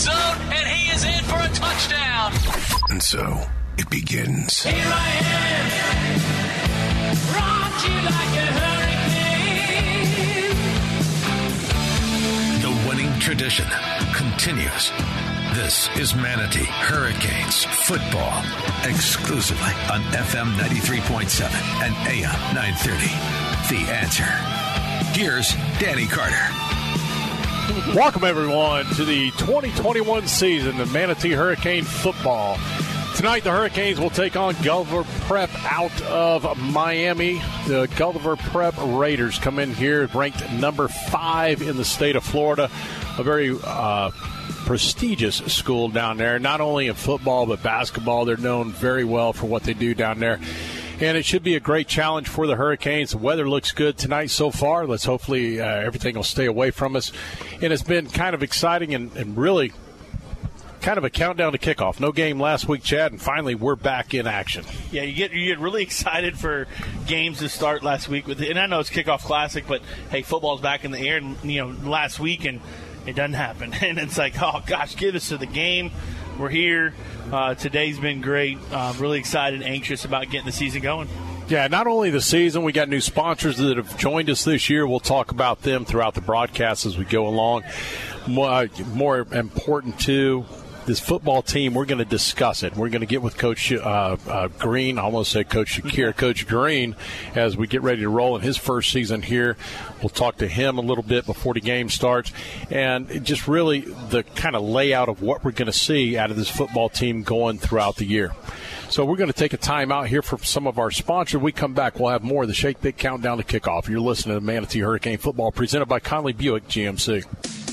end zone, and he is in for a touchdown. And so it begins. Here I am, rock you like a hurricane. The winning tradition continues. This is Manatee Hurricanes football exclusively on FM 93.7 and AM 930. The answer. Here's Danny Carter. Welcome, everyone, to the 2021 season of Manatee Hurricane football. Tonight, the Hurricanes will take on Gulliver Prep out of Miami. The Gulliver Prep Raiders come in here ranked number five in the state of Florida. A very uh, prestigious school down there, not only in football but basketball. They're known very well for what they do down there. And it should be a great challenge for the Hurricanes. The weather looks good tonight so far. Let's hopefully uh, everything will stay away from us. And it's been kind of exciting and, and really kind of a countdown to kickoff. No game last week, Chad, and finally we're back in action. Yeah, you get you get really excited for games to start last week with, and I know it's kickoff classic, but hey, football's back in the air. And, you know, last week and it doesn't happen, and it's like, oh gosh, get us to the game. We're here. Uh, today's been great. Uh, really excited, anxious about getting the season going. Yeah, not only the season, we got new sponsors that have joined us this year. We'll talk about them throughout the broadcast as we go along. More, more important, too, this football team, we're going to discuss it. We're going to get with Coach uh, uh, Green, I almost said Coach Shakir, Coach Green, as we get ready to roll in his first season here. We'll talk to him a little bit before the game starts, and just really the kind of layout of what we're going to see out of this football team going throughout the year. So we're going to take a time out here for some of our sponsors. We come back, we'll have more of the Shake Pit Countdown to Kickoff. You're listening to Manatee Hurricane Football presented by Conley Buick GMC.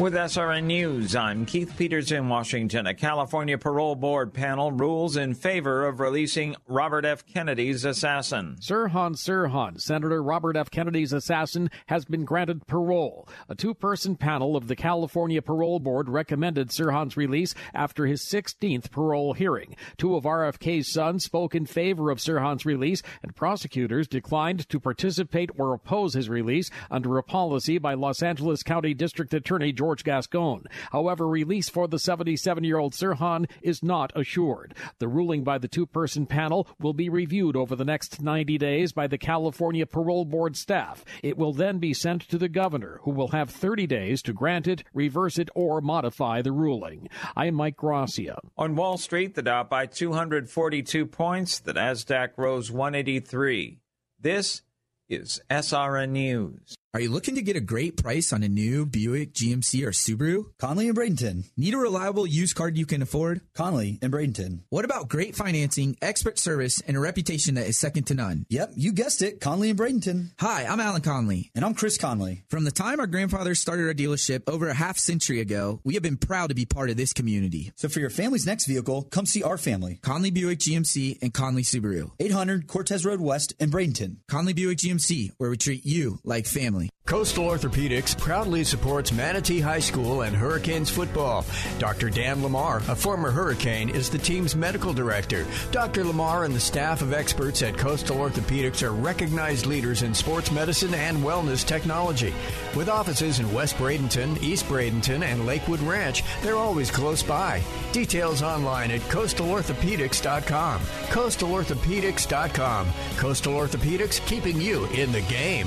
With SRN News, I'm Keith Peters in Washington. A California parole board panel rules in favor of releasing Robert F. Kennedy's assassin. Sirhan Sirhan, Senator Robert F. Kennedy's assassin, has been granted parole. A two person panel of the California Parole Board recommended Sirhan's release after his 16th parole hearing. Two of RFK's sons spoke in favor of Sirhan's release, and prosecutors declined to participate or oppose his release under a policy by Los Angeles County District Attorney George. George Gascon. However, release for the 77 year old Sirhan is not assured. The ruling by the two person panel will be reviewed over the next 90 days by the California Parole Board staff. It will then be sent to the governor, who will have 30 days to grant it, reverse it, or modify the ruling. I'm Mike Gracia. On Wall Street, the Dow by 242 points, the Nasdaq rose 183. This is SRN News. Are you looking to get a great price on a new Buick, GMC, or Subaru? Conley and Bradenton. Need a reliable used car you can afford? Conley and Bradenton. What about great financing, expert service, and a reputation that is second to none? Yep, you guessed it, Conley and Bradenton. Hi, I'm Alan Conley. And I'm Chris Conley. From the time our grandfathers started our dealership over a half century ago, we have been proud to be part of this community. So for your family's next vehicle, come see our family. Conley Buick GMC and Conley Subaru. 800 Cortez Road West in Bradenton. Conley Buick GMC, where we treat you like family. Coastal Orthopedics proudly supports Manatee High School and Hurricanes football. Dr. Dan Lamar, a former Hurricane, is the team's medical director. Dr. Lamar and the staff of experts at Coastal Orthopedics are recognized leaders in sports medicine and wellness technology. With offices in West Bradenton, East Bradenton, and Lakewood Ranch, they're always close by. Details online at coastalorthopedics.com. Coastalorthopedics.com. Coastal Orthopedics keeping you in the game.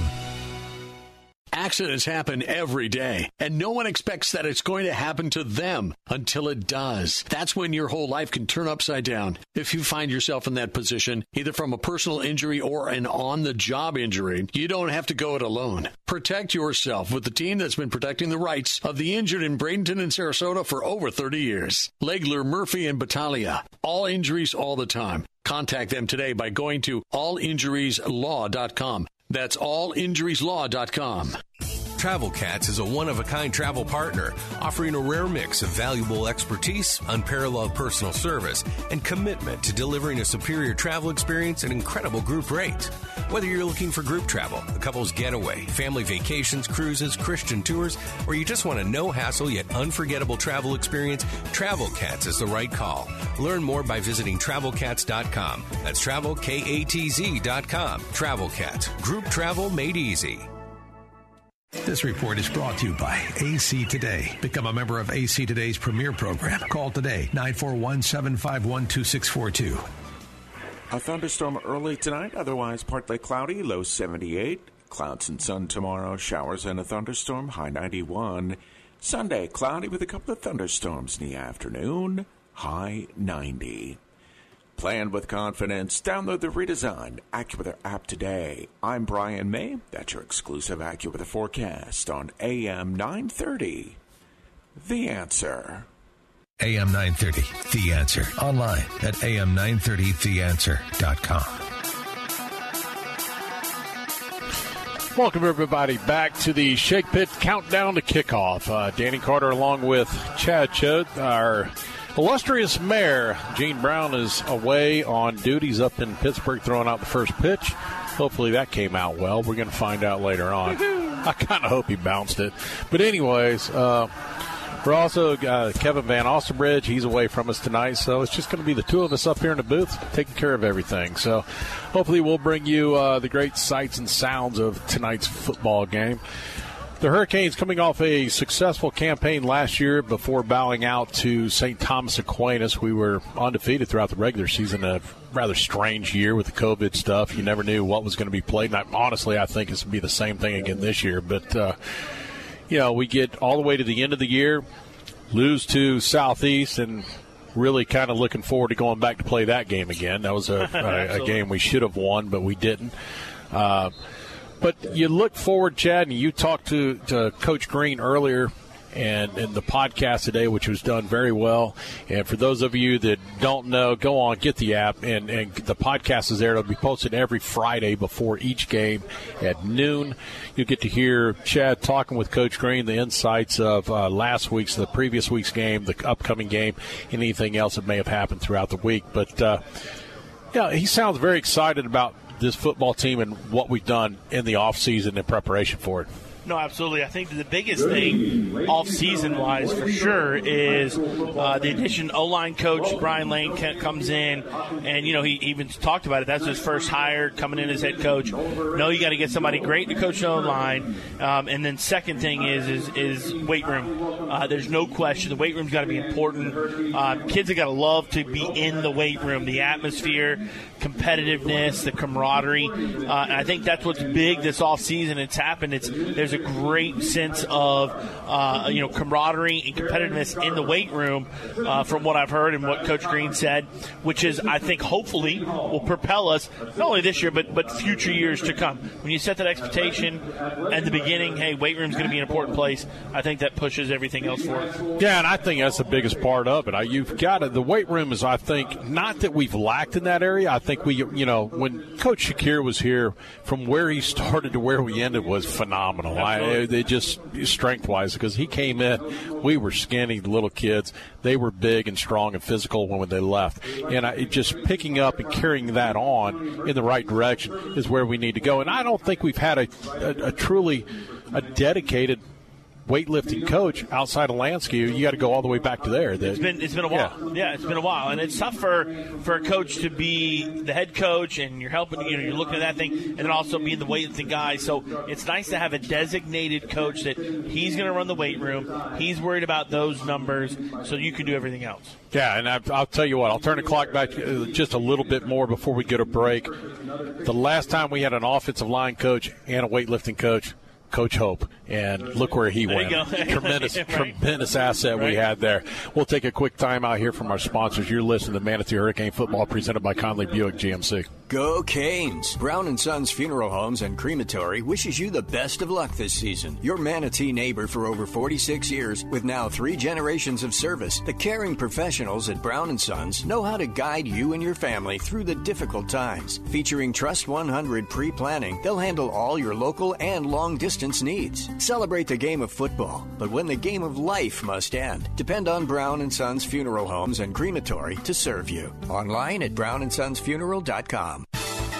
Accidents happen every day, and no one expects that it's going to happen to them until it does. That's when your whole life can turn upside down. If you find yourself in that position, either from a personal injury or an on the job injury, you don't have to go it alone. Protect yourself with the team that's been protecting the rights of the injured in Bradenton and Sarasota for over 30 years. Legler, Murphy, and Battaglia. All injuries all the time. Contact them today by going to allinjurieslaw.com. That's allinjurieslaw.com. Travel Katz is a one of a kind travel partner, offering a rare mix of valuable expertise, unparalleled personal service, and commitment to delivering a superior travel experience at incredible group rates. Whether you're looking for group travel, a couple's getaway, family vacations, cruises, Christian tours, or you just want a no hassle yet unforgettable travel experience, Travel Katz is the right call. Learn more by visiting travelkatz.com. That's travelkatz.com. Travel Katz, group travel made easy. This report is brought to you by AC Today. Become a member of AC Today's premier program. Call today 941 751 2642. A thunderstorm early tonight, otherwise partly cloudy, low 78. Clouds and sun tomorrow, showers and a thunderstorm, high 91. Sunday, cloudy with a couple of thunderstorms in the afternoon, high 90. Plan with confidence. Download the redesigned AccuWeather app today. I'm Brian May. That's your exclusive AccuWeather forecast on AM 930. The answer. AM 930, The Answer. Online at am930theanswer.com. Welcome, everybody, back to the Shake Pit Countdown to Kickoff. Uh, Danny Carter along with Chad Choate, our illustrious mayor. Gene Brown is away on duties up in Pittsburgh throwing out the first pitch. Hopefully that came out well. We're going to find out later on. I kind of hope he bounced it. But, anyways, uh, we're also uh, Kevin Van Osterbridge. He's away from us tonight, so it's just going to be the two of us up here in the booth taking care of everything. So hopefully we'll bring you uh, the great sights and sounds of tonight's football game. The Hurricanes coming off a successful campaign last year before bowing out to St. Thomas Aquinas. We were undefeated throughout the regular season. A rather strange year with the COVID stuff. You never knew what was going to be played. And I, honestly, I think it's going to be the same thing again this year. But uh, you know, we get all the way to the end of the year, lose to Southeast, and really kind of looking forward to going back to play that game again. That was a, a, a game we should have won, but we didn't. Uh, but you look forward, Chad, and you talked to, to Coach Green earlier and in the podcast today, which was done very well. And for those of you that don't know, go on, get the app, and, and the podcast is there. It'll be posted every Friday before each game at noon. You'll get to hear Chad talking with Coach Green, the insights of uh, last week's, the previous week's game, the upcoming game, anything else that may have happened throughout the week. But, uh, yeah, he sounds very excited about this football team and what we've done in the offseason in preparation for it. No, absolutely. I think the biggest thing off season wise for sure is uh, the addition O line coach Brian Lane comes in, and you know he even talked about it. That's his first hire coming in as head coach. No, you got to get somebody great to coach the O line, um, and then second thing is is, is weight room. Uh, there's no question the weight room's got to be important. Uh, kids have got to love to be in the weight room, the atmosphere, competitiveness, the camaraderie. Uh, I think that's what's big this off season. It's happened. It's there's a great sense of uh, you know camaraderie and competitiveness in the weight room, uh, from what I've heard and what Coach Green said, which is I think hopefully will propel us not only this year but but future years to come. When you set that expectation at the beginning, hey, weight room's going to be an important place. I think that pushes everything else forward. Yeah, and I think that's the biggest part of it. You've got to, the weight room is, I think, not that we've lacked in that area. I think we, you know, when Coach Shakir was here, from where he started to where we ended was phenomenal. I, they just strength wise because he came in, we were skinny little kids. They were big and strong and physical when they left, and I, just picking up and carrying that on in the right direction is where we need to go. And I don't think we've had a, a, a truly a dedicated weightlifting coach outside of Lansky, you got to go all the way back to there. That, it's been it's been a while. Yeah. yeah. it's been a while, and it's tough for for a coach to be the head coach, and you're helping. You know, you're looking at that thing, and then also being the weightlifting guy. So it's nice to have a designated coach that he's going to run the weight room. He's worried about those numbers, so you can do everything else. Yeah, and I'll tell you what, I'll turn the clock back uh, just a little bit more before we get a break. The last time we had an offensive line coach and a weightlifting coach Coach Hope, and look where he There went. you go. tremendous, Right. tremendous asset we had there. We'll take a quick time out here from our sponsors. You're listening to Manatee Hurricane Football presented by Conley Buick GMC. Go Canes! Brown and Sons Funeral Homes and Crematory wishes you the best of luck this season. Your Manatee neighbor for over 46 years, with now three generations of service, the caring professionals at Brown and Sons know how to guide you and your family through the difficult times. Featuring Trust 100 pre-planning, they'll handle all your local and long-distance needs. Celebrate the game of football, but when the game of life must end, depend on Brown and Sons Funeral Homes and Crematory to serve you. Online at brownandsonsfuneral.com.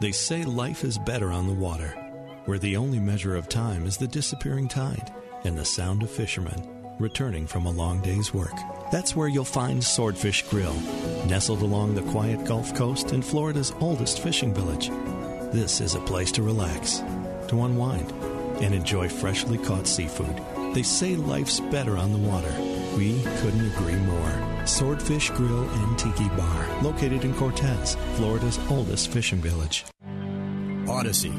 They say life is better on the water, where the only measure of time is the disappearing tide and the sound of fishermen returning from a long day's work. That's where you'll find Swordfish Grill, nestled along the quiet Gulf Coast in Florida's oldest fishing village. This is a place to relax, to unwind, and enjoy freshly caught seafood. They say life's better on the water. We couldn't agree more. Swordfish Grill and Tiki Bar, located in Cortez, Florida's oldest fishing village. Odyssey.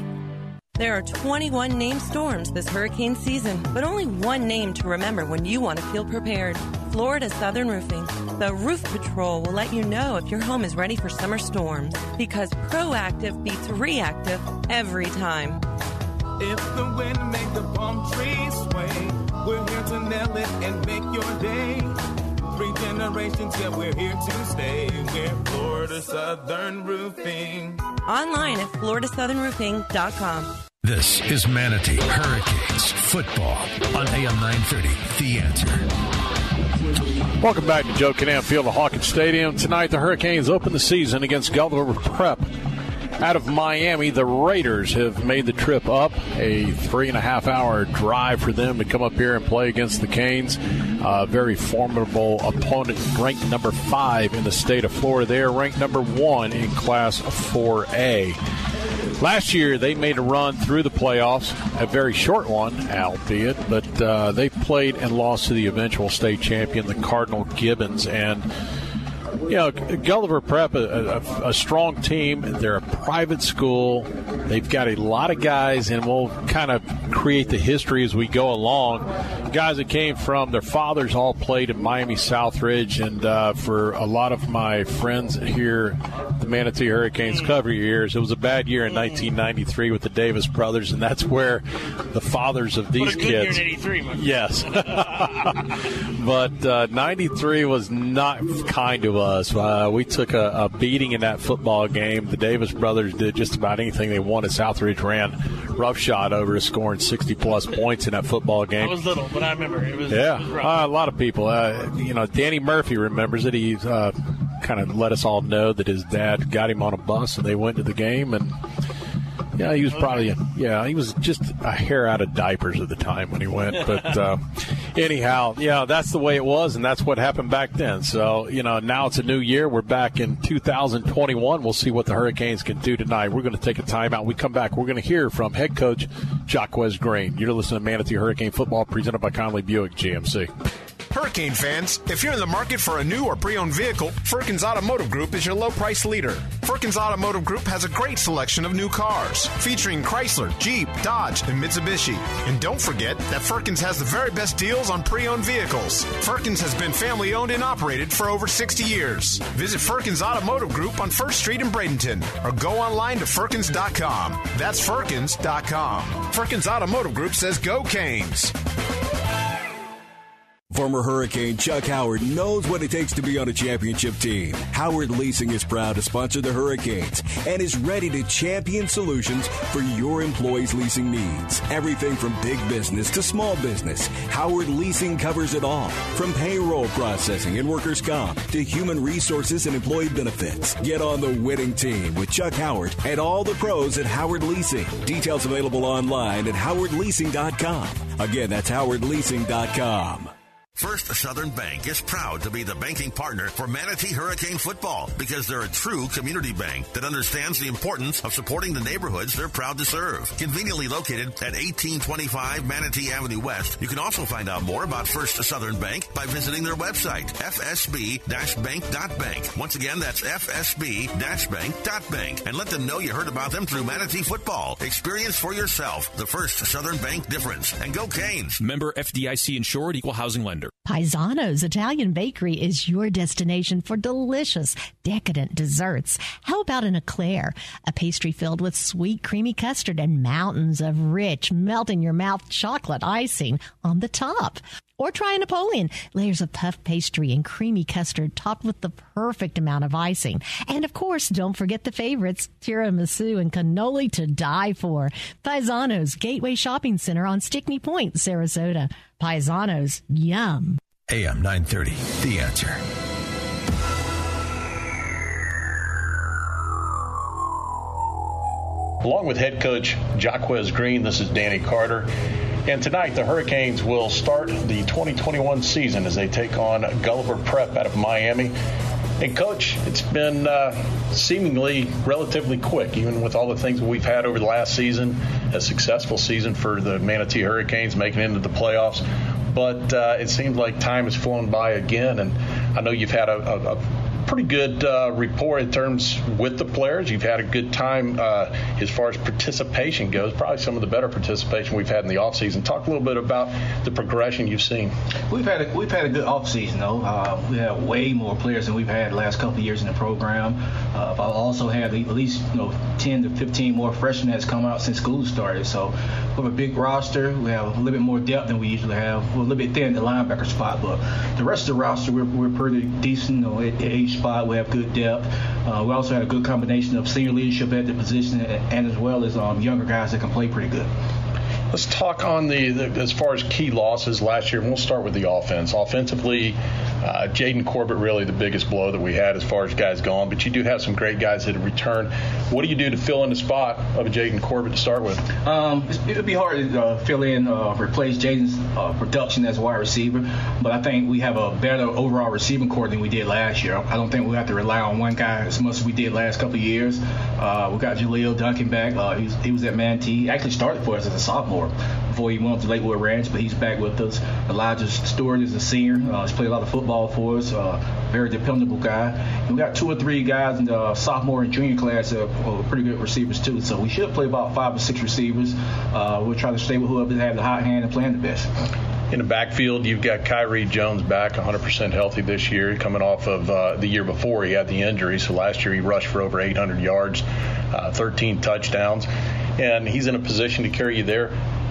There are 21 named storms this hurricane season, but only one name to remember when you want to feel prepared. Florida Southern Roofing. The Roof Patrol will let you know if your home is ready for summer storms because proactive beats reactive every time. If the wind make the palm trees sway, we're here to nail it and make your day. Three generations, yeah, we're here to stay. We're Florida Southern Roofing. Online at floridasouthernroofing.com. This is Manatee Hurricanes football on AM 930. The answer. Welcome back to Joe Kinnan Field at Hawkins Stadium. Tonight, the Hurricanes open the season against Gulliver Prep. Out of Miami, the Raiders have made the trip up. A three and a half hour drive for them to come up here and play against the Canes. A very formidable opponent, ranked number five in the state of Florida. They are ranked number one in Class 4A. Last year, they made a run through the playoffs, a very short one, albeit, but uh, they played and lost to the eventual state champion, the Cardinal Gibbons. And, you know, Gulliver Prep, a, a, a strong team. They're a private school. They've got a lot of guys, and we'll kind of create the history as we go along. Guys that came from their fathers all played at Miami Southridge, and uh, for a lot of my friends here, the Manatee Hurricanes cover years, it was a bad year in 1993 with the Davis brothers, and that's where the fathers of these What a good year kids. in 83. Yes. but uh, 93 was not kind to us. Uh, we took a, a beating in that football game. The Davis brothers did just about anything they wanted. Southridge ran roughshod over us, scoring 60 plus points in that football game. I was little, but I remember it was. Yeah, it was rough. uh, a lot of people. Uh, you know, Danny Murphy remembers it. He uh, kind of let us all know that his dad got him on a bus, and they went to the game. And yeah, he was probably yeah, he was just a hair out of diapers at the time when he went. But uh, anyhow, yeah, that's the way it was, and that's what happened back then. So you know, now it's a new year. We're back in 2021. We'll see what the Hurricanes can do tonight. We're going to take a timeout. We come back. We're going to hear from head coach Jacquez Green. You're listening to Manatee Hurricane Football presented by Conley Buick GMC. Hurricane fans, if you're in the market for a new or pre owned vehicle, Firkins Automotive Group is your low price leader. Firkins Automotive Group has a great selection of new cars, featuring Chrysler, Jeep, Dodge, and Mitsubishi. And don't forget that Firkins has the very best deals on pre owned vehicles. Firkins has been family owned and operated for over 60 years. Visit Firkins Automotive Group on 1st Street in Bradenton or go online to Firkins.com. That's Firkins.com. Firkins Automotive Group says go Canes. Former Hurricane Chuck Howard knows what it takes to be on a championship team. Howard Leasing is proud to sponsor the Hurricanes and is ready to champion solutions for your employees' leasing needs. Everything from big business to small business, Howard Leasing covers it all. From payroll processing and workers' comp to human resources and employee benefits. Get on the winning team with Chuck Howard and all the pros at Howard Leasing. Details available online at howardleasing.com. Again, that's howardleasing.com. First Southern Bank is proud to be the banking partner for Manatee Hurricane football because they're a true community bank that understands the importance of supporting the neighborhoods they're proud to serve. Conveniently located at 1825 Manatee Avenue West, you can also find out more about First Southern Bank by visiting their website, fsb-bank.bank. Once again, that's fsb-bank.bank. And let them know you heard about them through Manatee football. Experience for yourself the First Southern Bank difference. And go Canes! Member FDIC insured equal housing lender. Paisano's Italian Bakery is your destination for delicious, decadent desserts. How about an eclair, a pastry filled with sweet, creamy custard and mountains of rich, melt in your mouth chocolate icing on the top? Or try a Napoleon, layers of puff pastry and creamy custard topped with the perfect amount of icing. And of course, don't forget the favorites, tiramisu and cannoli to die for. Paisano's Gateway Shopping Center on Stickney Point, Sarasota. Paisanos, yum. AM 930, The Answer. Along with head coach Jacquez Green, this is Danny Carter. And tonight, the Hurricanes will start the 2021 season as they take on Gulliver Prep out of Miami. And, Coach, it's been uh, seemingly relatively quick, even with all the things we've had over the last season. A successful season for the Manatee Hurricanes, making it into the playoffs. But uh, it seems like time has flown by again. And I know you've had a, a, a pretty good uh, rapport in terms with the players. You've had a good time uh, as far as participation goes. Probably some of the better participation we've had in the offseason. Talk a little bit about the progression you've seen. We've had a, we've had a good offseason though. Uh, we have way more players than we've had the last couple of years in the program. Uh, I've also had at least you know 10 to 15 more freshmen that's come out since school started. So we have a big roster. We have a little bit more depth than we usually have. We're a little bit thin at the linebacker spot, but the rest of the roster we're, we're pretty decent you know, at, at spot. We have good depth. Uh, we also had a good combination of senior leadership at the position and, and as well as um, younger guys that can play pretty good. Let's talk on the, the, as far as key losses last year. We'll start with the offense. Offensively, uh, Jaden Corbett really the biggest blow that we had as far as guys gone. But you do have some great guys that have returned. What do you do to fill in the spot of Jaden Corbett to start with? Um, it would be hard to uh, fill in, uh, replace Jaden's uh, production as a wide receiver. But I think we have a better overall receiving corps than we did last year. I don't think we have to rely on one guy as much as we did last couple of years. Uh, we got Jaleel Duncan back. Uh, he, was, he was at Manatee. He actually started for us as a sophomore before he went to Lakewood Ranch, but he's back with us. Elijah Stewart is a senior. Uh, he's played a lot of football for us. Uh, very dependable guy. And we got two or three guys in the sophomore and junior class that are pretty good receivers too. So we should play about five or six receivers. Uh, we'll try to stay with whoever has the hot hand and playing the best. In the backfield, you've got Kyrie Jones back 100% healthy this year, coming off of uh, the year before he had the injury. So last year he rushed for over 800 yards, uh, 13 touchdowns, and he's in a position to carry you there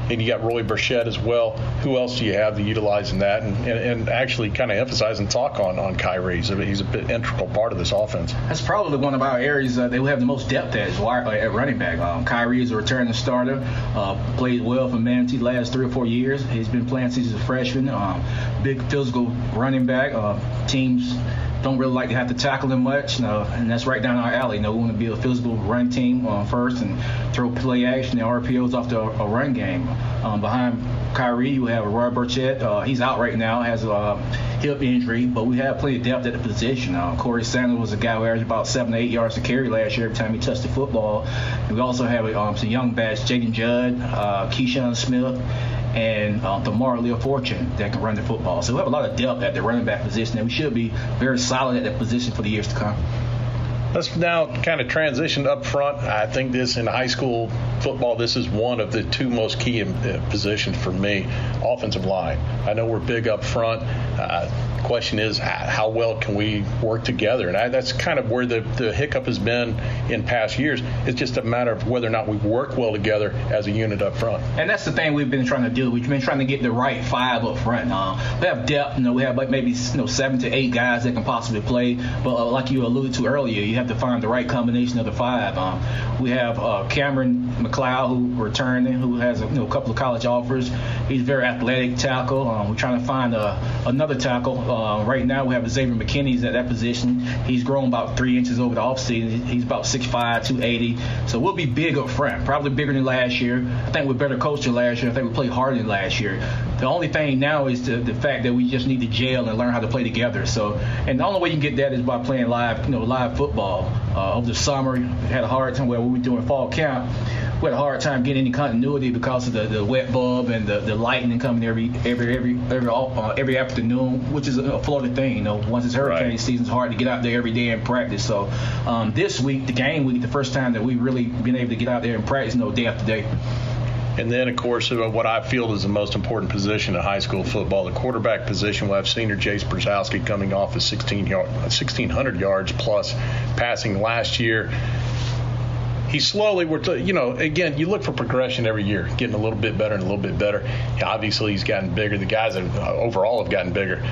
and you got Roy Burchett as well. Who else do you have to utilize in that and, and, and actually kind of emphasize and talk on on Kyrie? He's a, he's a bit integral part of this offense. That's probably one of our areas uh, they will have the most depth at uh, at running back. Um, Kyrie is a returning starter, uh, played well for Manatee last three or four years. He's been playing since he's a freshman. Um, big physical running back. Uh, teams don't really like to have to tackle him much, uh, and that's right down our alley. You know, we want to be a physical run team uh, first and throw play action and RPOs off the a run game. Um, behind Kyrie, we have Roy Burchett. Uh, he's out right now, has a hip injury, but we have plenty of depth at the position. Uh, Corey Sanders was a guy who averaged about seven to eight yards to carry last year every time he touched the football. And we also have um, some young bats, Jaden Judd, uh, Keyshawn Smith, and uh, Demar Leo Fortune that can run the football. So we have a lot of depth at the running back position, and we should be very solid at that position for the years to come. Let's now kind of transition up front. I think this in high school football, this is one of the two most key uh, positions for me, offensive line. I know we're big up front. Uh, question is, how well can we work together? And I, that's kind of where the, the hiccup has been in past years. It's just a matter of whether or not we work well together as a unit up front. And that's the thing we've been trying to do. We've been trying to get the right five up front. Uh, we have depth. You know, we have like maybe you know seven to eight guys that can possibly play. But uh, like you alluded to earlier, you have to find the right combination of the five. Um, we have uh, Cameron McLeod who returning, who has a, you know, a couple of college offers. He's a very athletic tackle. Um, we're trying to find a, uh, another tackle. Uh, right now we have Xavier McKinney's at that position. He's grown about three inches over the offseason. He's about 6'5", 280. So we'll be big up front, probably bigger than last year. I think we're better coached than last year. I think we played harder than last year. The only thing now is the, the fact that we just need to gel and learn how to play together. So, and the only way you can get that is by playing live, you know, live football. Uh, over the summer, we had a hard time where we were doing fall camp we had a hard time getting any continuity because of the, the wet bulb and the, the lightning coming every every every every uh, every afternoon, which is a Florida thing. You know, once it's hurricane right. season, it's hard to get out there every day and practice. So um, this week, the game week, the first time that we've really been able to get out there and practice, you know, day after day. And then, of course, uh, what I feel is the most important position in high school football, the quarterback position. We'll have senior Jace Brzezowski coming off of 16 yard, 1,600 yards plus passing last year he slowly we're t- you know again you look for progression every year getting a little bit better and a little bit better. Obviously he's gotten bigger. The guys have, uh, overall have gotten bigger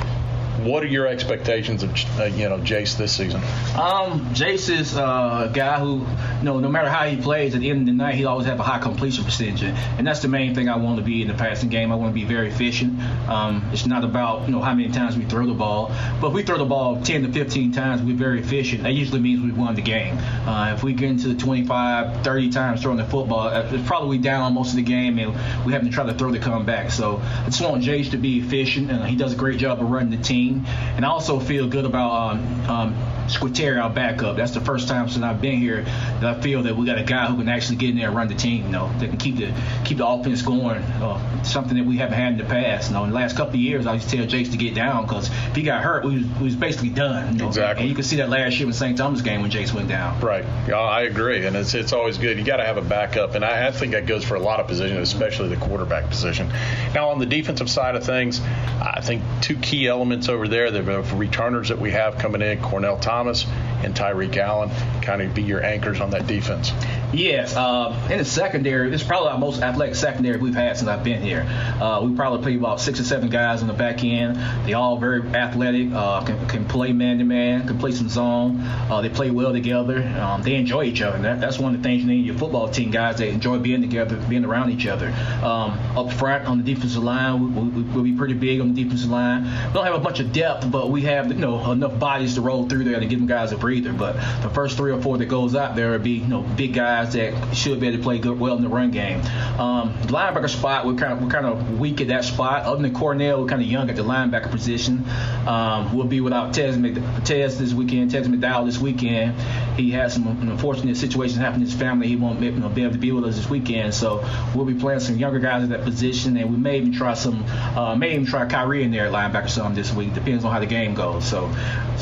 what are your expectations of uh, you know Jace this season? Um, Jace is a guy who, you know, no matter how he plays, at the end of the night, he always have a high completion percentage, and that's the main thing I want to be in the passing game. I want to be very efficient. Um, it's not about you know how many times we throw the ball, but if we throw the ball 10 to 15 times, we're very efficient. That usually means we won the game. Uh, if we get into the 25, 30 times throwing the football, uh, it's probably down most of the game, and we have to try to throw the comeback. So I just want Jace to be efficient, and he does a great job of running the team. And I also feel good about um, um, our backup. That's the first time since I've been here that I feel that we got a guy who can actually get in there and run the team. You know, that can keep the keep the offense going. Uh, something that we haven't had in the past. You know, in the last couple of years, I used to tell Jace to get down because if he got hurt, we was, we was basically done. You know? Exactly. And you can see that last year in St. Thomas game when Jace went down. Right. Yeah, I agree, and it's it's always good. You got to have a backup, and I, I think that goes for a lot of positions, especially the quarterback position. Now, on the defensive side of things, I think two key elements over there. The returners that we have coming in, Cornell Thomas and Tyreek Allen, kind of be your anchors on that defense. Yes, uh, in the secondary, this is probably our most athletic secondary we've had since I've been here. Uh, we probably play about six or seven guys in the back end. They all very athletic, uh, can, can play man to man, can play some zone. Uh, they play well together. Um, they enjoy each other. That, that's one of the things you need in your football team, guys. They enjoy being together, being around each other. Um, up front on the defensive line, we, we, we'll be pretty big on the defensive line. We don't have a bunch of depth, but we have you know enough bodies to roll through there to give them guys a breather. But the first three or four that goes out there will be you know big guys that should be able to play good well in the run game. Um, the linebacker spot, we're kind of we're kind of weak at that spot. Other than Cornell, we're kind of young at the linebacker position. Um, we'll be without Tez, Tez this weekend, Tez McDowell this weekend. He has some unfortunate situations happen in his family. He won't you know, be able to be with us this weekend. So we'll be playing some younger guys at that position, and we may even try some, uh, may even try Kyrie in there at linebacker some this week. Depends on how the game goes. So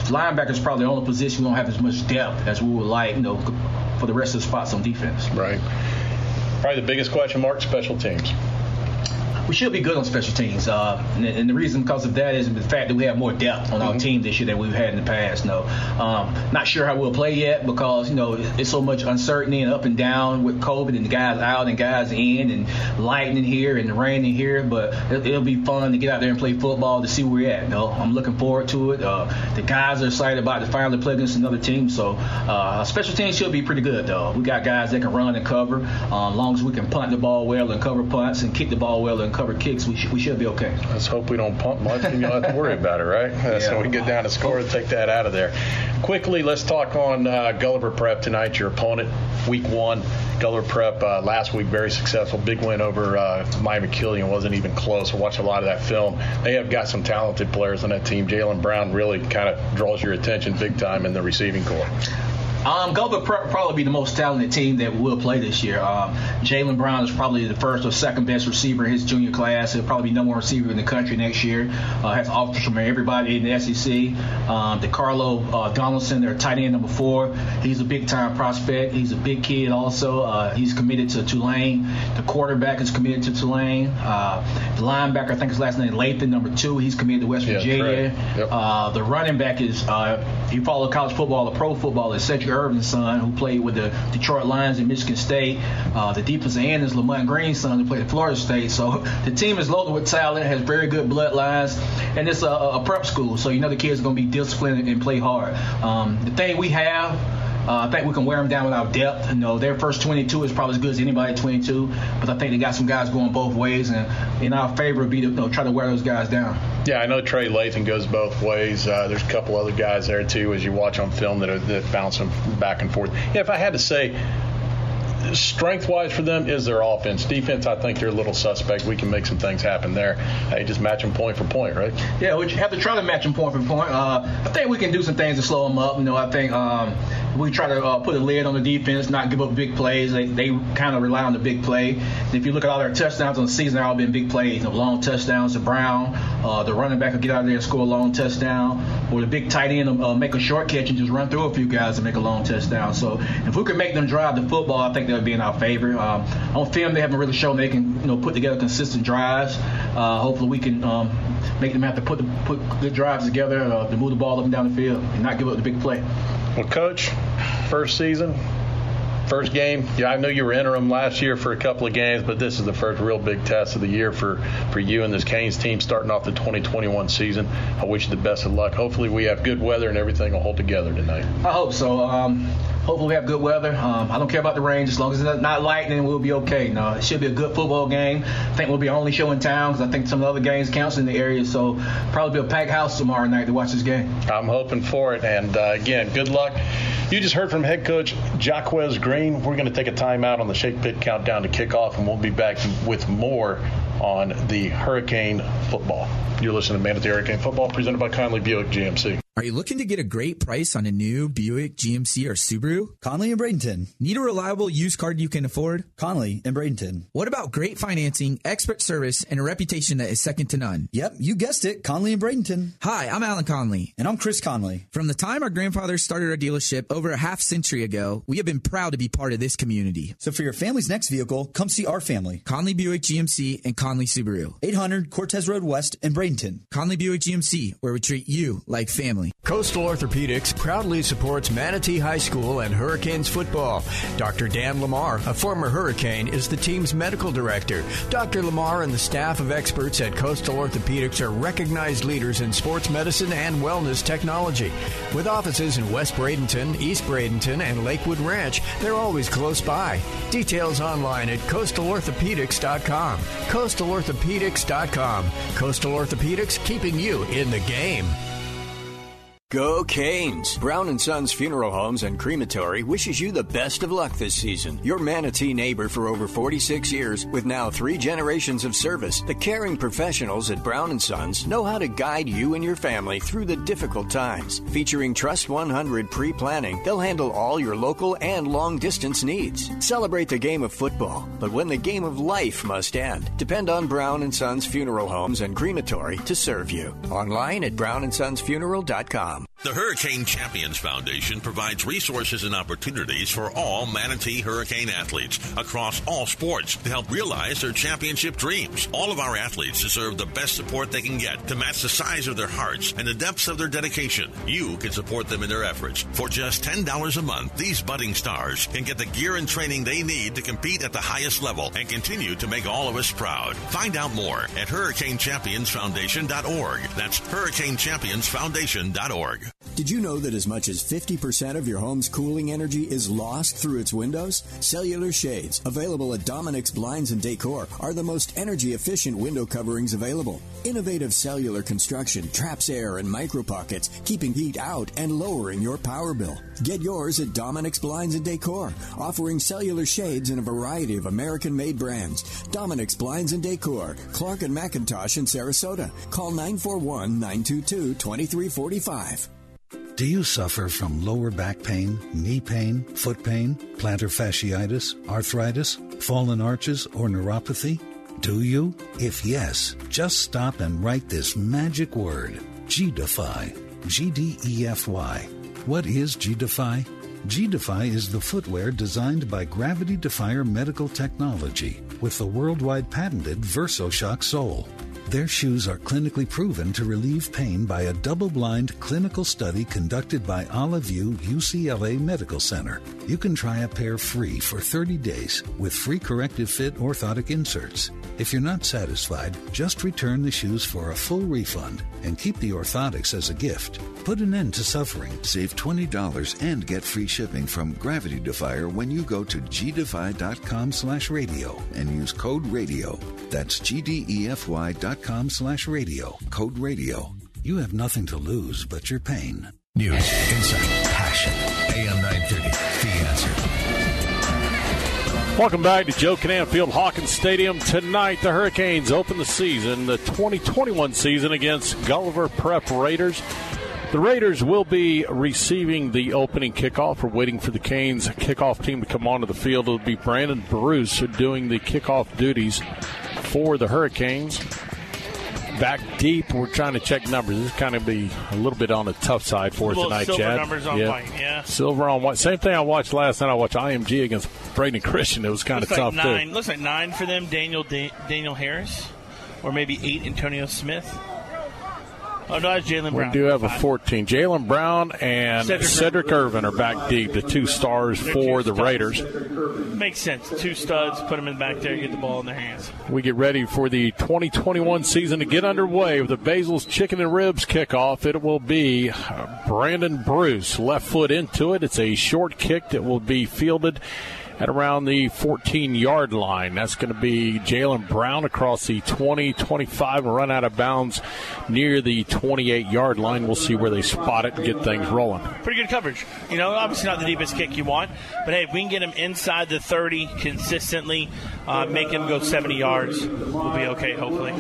linebacker is probably the only position we don't have as much depth as we would like. You know, for the rest of the spots on defense. Right. Probably the biggest question mark special teams we should be good on special teams. Uh, and, and, the reason because of that is the fact that we have more depth on mm-hmm. our team this year than we've had in the past. No, um, not sure how we'll play yet because you know it's so much uncertainty and up and down with COVID and the guys out and guys in and lightning here and raining here. But it, will be fun to get out there and play football to see where we're at. Know, I'm looking forward to it. Uh, the guys are excited about to finally play against another team. So uh, special teams should be pretty good though. We got guys that can run and cover. Uh, as long as we can punt the ball well and cover punts and kick the ball well and cover kicks, we, sh- we should be okay. Let's hope we don't pump much and you don't have to worry about it, right? yeah. So we get down to score and take that out of there. Quickly, let's talk on uh, Gulliver Prep tonight. Your opponent, week one. Gulliver Prep uh, last week, very successful. Big win over uh, Miami Killian. Wasn't even close. I watched a lot of that film. They have got some talented players on that team. Jalen Brown really kind of draws your attention big time in the receiving corps. Um, Gulliver probably be the most talented team that will play this year. Um, Jalen Brown is probably the first or second best receiver in his junior class. He'll probably be number one receiver in the country next year. Uh, has offers from everybody in the SEC. Um, DeCarlo uh, Donaldson, their tight end number four, he's a big time prospect. He's a big kid also. Uh, he's committed to Tulane. The quarterback is committed to Tulane. Uh, the linebacker, I think his last name is Lathan, number two. He's committed to West Yeah, Virginia. correct. Yep. Uh, the running back is, uh, if you follow college football or pro football, is Sedrick Irvin's son, who played with the Detroit Lions in Michigan State. Uh, the defensive end is Lamont Green's son, who played at Florida State. So the team is loaded with talent, has very good bloodlines, and it's a, a prep school. So you know the kids are going to be disciplined and play hard. Um, the thing we have. Uh, I think we can wear them down with our depth. You know, their first 22 is probably as good as anybody at 22, but I think they got some guys going both ways, and in our favor would be to you know, try to wear those guys down. Yeah, I know Trey Lathan goes both ways. Uh, there's a couple other guys there too, as you watch on film that are that bounce them back and forth. Yeah, if I had to say, strength wise for them is their offense. Defense, I think they're a little suspect. We can make some things happen there. Hey, just match them point for point, right? Yeah, we have to try to match them point for point. Uh, I think we can do some things to slow them up. You know, I think um, we try to uh, put a lid on the defense, not give up big plays. They, they kind of rely on the big play. If you look at all their touchdowns on the season, they've all been big plays. Know, long touchdowns to Brown. Uh, the running back will get out of there and score a long touchdown. Or the big tight end will uh, make a short catch and just run through a few guys and make a long touchdown. So if we can make them drive the football, I think that would be in our favor. Um, on film, they haven't really shown they can you know put together consistent drives. Uh, hopefully, we can um, make them have to put the, put good drives together uh, to move the ball up and down the field and not give up the big play. Well, coach, first season, first game. Yeah, I know you were interim last year for a couple of games, but this is the first real big test of the year for for you and this Canes team starting off the 2021 season. I wish you the best of luck. Hopefully, we have good weather and everything will hold together tonight. I hope so. Um, hopefully, we have good weather. Um, I don't care about the rain, as long as it's not lightning, we'll be okay. No, it should be a good football game. I think we'll be our only show in town because I think some of the other games counts in the area. So probably be a packed house tomorrow night to watch this game. I'm hoping for it. And uh, again, good luck. You just heard from head coach Jacquez Green. We're going to take a timeout on the Shake Pit countdown to kickoff, and we'll be back with more on the Hurricane football. You're listening to Manatee Hurricane football presented by Conley Buick GMC. Are you looking to get a great price on a new Buick, GMC, or Subaru? Conley and Bradenton. Need a reliable used car you can afford? Conley and Bradenton. What about great financing, expert service, and a reputation that is second to none? Yep, you guessed it. Conley and Bradenton. Hi, I'm Alan Conley. And I'm Chris Conley. From the time our grandfathers started our dealership over a half century ago, we have been proud to be part of this community. So for your family's next vehicle, come see our family. Conley Buick GMC and Conley Subaru. 800 Cortez Road West in Bradenton. Conley Buick GMC, where we treat you like family. Coastal Orthopedics proudly supports Manatee High School and Hurricanes football. Dr. Dan Lamar, a former Hurricane, is the team's medical director. Dr. Lamar and the staff of experts at Coastal Orthopedics are recognized leaders in sports medicine and wellness technology. With offices in West Bradenton, East Bradenton, and Lakewood Ranch, they're always close by. Details online at coastalorthopedics.com. Coastalorthopedics.com. Coastal Orthopedics keeping you in the game. Go Canes! Brown and Sons Funeral Homes and Crematory wishes you the best of luck this season. Your Manatee neighbor for over 46 years, with now three generations of service, the caring professionals at Brown and Sons know how to guide you and your family through the difficult times. Featuring Trust 100 pre-planning, they'll handle all your local and long-distance needs. Celebrate the game of football, but when the game of life must end, depend on Brown and Sons Funeral Homes and Crematory to serve you. Online at brownandsonsfuneral.com com. The Hurricane Champions Foundation provides resources and opportunities for all Manatee Hurricane athletes across all sports to help realize their championship dreams. All of our athletes deserve the best support they can get to match the size of their hearts and the depths of their dedication. You can support them in their efforts. For just $10 a month, these budding stars can get the gear and training they need to compete at the highest level and continue to make all of us proud. Find out more at hurricanechampionsfoundation.org. That's hurricanechampionsfoundation.org. Did you know that as much as 50% of your home's cooling energy is lost through its windows? Cellular shades, available at Dominic's Blinds and Decor, are the most energy efficient window coverings available. Innovative cellular construction traps air in micro pockets, keeping heat out and lowering your power bill. Get yours at Dominic's Blinds and Decor, offering cellular shades in a variety of American made brands. Dominic's Blinds and Decor, Clark and McIntosh in Sarasota. Call 941 922 2345. Do you suffer from lower back pain, knee pain, foot pain, plantar fasciitis, arthritis, fallen arches, or neuropathy? Do you? If yes, just stop and write this magic word G-Defy. G D E F Y. What is G-Defy? G-Defy is the footwear designed by Gravity Defier Medical Technology with the worldwide patented VersoShock sole. Their shoes are clinically proven to relieve pain by a double blind clinical study conducted by Olive View UCLA Medical Center. You can try a pair free for 30 days with free corrective fit orthotic inserts. If you're not satisfied, just return the shoes for a full refund and keep the orthotics as a gift. Put an end to suffering. Save $20 and get free shipping from Gravity Defier when you go to gdefy.com slash radio and use code radio. That's gdefy dot com slash radio. Code radio. You have nothing to lose but your pain. News, insight, passion. AM 930. The answer. Welcome back to Joe Kinnan Field Hawkins Stadium. Tonight, the Hurricanes open the season, the 2021 season, against Gulliver Prep Raiders. The Raiders will be receiving the opening kickoff. We're waiting for the Canes kickoff team to come onto the field. It'll be Brandon Bruce doing the kickoff duties for the Hurricanes. Back deep, we're trying to check numbers. This is kind of be a little bit on the tough side for us tonight, silver Chad. numbers on white, yeah. Silver on white. Same thing I watched last night. I watched IMG against Braden Christian. It was kind of looks tough nine. too. Looks like nine for them. Daniel da- Daniel Harris, or maybe eight. Antonio Smith. Oh no, Jalen We do have a 14. Jalen Brown and Sedrick Sedrick, Irvin are back deep, the two stars They're for two the studs. Raiders. Makes sense. Two studs. Put them in back there. Get the ball in their hands. We get ready for the 2021 season to get underway with the Basil's Chicken and Ribs kickoff. It will be uh, Brandon Bruce, left foot into it. It's a short kick that will be fielded at around the 14 yard line. That's going to be Jalen Brown across the 20 25 and run out of bounds near the 28 yard line. We'll see where they spot it and get things rolling. Pretty good coverage. You know, obviously not the deepest kick you want, but hey, if we can get him inside the 30 consistently, uh, make him go 70 yards, we'll be okay. Hopefully.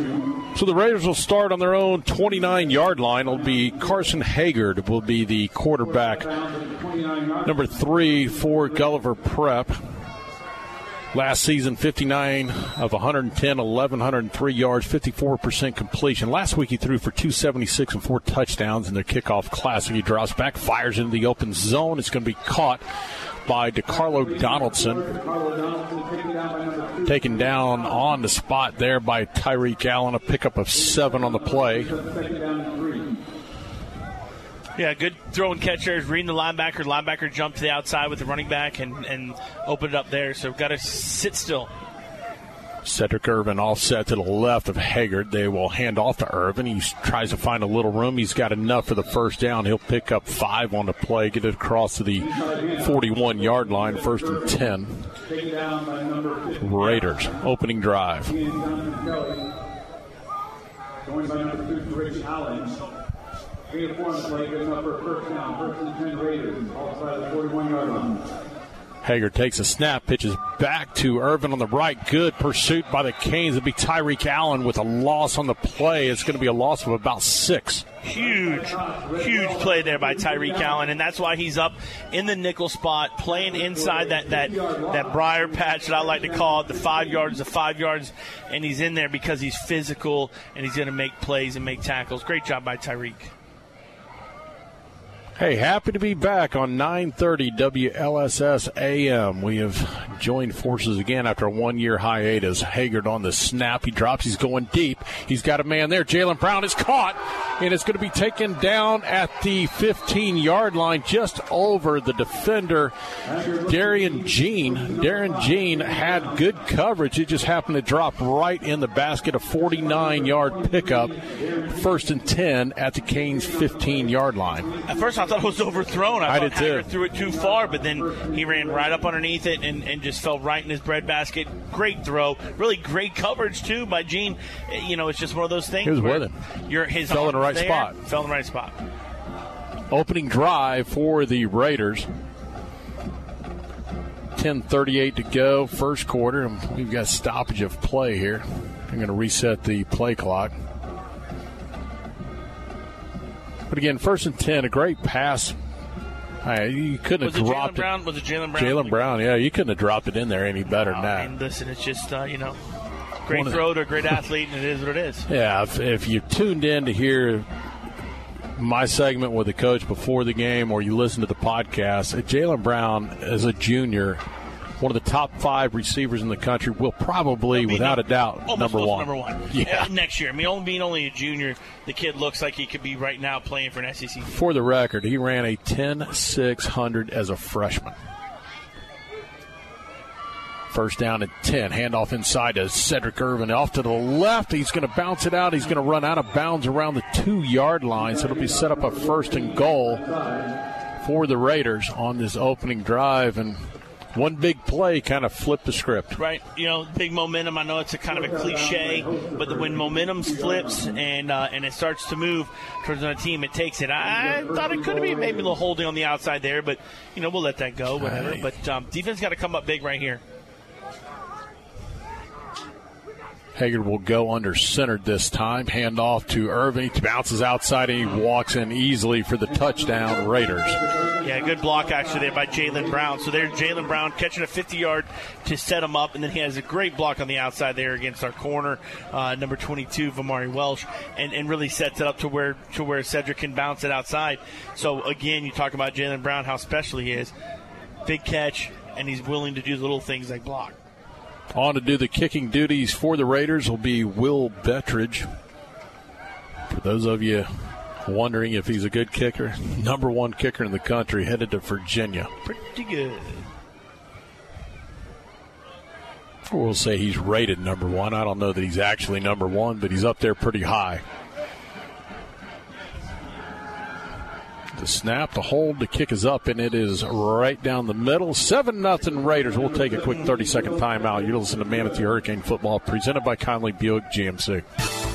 So the Raiders will start on their own 29 yard line. It'll be Carson Haggard will be the quarterback. Number three for Gulliver Prep. Last season, 59 of 110, 1,103 yards, 54% completion. Last week, he threw for 276 and four touchdowns in their kickoff classic. He drops back, fires into the open zone. It's going to be caught by DeCarlo Donaldson. Taken down on the spot there by Tyreek Allen, a pickup of seven on the play. Yeah, good throw and throwing catchers, reading the linebacker. Linebacker jumped to the outside with the running back and, and opened it up there. So got to sit still. Sedrick Irvin offset to the left of Haggard. They will hand off to Irvin. He tries to find a little room. He's got enough for the first down. He'll pick up five on the play, get it across to the 41 yard line, first and 10. Raiders, opening drive. Three and four on the play, good enough for a first down. First and ten Raiders, outside the 41 yard line. Haggard takes a snap, pitches back to Irvin on the right. Good pursuit by the Canes. It'll be Tyreek Allen with a loss on the play. It's going to be a loss of about six. Huge, huge play there by Tyreek Allen, and that's why he's up in the nickel spot, playing inside that that that briar patch that I like to call it, the five yards, the five yards, and he's in there because he's physical and he's going to make plays and make tackles. Great job by Tyreek. Hey, happy to be back on 930 WLSS AM. We have joined forces again after a one-year hiatus. Haggard on the snap. He drops. He's going deep. He's got a man there. Jalen Brown is caught, and it's going to be taken down at the 15-yard line, just over the defender, Darian Jean. Darren Jean had good coverage. It just happened to drop right in the basket. A 49-yard pickup, first and 10 at the Canes 15-yard line. At first, I thought it was overthrown. I, I thought did too. Threw it too far, but then he ran right up underneath it and, and just fell right in his breadbasket. Great throw, really great coverage too by Gene. You know, it's just one of those things. He was where with You're his Fell in the right there, spot. Fell in the right spot. opening drive for the Raiders. 10:38 to go, first quarter, and we've got stoppage of play here. I'm going to reset the play clock. But again, first and 10, a great pass. Hey, you couldn't Was have it dropped Brown? Was it Jalen Brown? Jalen Brown, yeah, you couldn't have dropped it in there any better than that. I mean, listen, it's just uh, you know, great throw to a great athlete, and it is what it is. Yeah, if, if you tuned in to hear my segment with the coach before the game or you listen to the podcast, uh, Jalen Brown, as a junior, one of the top five receivers in the country, will probably, without a doubt, number one. Number one. Yeah. Next year. I mean, only being only a junior, the kid looks like he could be right now playing for an SEC. For the record, he ran a 10 600 as a freshman. First down at 10. Handoff inside to Sedrick Irvin. Off to the left. He's going to bounce it out. He's going to run out of bounds around the two yard line. So it'll be set up a first and goal for the Raiders on this opening drive. And one big play kind of flipped the script. Right, you know, big momentum. I know it's a kind of a cliche, but the, when momentum flips and uh, and it starts to move towards another team, it takes it. I, thought it could be maybe a little holding on the outside there, but you know we'll let that go, whatever. Right. But um, defense got to come up big right here. Haggard will go under centered this time. Hand off to Irvin. He bounces outside and he walks in easily for the touchdown, Raiders. Yeah, good block actually there by Jalen Brown. So there's Jalen Brown catching a 50 yard to set him up, and then he has a great block on the outside there against our corner, uh, number 22, Vamari Welch, and, and really sets it up to where to where Sedrick can bounce it outside. So again, you talk about Jalen Brown, how special he is. Big catch, and he's willing to do little things like block. On to do the kicking duties for the Raiders will be Will Bettridge. For those of you wondering if he's a good kicker, number one kicker in the country, headed to Virginia. Pretty good. We'll say he's rated number one. I don't know that he's actually number one, but he's up there pretty high. The snap, the hold, the kick is up, and it is right down the middle. 7 nothing Raiders. We'll take a quick 30 second timeout. You're listening to Manatee Hurricane Football, presented by Conley Buick GMC.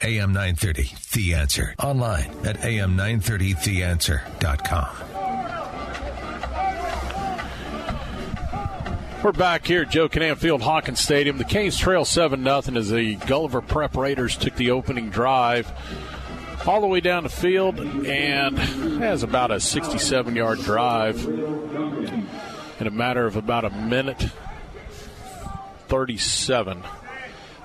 AM 930, The Answer. Online at am930theanswer.com. We're back here at Joe Kinnan Field, Hawkins Stadium. The Canes trail 7 0 as the Gulliver Prep Raiders took the opening drive all the way down the field and has about a 67 yard drive in a matter of about a minute 37.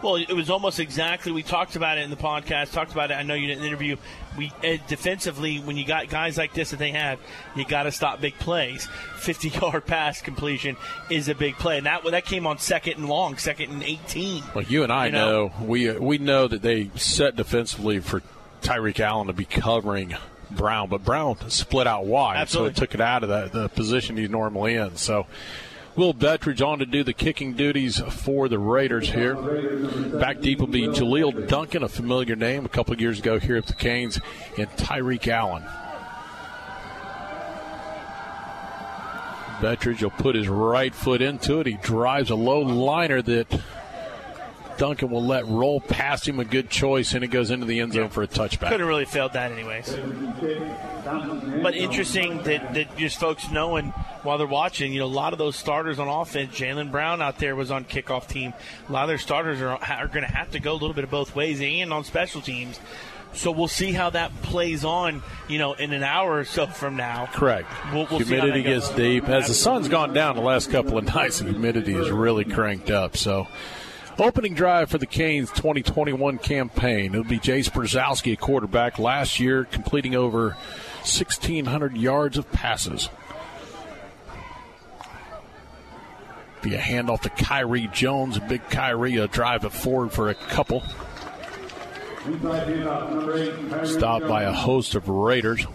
Well, it was almost exactly. We talked about it in the podcast. Talked about it. I know you didn't interview. We uh, defensively, when you got guys like this that they have, you got to stop big plays. Fifty-yard pass completion is a big play, and that that came on second and long, second and eighteen. Well, you and I You know? know, we we know that they set defensively for Tyreek Allen to be covering Brown, but Brown split out wide, Absolutely. so it took it out of the, the position he's normally in. So. Will Bettridge on to do the kicking duties for the Raiders here. Back deep will be Jaleel Duncan, a familiar name a couple years ago here at the Canes, and Tyreek Allen. Bettridge will put his right foot into it. He drives a low liner that Duncan will let roll past him. A good choice, and it goes into the end zone for a touchback. Could have really failed that anyways. But interesting that, that just folks knowing while they're watching, you know, a lot of those starters on offense, Jalen Brown out there was on kickoff team. A lot of their starters are, are going to have to go a little bit of both ways and on special teams. So we'll see how that plays on, you know, in an hour or so from now. Correct. We'll, we'll humidity gets deep. As the sun's gone down the last couple of nights, the humidity is really cranked up. So, opening drive for the Canes 2021 campaign. It'll be Jace Brzezowski, a quarterback, last year completing over 1,600 yards of passes. Be a handoff to Kyrie Jones. Big Kyrie, a drive it forward for a couple. Stopped by a host of Raiders.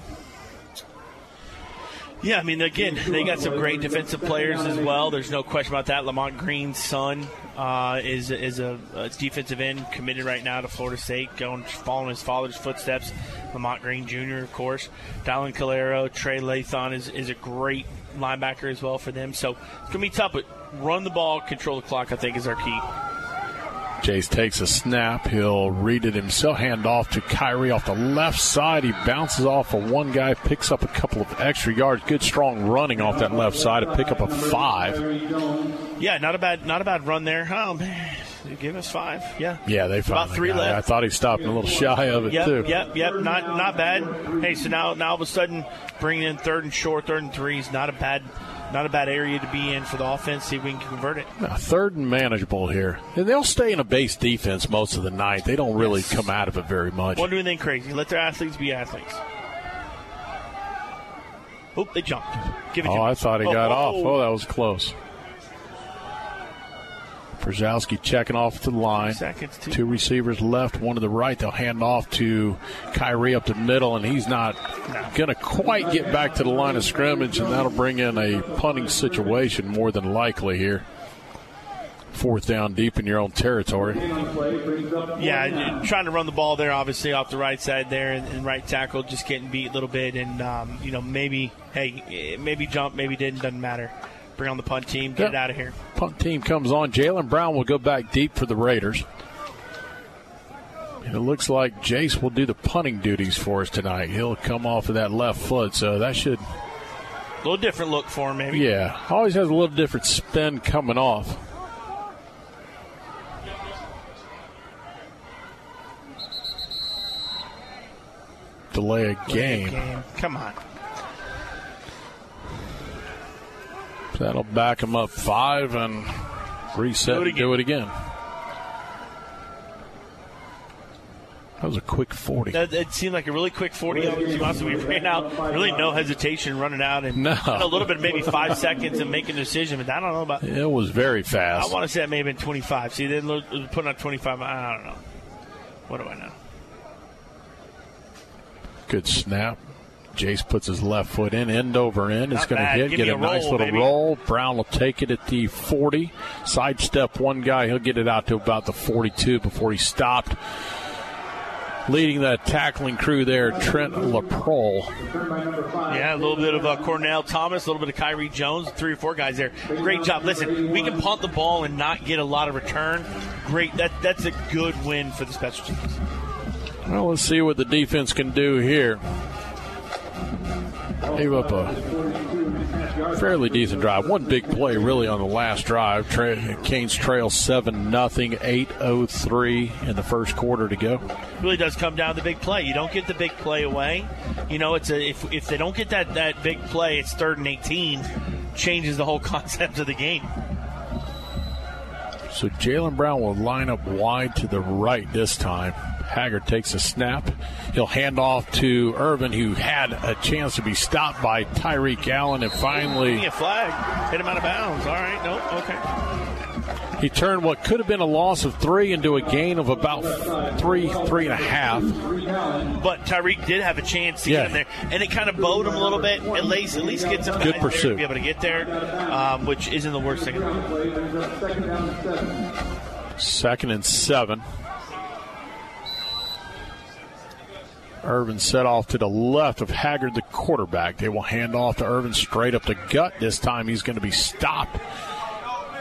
Yeah, I mean, again, they got some great defensive players as well. There's no question about that. Lamont Green's son uh, is is a, a, defensive end committed right now to Florida State, going following his father's footsteps. Lamont Green Jr., of course. Dylan Calero, Trey Lathon is, is a great linebacker as well for them. So it's going to be tough, but run the ball, control the clock, I think, is our key. Jace takes a snap. He'll read it himself. Hand off to Kyrie off the left side. He bounces off of one guy, picks up a couple of extra yards. Good strong running off that left side to pick up a five. Yeah, not a bad, not a bad run there. Oh man, They give us five. Yeah. Yeah, they about three left. I thought he stopped a little shy of it yep, too. Yep, yep, not not bad. Hey, so now now all of a sudden bringing in third and short, third and three is not a bad not a bad area to be in for the offense. See if we can convert it. Third and manageable here, and they'll stay in a base defense most of the night. They don't really yes. come out of it very much. Won't do anything crazy. Let their athletes be athletes. Oop, they jumped. Give it. Oh, I thought he oh, got oh, off. Oh, that was close. Brzezowski checking off to the line. Two. receivers left, one to the right. They'll hand off to Kyrie up the middle, and he's not no. going to quite get back to the line of scrimmage, and that'll bring in a punting situation more than likely here. Fourth down deep in your own territory. Yeah, trying to run the ball there, obviously off the right side there, and, and right tackle just getting beat a little bit, and um, you know maybe hey maybe jump, maybe didn't, doesn't matter bring on the punt team, get yep. it out of here. Punt team comes on. Jalen Brown will go back deep for the Raiders. And it looks like Jace will do the punting duties for us tonight. He'll come off of that left foot, so that should. A little different look for him, maybe. Yeah, always has a little different spin coming off. Delay a game. Delay a game. Come on. That'll back them up five and reset do it again. do it again. That was a quick 40. That, it seemed like a really quick 40. We ran out, really no hesitation running out, and no. a little bit, maybe five seconds and making a decision. But I don't know about. It was very fast. I want to say it may have been 25. See, they put on 25. I don't know. What do I know? Good snap. Jace puts his left foot in, end over end. It's going to hit, Give get a, a nice little baby. roll. Brown will take it at the 40. Sidestep one guy. He'll get it out to about the 42 before he stopped. Leading the tackling crew there, Trent LaProle. Yeah, a little bit of uh, Cornell Thomas, a little bit of Kyrie Jones, three or four guys there. Great job. Listen, we can punt the ball and not get a lot of return. Great. That that's a good win for the special teams. Well, let's see what the defense can do here. Gave up a fairly decent drive. One big play really on the last drive. Tra- Canes trail 7 nothing, 8.03 in the first quarter to go. Really does come down to the big play. You don't get the big play away. You know, it's a if, if they don't get that, that big play, it's third and 18. Changes the whole concept of the game. So Jalen Brown will line up wide to the right this time. Haggard takes a snap. He'll hand off to Irvin, who had a chance to be stopped by Tyreek Allen, and finally. a flag. Hit him out of bounds. All right. Nope. Okay. He turned what could have been a loss of three into a gain of about three, three and a half. But Tyreek did have a chance to yeah. get him there, and it kind of bowed him a little bit. At least, at least gets him good pursuit, to be able to get there, um, which isn't the worst thing. Second and seven. Irvin set off to the left of Haggard, the quarterback. They will hand off to Irvin straight up the gut. This time he's going to be stopped.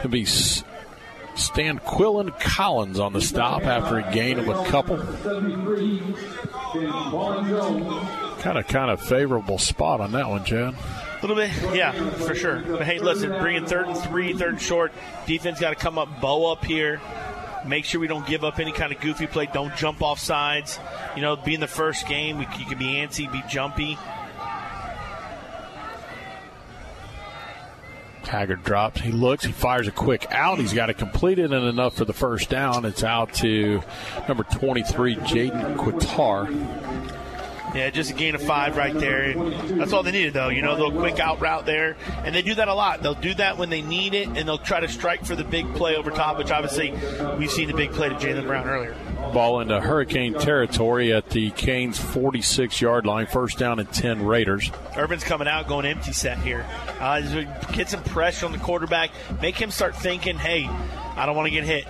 He'll be Stan Quillen Collins on the stop after a gain of a couple. Kind of, kind of favorable spot on that one, Chad. A little bit, yeah, for sure. But hey, listen, bringing third and three, third and short. Defense got to come up, bow up here. Make sure we don't give up any kind of goofy play. Don't jump off sides. You know, being the first game, you can be antsy, be jumpy. Haggard drops. He looks. He fires a quick out. He's got it completed and enough for the first down. It's out to number 23, Jaden Quitar. Yeah, just a gain of five right there. That's all they needed, though. You know, the quick out route there. And they do that a lot. They'll do that when they need it, and they'll try to strike for the big play over top, which obviously we've seen the big play to Jalen Brown earlier. Ball into Hurricane territory at the Canes 46 yard line. First down and 10 Raiders. Urban's coming out going empty set here. Uh, get some pressure on the quarterback. Make him start thinking, hey, I don't want to get hit.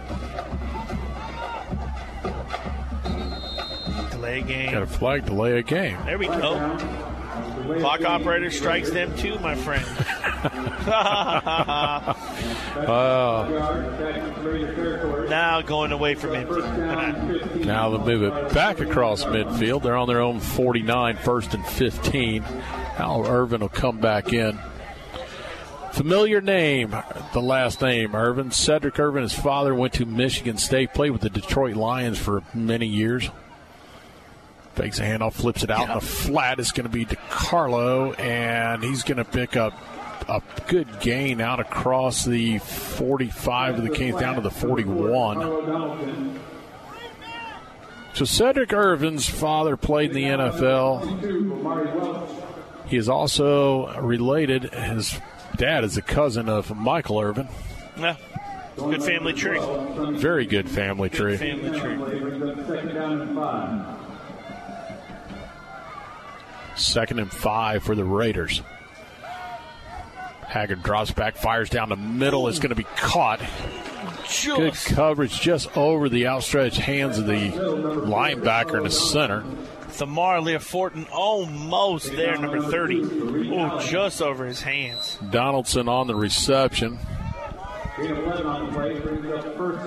Delay a game. Got a flag, delay a game. There we go. Clock operator strikes them too, my friend. Uh, now going away from empty. now they'll move it back across midfield. They're on their own 49, first and 15. Al Irvin will come back in. Familiar name, the last name, Irvin. Sedrick Irvin, his father went to Michigan State, played with the Detroit Lions for many years. Fakes a handoff, flips it out, and the flat is going to be DeCarlo, and he's going to pick up a good gain out across the 45 of the Canes down to the 41. So Sedrick Irvin's father played in the NFL. He is also related. His dad is a cousin of Michael Irvin. Yeah, good family tree. Very good family tree. Good family tree. Second and five for the Raiders. Haggard drops back, fires down the middle. It's going to be caught. Just. Good coverage just over the outstretched hands of the linebacker in the center. Thamar Leoforton almost there, number 30. Oh, just over his hands. Donaldson on the reception.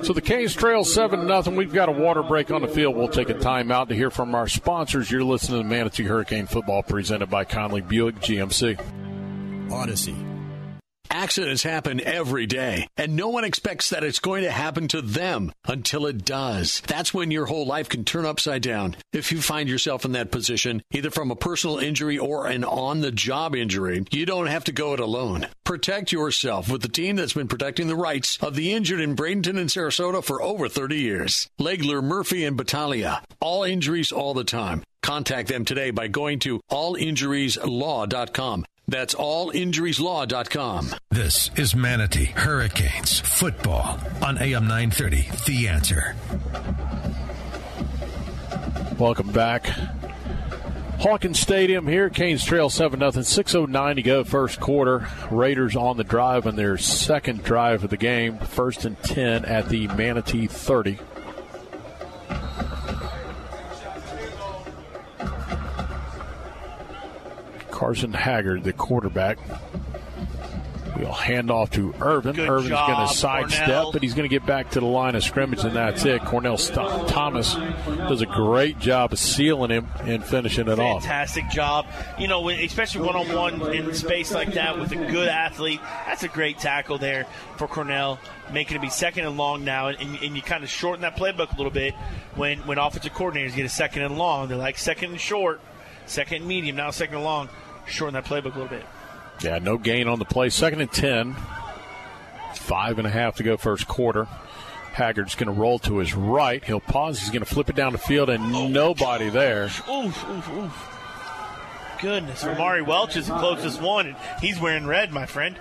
So the Canes trail 7 0. We've got a water break on the field. We'll take a timeout to hear from our sponsors. You're listening to Manatee Hurricane Football presented by Conley Buick GMC. Odyssey. Accidents happen every day, and no one expects that it's going to happen to them until it does. That's when your whole life can turn upside down. If you find yourself in that position, either from a personal injury or an on the job injury, you don't have to go it alone. Protect yourself with the team that's been protecting the rights of the injured in Bradenton and Sarasota for over 30 years. Legler, Murphy, and Battaglia. All injuries all the time. Contact them today by going to allinjurieslaw.com. That's allinjurieslaw.com. This is Manatee Hurricanes football on AM 930. The answer. Welcome back. Hawkins Stadium here. Canes trail 7 0. 6.09 to go, first quarter. Raiders on the drive on their second drive of the game. First and 10 at the Manatee 30. Carson Haggard, the quarterback. We'll hand off to Irvin. Good Irvin's going to sidestep, Cornell. but he's going to get back to the line of scrimmage, and that's it. Cornell St- Thomas does a great job of sealing him and finishing it off. Fantastic job. You know, especially one on one in space like that with a good athlete. That's a great tackle there for Cornell, making it be second and long now. And, and you kind of shorten that playbook a little bit when, when offensive coordinators get a second and long. They're like second and short, second and medium, now second and long. Shorten that playbook a little bit. Yeah, no gain on the play. Second and 10. Five and a half to go first quarter. Haggard's going to roll to his right. He'll pause. He's going to flip it down the field, and nobody there. Oof, oof, oof. Goodness, Amari Welch is the closest one, and he's wearing red, my friend.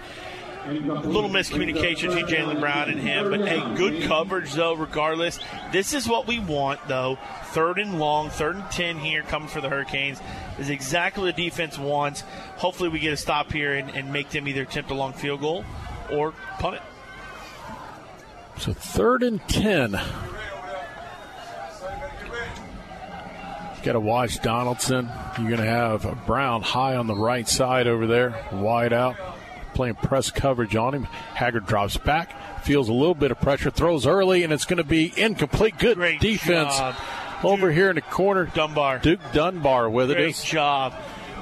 A little miscommunication between Jalen Brown and him, but hey, good coverage though. Regardless, this is what we want though. Third and long, third and ten here, coming for the Hurricanes, is exactly what the defense wants. Hopefully, we get a stop here and, and make them either attempt a long field goal or punt it. So third and 10. Got to watch Donaldson. You're going to have Brown high on the right side over there, wide out, playing press coverage on him. Haggard drops back, feels a little bit of pressure, throws early, and it's going to be incomplete. Good defense job. over here in the corner. Dunbar. Duke Dunbar with it. Great It's job.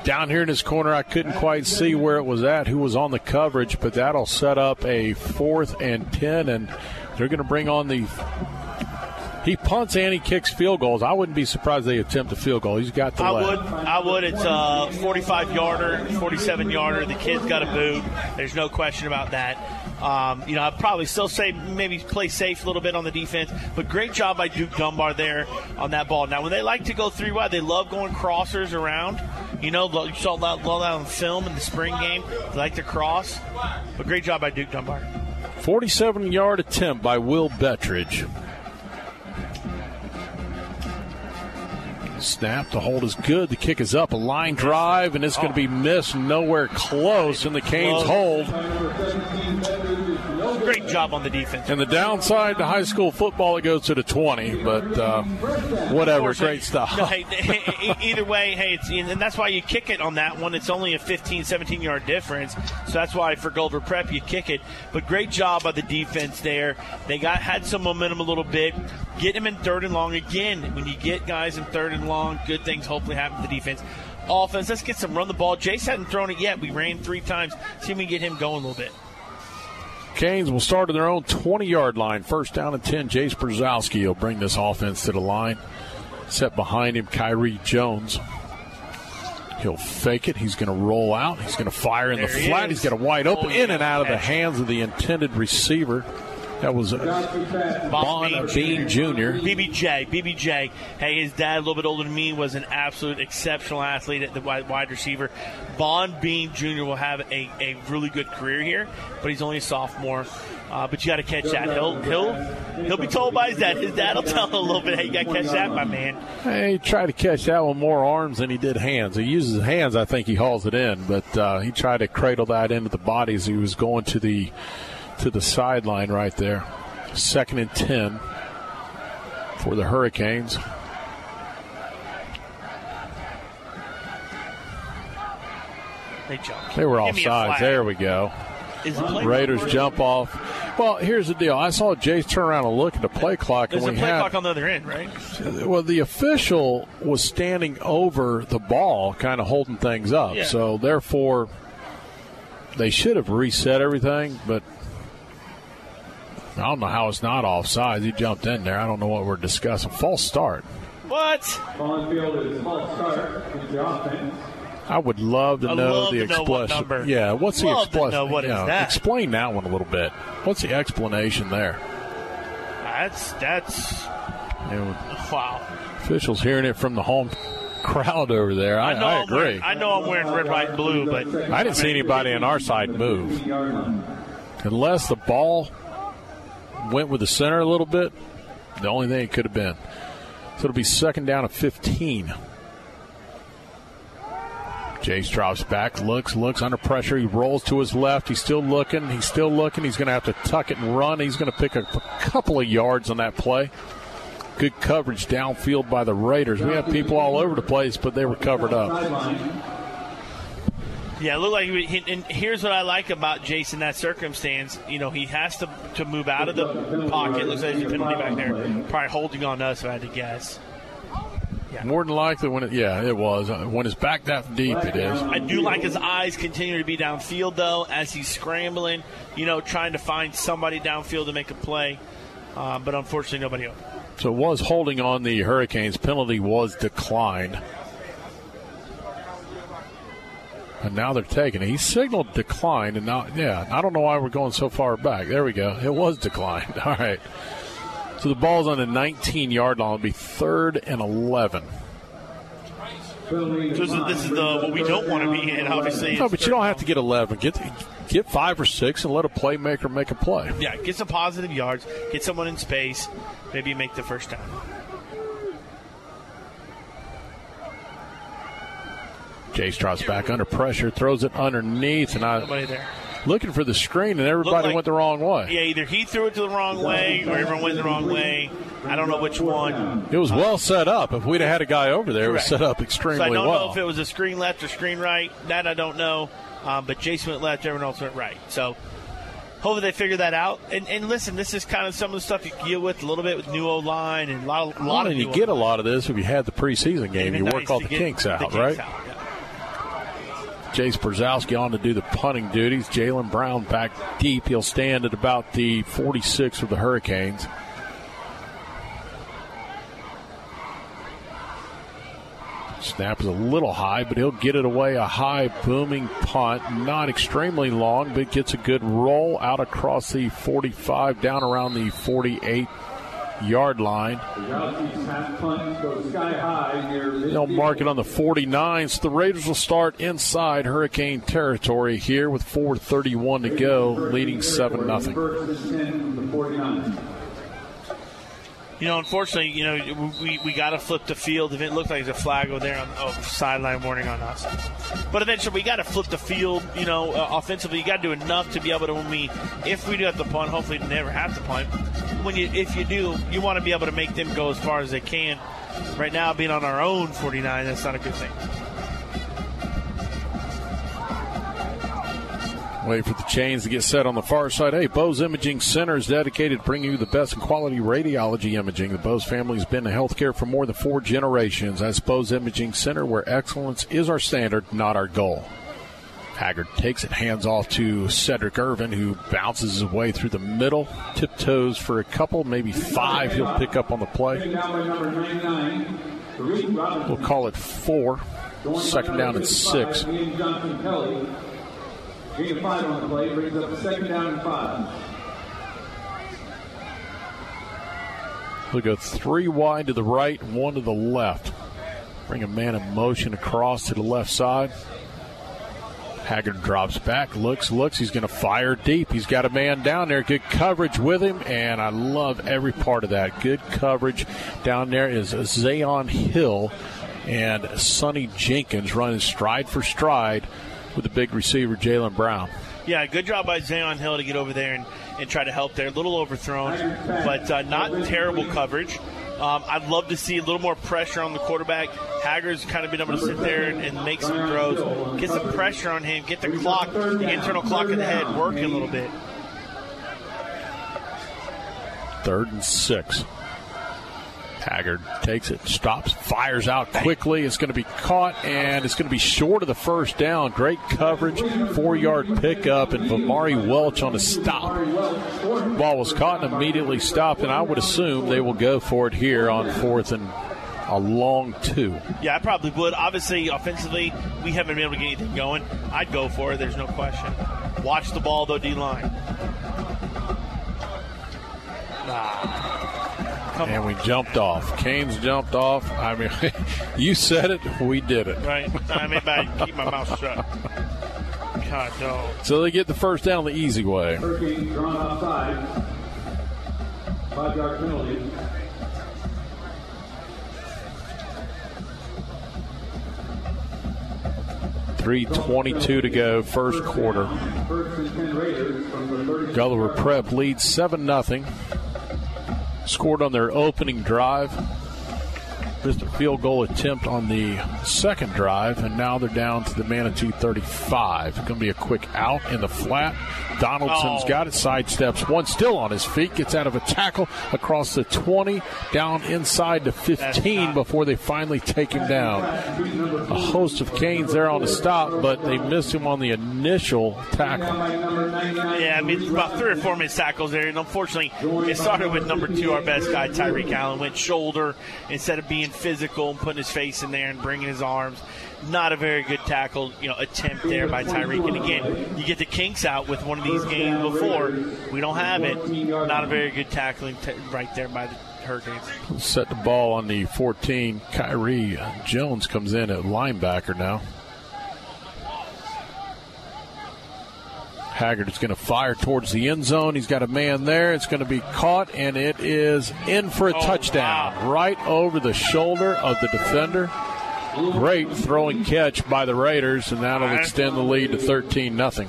down here in this corner. I couldn't quite see where it was at, who was on the coverage, but that'll set up a fourth and 10, and they're going to bring on the. He punts and he kicks field goals. I wouldn't be surprised they attempt a field goal. He's got the I leg. would. I would. It's a 45 yarder, 47 yarder. The kid's got a boot. There's no question about that. Um, you know, I'd probably still say maybe play safe a little bit on the defense, but great job by Duke Dunbar there on that ball. Now, when they like to go three wide, they love going crossers around. You know, you saw that, saw that on film in the spring game. They like to cross, but great job by Duke Dunbar. 47 yard attempt by Will Bettridge. Snap. The hold is good. The kick is up. A line drive, and it's going to be missed nowhere close. And the Canes hold. Great job on the defense. And the downside to high school football, it goes to the 20. But uh, whatever. Great stuff. No, hey, either way, hey, it's, and that's why you kick it on that one. It's only a 15, 17 yard difference. So that's why for Gulliver Prep, you kick it. But great job by the defense there. They got had some momentum a little bit. Get them in third and long again. When you get guys in third and long, good things hopefully happen to the defense. Offense, let's get some run the ball. Jace hadn't thrown it yet. We ran three times. See if we can get him going a little bit. Canes will start on their own 20 yard line. First down and 10. Jace Brzezowski will bring this offense to the line. Set behind him, Kyrie Jones. He'll fake it. He's going to roll out. He's going to fire in There the he flat. is. He's got a wide open Oh, in and out of the hands of the intended receiver. That was Bond Bean Jr. BBJ, BBJ. Hey, his dad, a little bit older than me, was an absolute exceptional athlete at the wide, wide receiver. Bond Bean Jr. will have a, a really good career here, but he's only a sophomore. Uh, but you got to catch that. He'll he'll he'll be told by his dad. His dad will tell him a little bit. Hey, you got to catch that, my man. Hey, he tried to catch that with more arms than he did hands. He uses his hands, I think he hauls it in, but uh, he tried to cradle that into the body as he was going to the to the sideline right there. Second and ten for the Hurricanes. They jumped. They were a offsides. There we go. Is the Raiders jump off. Well, here's the deal. I saw Jay turn around and look at the play clock, There's and a we play had clock on the other end, right? well, the official was standing over the ball, kind of holding things up. Yeah. So therefore, they should have reset everything. But I don't know how it's not offsides. He jumped in there. I don't know what we're discussing. False start. What? On field is false start. It's the offense. I would love to know love the what explanation. Yeah, what's the explanation? know what is yeah. Explain that one a little bit. What's the explanation there? That's that's know, wow. officials hearing it from the home crowd over there. I, know I agree. wearing- I know I'm wearing red, white, and blue, but I didn't see anybody on our side move. Unless the ball went with the center a little bit, the only thing it could have been. So it'll be second down at 15. Jace drops back, looks, looks under pressure. He rolls to his left. He's still looking. He's still looking. He's going to have to tuck it and run. He's going to pick a, a couple of yards on that play. Good coverage downfield by the Raiders. We have people all over the place, but they were covered up. Yeah, it looked like he, he- and here's what I like about Jason that circumstance. You know, he has to to move out of the pocket. Looks like there's a penalty back there. Probably holding on us, if I had to guess. More than likely, when it yeah, it was Uh, when it's back that deep, it is. I do like his eyes continue to be downfield though, as he's scrambling. You know, trying to find somebody downfield to make a play. Uh, but unfortunately, nobody open. So it was holding on the Hurricanes. Penalty was declined. And now they're taking it. He signaled declined, and now, yeah, I don't know why we're going so far back. There we go. It was declined. All right. So the ball's on the 19 yard line. It'll be third and 11. So this is, this is the what we don't want to be in. Obviously, No, but you don't have to get 11. Get get five or six and let a playmaker make a play. Yeah, get some positive yards, get someone in space, maybe make the first down. Jace drops back under pressure, throws it underneath, and I Nobody there. looking for the screen, and everybody like- went the wrong way. Yeah, either he threw it to the wrong way or everyone went the wrong way. I don't know which one. It was well set up. If we'd have had a guy over there, it was set up extremely So I don't well. know if it was a screen left or screen right. That I don't know. Um, but Jason went left, everyone else went right. So hopefully they figure that out. And, and listen, this is kind of some of the stuff you deal with a little bit with new O line and a lot, of- a lot Well, of and you get a O-line. lot of this if you had the preseason game. You work all the kinks out, the kinks right? out, yeah. Jace Brzezowski on to do the punting duties. Jalen Brown back deep. He'll stand at about the 46 of the Hurricanes. Snap is a little high, but he'll get it away. A high booming punt, not extremely long, but gets a good roll out across the 45, down around the 48 yard line. They'll mark it on the 49s. The Raiders will start inside Hurricane territory here with 4.31 to go, leading 7 0. You know, unfortunately, you know, we, we got to flip the field. If it looked like there's a flag over there on oh, sideline warning on us, but eventually we got to flip the field. You know, uh, offensively, you got to do enough to be able to when we, if we do have to punt, hopefully never have to punt. When you, if you do, you want to be able to make them go as far as they can. Right now, being on our own 49, that's not a good thing. Wait for the chains to get set on the far side. Hey, Bowes Imaging Center is dedicated to bringing you the best in quality radiology imaging. The Bowes family has been in healthcare for more than four generations. That's Bowes Imaging Center, where excellence is our standard, not our goal. Haggard takes it, hands off to Sedrick Irvin, who bounces his way through the middle, tiptoes for a couple, maybe five. He'll pick up on the play. We'll call it four. Second down and six. Gain five on the play brings up the second down and five. We'll go three wide to the right, one to the left. Bring a man in motion across to the left side. Haggard drops back, looks, looks. He's going to fire deep. He's got a man down there. Good coverage with him, and I love every part of that. Good coverage down there is Zayon Hill and Sonny Jenkins running stride for stride with the big receiver, Jalen Brown. Yeah, good job by Zayon Hill to get over there and, and try to help there. A little overthrown, but uh, not terrible coverage. Um, I'd love to see a little more pressure on the quarterback. Haggard's kind of been able to sit there and, and, make some throws, get some pressure on him, get the clock, the internal clock in the head working a little bit. Third and six. Haggard takes it, stops, fires out quickly. It's going to be caught, and it's going to be short of the first down. Great coverage, four yard pickup, and Vamari Welch on a stop. Ball was caught and immediately stopped, and I would assume they will go for it here on fourth and a long two. Yeah, I probably would. Obviously, offensively, we haven't been able to get anything going. I'd go for it. There's no question. Watch the ball, though, D line. Ah. And we jumped off. Canes jumped off. I mean, you said it, we did it. Right. I mean, I keep my mouth shut. God, no. So they get the first down the easy way. Hurricanes drawn outside. Five yard penalty. Three twenty-two to go, first quarter. Gulliver Prep leads seven nothing scored on their opening drive. Missed a field goal attempt on the second drive, and now they're down to the Manatee 35. It's going to be a quick out in the flat. Donaldson's Oh. got it, sidesteps one, still on his feet, gets out of a tackle across the 20, down inside the 15 before they finally take him down. A host of Canes there on the stop, but they missed him on the initial tackle. Yeah, I mean, about three or four missed tackles there, and unfortunately, it started with number two, our best guy, Tyreek Allen, went shoulder instead of being physical and putting his face in there and bringing his arms. Not a very good tackle, you know, attempt there by Tyreek. And again, you get the kinks out with one of these games before. We don't have it. Not a very good tackling t- right there by the Hurricanes. Set the ball on the 14. Kyrie Jones comes in at linebacker now. Haggard is going to fire towards the end zone. He's got a man there. It's going to be caught, and it is in for a touchdown. Right over the shoulder of the defender. Great throwing catch by the Raiders, and that'll extend the lead to 13 nothing.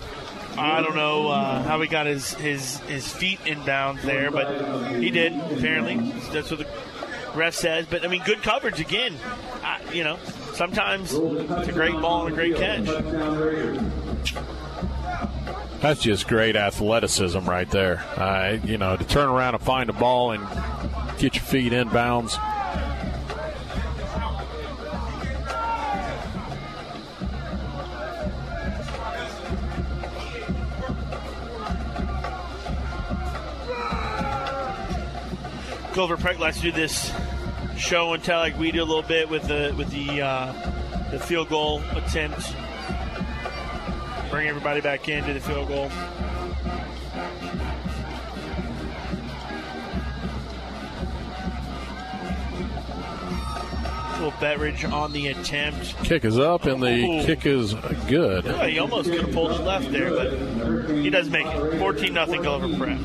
I don't know uh, how he got his, his, his feet inbound there, but he did, apparently. That's what the ref says. But, I mean, good coverage again. I, you know, sometimes it's a great ball and a great catch. That's just great athleticism right there. Uh, you know, to turn around and find a ball and get your feet inbounds. Gulliver Prep likes to do this show and tell like we do a little bit with the with the uh, the field goal attempt. Bring everybody back in. into the field goal. Little Bettridge on the attempt. Kick is up, and the Ooh. kick is good. Yeah, he almost could have pulled it left there, but he does make it. 14 nothing Gulliver Prep.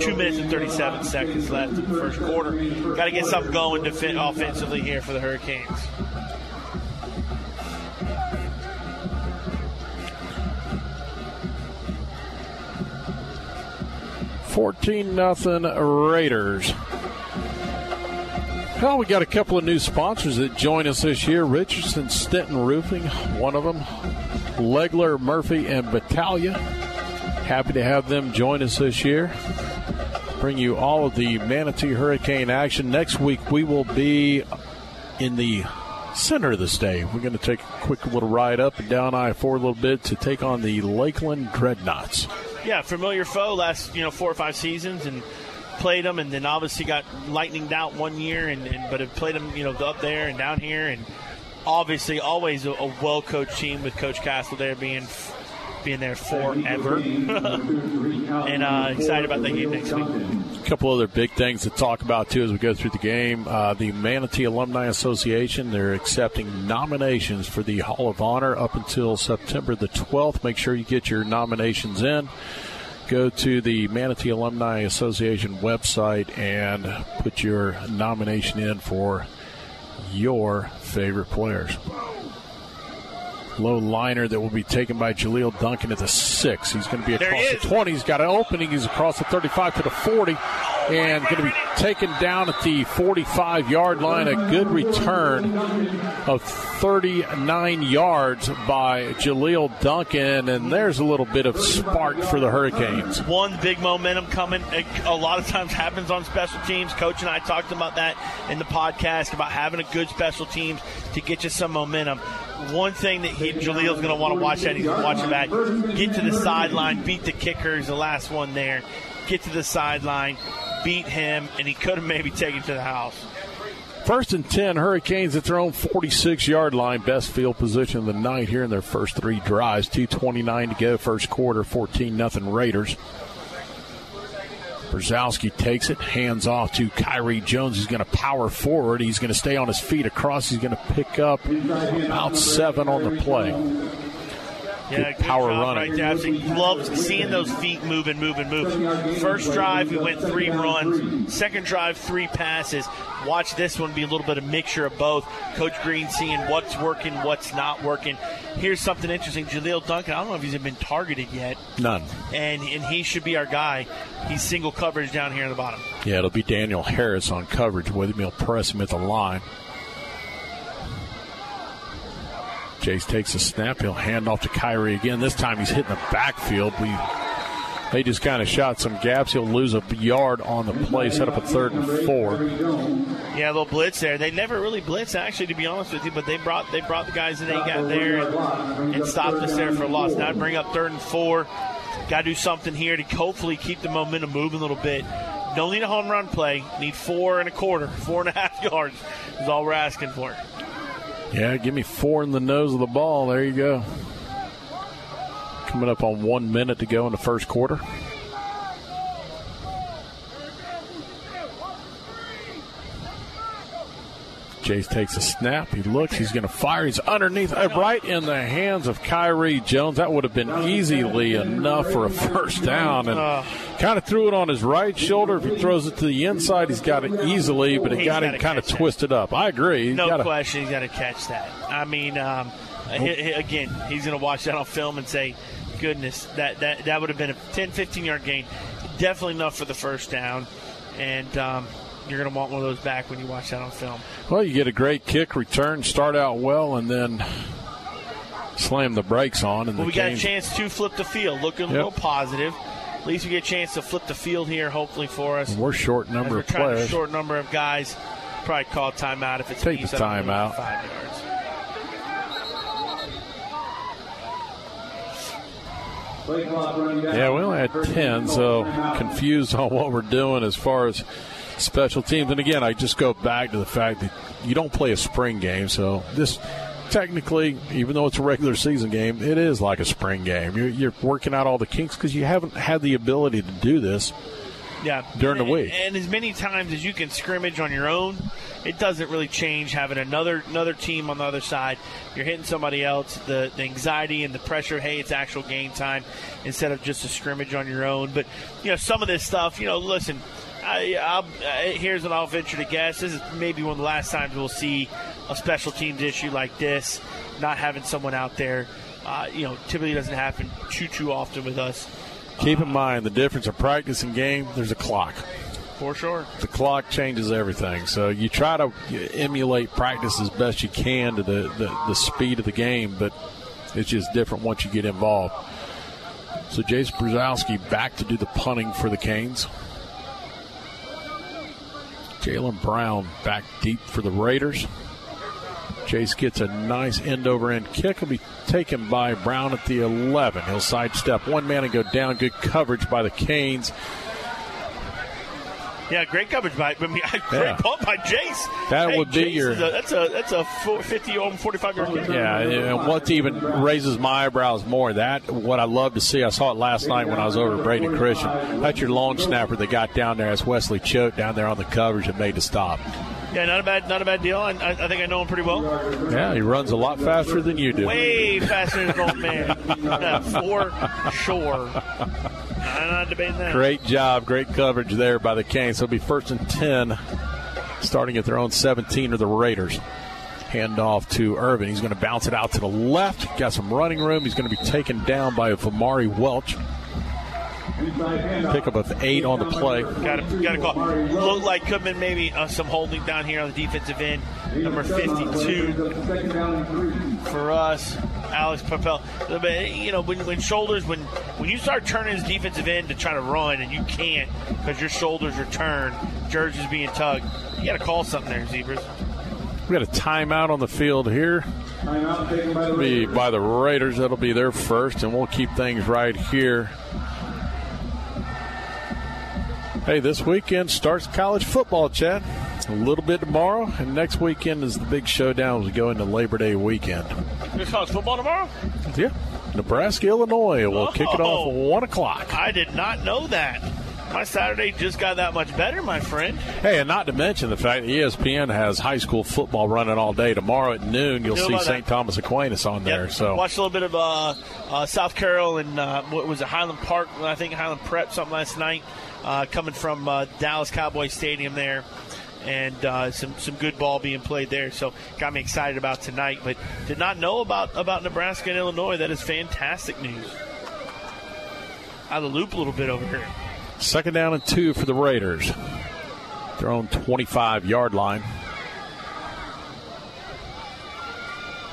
two minutes and 37 seconds left in the first quarter. Got to get something going defen- offensively here for the Hurricanes. 14 nothing Raiders. Well, we got a couple of new sponsors that join us this year. Richardson Stenton Roofing, one of them. Legler, Murphy, and Battaglia. Happy to have them join us this year. Bring you all of the Manatee Hurricane action. Next week, we will be in the center of the state. We're going to take a quick little ride up and down I 4 a little bit to take on the Lakeland Dreadnoughts. Yeah, familiar foe last you know four or five seasons and played them, and then obviously got lightninged out one year, and, and but have played them you know up there and down here, and obviously always a, a well coached team with Coach Castle there being being there forever, and uh, excited about that game next week. A couple other big things to talk about too as we go through the game. Uh, the Manatee Alumni Association they're accepting nominations for the Hall of Honor up until September the 12th. Make sure you get your nominations in. Go to the Manatee Alumni Association website and put your nomination in for your favorite players low liner that will be taken by Jaleel Duncan at the six. He's going to be across the 20. He's got an opening. He's across the 35 to the 40 and going to be taken down at the 45 yard line. A good return of 39 yards by Jaleel Duncan. And there's a little bit of spark for the Hurricanes. One big momentum coming. A lot of times happens on special teams. Coach and I talked about that in the podcast about having a good special teams to get you some momentum one thing that he, Jaleel's going to want to watch that. He's going to watch it back. Get to the sideline, beat the kicker. He's the last one there. Get to the sideline, beat him, and he could have maybe taken to the house. First and 10, Hurricanes at their own 46 yard line. Best field position of the night here in their first three drives. 2.29 to go, first quarter, 14 nothing Raiders. Brzezowski takes it, hands off to Kyrie Jones. He's going to power forward. He's going to stay on his feet across. He's going to pick up about seven on the play. Yeah, power running. Right there. Absolutely loved seeing those feet move and move and move. First drive, we went three runs. Second drive, three passes. Watch this one be a little bit of a mixture of both. Coach Green seeing what's working, what's not working. Here's something interesting. Jaleel Duncan, I don't know if he's been targeted yet. None. And and he should be our guy. He's single coverage down here in the bottom. Yeah, it'll be Daniel Harris on coverage with him. He'll press him at the line. Jace takes a snap. He'll hand off to Kyrie again. This time he's hitting the backfield. We they just kind of shot some gaps. He'll lose a yard on the play, set up a third and four. Yeah, a little blitz there. They never really blitz, actually, to be honest with you. But they brought they brought the guys that they got there and, and stopped us there for a loss. Now bring up third and four. Got to do something here to hopefully keep the momentum moving a little bit. Don't need a home run play. Need four and a quarter, four and a half yards is all we're asking for. Yeah, give me four in the nose of the ball. There you go. Coming up on one minute to go in the first quarter. Jace takes a snap. He looks. He's going to fire. He's underneath, uh, right in the hands of Kyrie Jones. That would have been easily enough for a first down. And kind of threw it on his right shoulder. If he throws it to the inside, he's got it easily, but it got him kind of that. twisted up. I agree. He's no gotta- question, he's got to catch that. I mean, um, he- he- again, he's going to watch that on film and say, "Goodness, that that that would have been a 10, 15 yard gain. Definitely enough for the first down." And um, you're going to want one of those back when you watch that on film. Well, you get a great kick return, start out well, and then slam the brakes on. And But the we got a chance to flip the field, looking a little positive. At least we get a chance to flip the field here, hopefully for us. We're short number we're of players. short number of guys. Probably call timeout if it's Take me, the so I don't timeout. Five yards. Yeah, we only had 10, so confused on what we're doing as far as special teams. And again, I just go back to the fact that you don't play a spring game, so this technically, even though it's a regular season game, it is like a spring game. You're, you're working out all the kinks because you haven't had the ability to do this Yeah. during the week. And as many times as you can scrimmage on your own, it doesn't really change having another another team on the other side. You're hitting somebody else. The, the anxiety and the pressure. Hey, it's actual game time instead of just a scrimmage on your own. But you know, some of this stuff. You know, listen. I, uh, here's what I'll venture to guess. This is maybe one of the last times we'll see a special teams issue like this. Not having someone out there, uh, you know, typically doesn't happen too too often with us. Keep in mind the difference of practice and game. There's a clock. For sure. The clock changes everything. So you try to emulate practice as best you can to the, the, the speed of the game, but it's just different once you get involved. So Jason Brzezowski back to do the punting for the Canes. Jalen Brown back deep for the Raiders. Chase gets a nice end over end kick. Will be taken by Brown at the 11. He'll sidestep one man and go down. Good coverage by the Canes. Yeah, great coverage by I mean, great Yeah. pump by Jace. That Hey, would be Jace your- a- that's a that's a four- 50 over 45 yard kick. Yeah, and what even raises my eyebrows more, that what I love to see, I saw it last night when I was over at Brady Christian. That's your long snapper that got down there. That's Wesley Choate down there on the coverage and made the stop. Yeah, not a bad not a bad deal. I, I I think I know him pretty well. Yeah, he runs a lot faster than you do. Way faster than an old man. Yeah, for sure. I'm not debating that. Great job, great coverage there by the Canes. It'll be first and 10, starting at their own 17 of the Raiders. Hand off to Irvin. He's going to bounce it out to the left. Got some running room. He's going to be taken down by Vamari Welch. Pick up of eight on the play. Got to got to call. Looked like could have been maybe uh, some holding down here on the defensive end. Number 52 for us, Alex Papel. You know, when, when shoulders, when when you start turning his defensive end to try to run and you can't because your shoulders are turned, jerseys being tugged, you got to call something there, Zebras. We got a timeout on the field here. Be by the Raiders. That'll be their first, and we'll keep things right here. Hey, this weekend starts college football, Chad. A little bit tomorrow, and next weekend is the big showdown as we go into Labor Day weekend. There's college football tomorrow? Yeah, Nebraska, Illinois will kick it off Oh. at one o'clock. I did not know that. My Saturday just got that much better, my friend. Hey, and not to mention the fact that ESPN has high school football running all day. Tomorrow at noon, you'll Know see St. Thomas Aquinas on there. So watch a little bit of uh, uh, South Carroll and uh, what was it Highland Park? I think Highland Prep something last night, uh, coming from uh, Dallas Cowboy Stadium there, and uh, some some good ball being played there. So got me excited about tonight. But did not know about about Nebraska and Illinois. That is fantastic news. Out of the loop a little bit over here. Second down and two for the Raiders. Their own 25 yard line.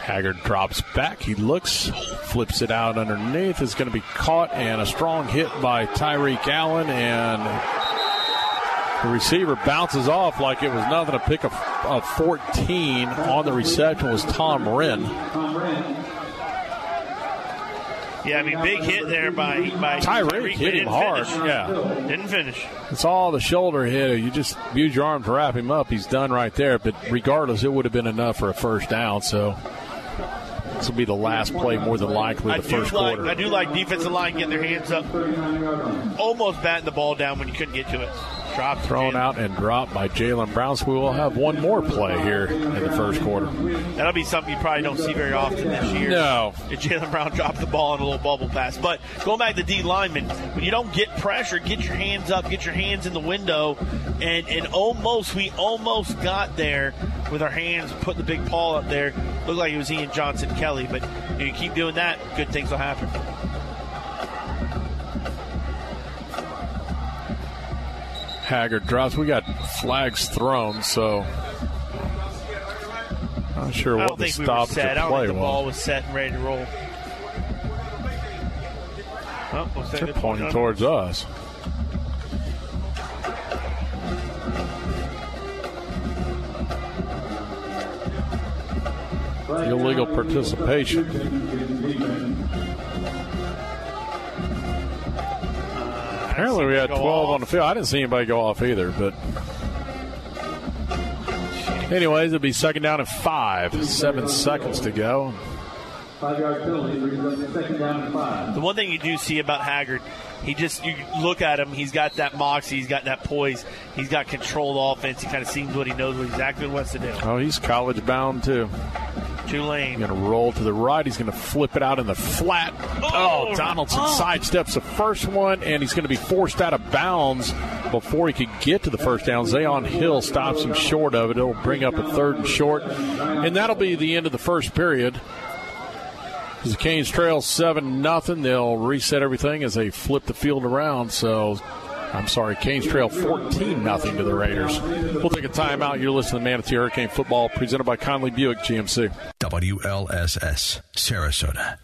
Haggard drops back. He looks, flips it out underneath. It's going to be caught and a strong hit by Tyreek Allen. And the receiver bounces off like it was nothing. A pick of, of 14 on the reception was Tom Wren. Yeah, I mean, big hit there by by Tyreek hit him hard, finish. yeah. didn't finish. It's all the shoulder hit. You just use your arm to wrap him up. He's done right there. But regardless, it would have been enough for a first down. So this will be the last play, more than likely, I the do first like quarter. I do like defensive line getting their hands up, almost batting the ball down when you couldn't get to it. Dropped Thrown out and dropped by Jalen Brown. So we will have one more play here in the first quarter. That'll be something you probably don't see very often this year. No. Jalen Brown dropped the ball in a little bubble pass. But going back to D lineman, when you don't get pressure, get your hands up, get your hands in the window, and and almost we almost got there with our hands, put the big paw up there. Looked like it was Ian Johnson Kelly, but you, you keep doing that, good things will happen. Haggard drops. We got flags thrown, so not sure what the we stop set. I don't think the ball was. set and ready to roll. Oh, They're pointing point? towards us. Illegal participation. Apparently, we had 12 on the field. I didn't see anybody go off either, but. Anyways, it'll be second down and five. Seven seconds to go. Five yard penalty brings up the second down and five. The one thing you do see about Haggard, he just you look at him. He's got that moxie. He's got that poise. He's got controlled offense. He kind of seems what he knows what exactly what wants to do. Oh, he's college bound too. Tulane. Going to roll to the right. He's going to flip it out in the flat. Oh, Oh, Donaldson oh. sidesteps the first one, and he's going to be forced out of bounds before he could get to the first down. Zayon Hill stops him short of it. It'll bring up a third and short, and that'll be the end of the first period. As the Canes trail seven nothing, they'll reset everything as they flip the field around. So, I'm sorry, Canes trail fourteen nothing to the Raiders. We'll take a timeout. You're listening to Manatee Hurricane Football, presented by Conley Buick GMC. WLSS, Sarasota.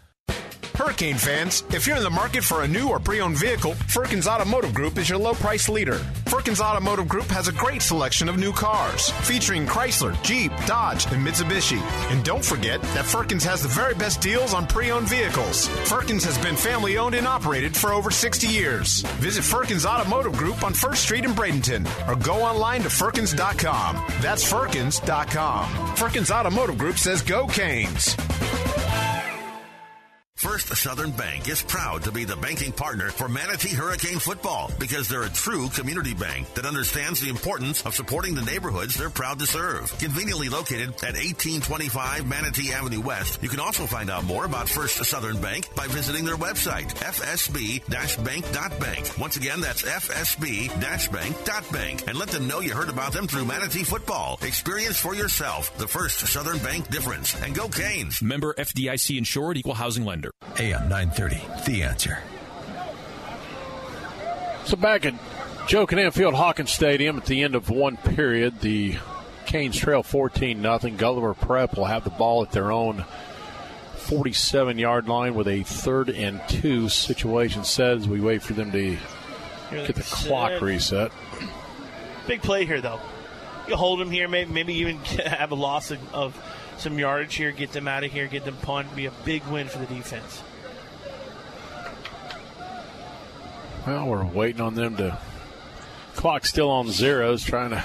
Hurricane fans, if you're in the market for a new or pre-owned vehicle, Firkins Automotive Group is your low price leader. Firkins Automotive Group has a great selection of new cars, featuring Chrysler, Jeep, Dodge, and Mitsubishi. And don't forget that Firkins has the very best deals on pre-owned vehicles. Firkins has been family owned and operated for over 60 years. Visit Firkins Automotive Group on 1st Street in Bradenton or go online to Firkins.com. That's Firkins.com. Firkins Automotive Group says go Canes. First Southern Bank is proud to be the banking partner for Manatee Hurricane football because they're a true community bank that understands the importance of supporting the neighborhoods they're proud to serve. Conveniently located at 1825 Manatee Avenue West, you can also find out more about First Southern Bank by visiting their website, fsb-bank.bank. Once again, that's fsb-bank.bank and let them know you heard about them through Manatee football. Experience for yourself the First Southern Bank difference and go Canes. Member FDIC insured equal housing lender. AM 930, The Answer. So back at Joe Kinnan Field Hawkins Stadium at the end of one period, the Canes trail 14 nothing. Gulliver Prep will have the ball at their own 47 yard line with a third and two situation set as we wait for them to get the clock reset. Big play here, though. You hold them here, maybe, maybe even have a loss of, of some yardage here, get them out of here, get them punt, be a big win for the defense. Well, we're waiting on them to. Clock still on zeros, trying to.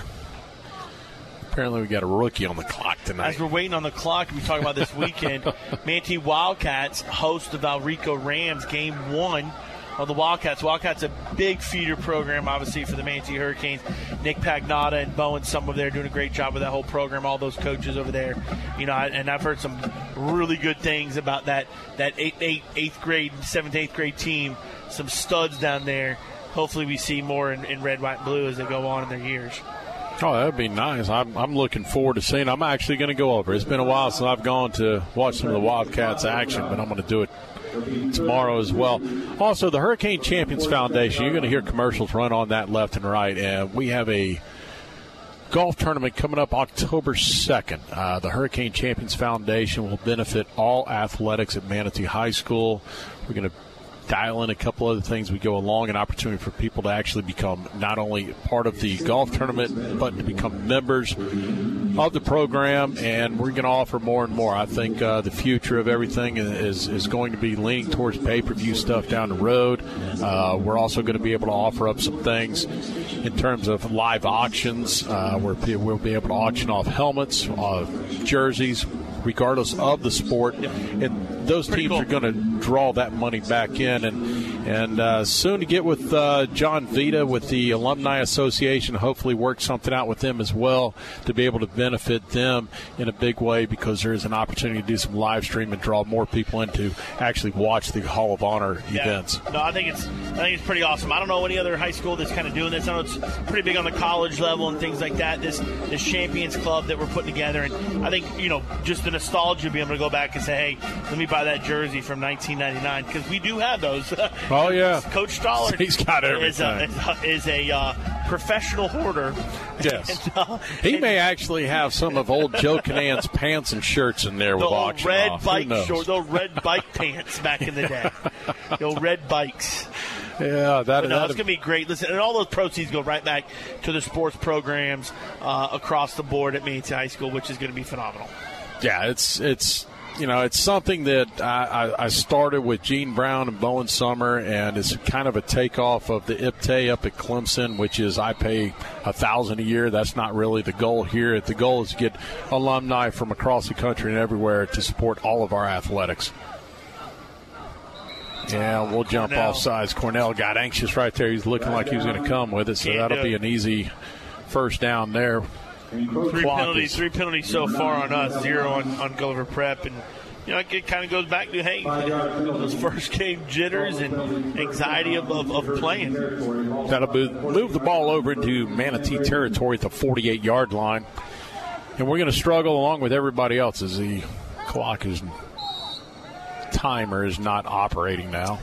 Apparently, we got a rookie on the clock tonight. As we're waiting on the clock, we talk about this weekend. Manatee Wildcats host the Valrico Rams game one of the Wildcats. Wildcats a big feeder program, obviously, for the Manatee Hurricanes. Nick Pagnotta and Bowen some over there doing a great job with that whole program. All those coaches over there, you know, and I've heard some really good things about that that eighth, eighth, eighth grade, seventh, eighth grade team. Some studs down there. Hopefully, we see more in, in red, white, and blue as they go on in their years. Oh, that'd be nice. I'm, I'm looking forward to seeing. I'm actually going to go over. It's been a while since I've gone to watch some of the Wildcats action, but I'm going to do it tomorrow as well. Also, the Hurricane Champions Foundation. You're going to hear commercials run on that left and right, and we have a golf tournament coming up October 2nd. Uh, the Hurricane Champions Foundation will benefit all athletics at Manatee High School. We're going to dial in a couple other things. We go along an opportunity for people to actually become not only part of the golf tournament but to become members of the program. And we're going to offer more and more. I think uh, the future of everything is, is going to be leaning towards pay-per-view stuff down the road. Uh, we're also going to be able to offer up some things in terms of live auctions uh, where we'll be able to auction off helmets jerseys regardless of the sport and those teams are going to draw that money back in and and uh, soon to get with uh, John Vita with the Alumni Association hopefully work something out with them as well to be able to benefit them in a big way because there is an opportunity to do some live stream and draw more people in to actually watch the Hall of Honor events. No, I think it's I think it's pretty awesome. I don't know any other high school that's kind of doing this. I know it's pretty big on the college level and things like that. This this Champions Club that we're putting together, and I think you know just the nostalgia, being able to go back and say, hey, let me buy that jersey from 1999 because we do have those. Oh yeah, Coach Stollard He's got is a, everything. is a uh, professional hoarder. Yes. And, uh, He may actually have some of old Joe Kinnan's pants and shirts in there with the auction red off. Bike knows? short, those red bike pants back in the day. the old red bikes. Yeah, that no, that it's going to be great. Listen, and all those proceeds go right back to the sports programs uh, across the board at Manatee High School, which is going to be phenomenal. yeah, it's it's you know, it's something that I, I, started with Gene Brown and Bowen Summer, and it's kind of a takeoff of the IPTAY up at Clemson, which is I pay a thousand a year. That's not really the goal here. The goal is to get alumni from across the country and everywhere to support all of our athletics. Yeah, we'll jump Cornell. off sides. Cornell got anxious right there. He's looking like he was going to come with it, so that'll be an easy first down there. Three penalties, three penalties so far on us, zero on, on Gulliver Prep, and you know it kind of goes back to hey those first game jitters and anxiety of, of, of playing. That'll move, move the ball over into Manatee territory at the 48 yard line. And we're going to struggle along with everybody else as the clock is timer is not operating now.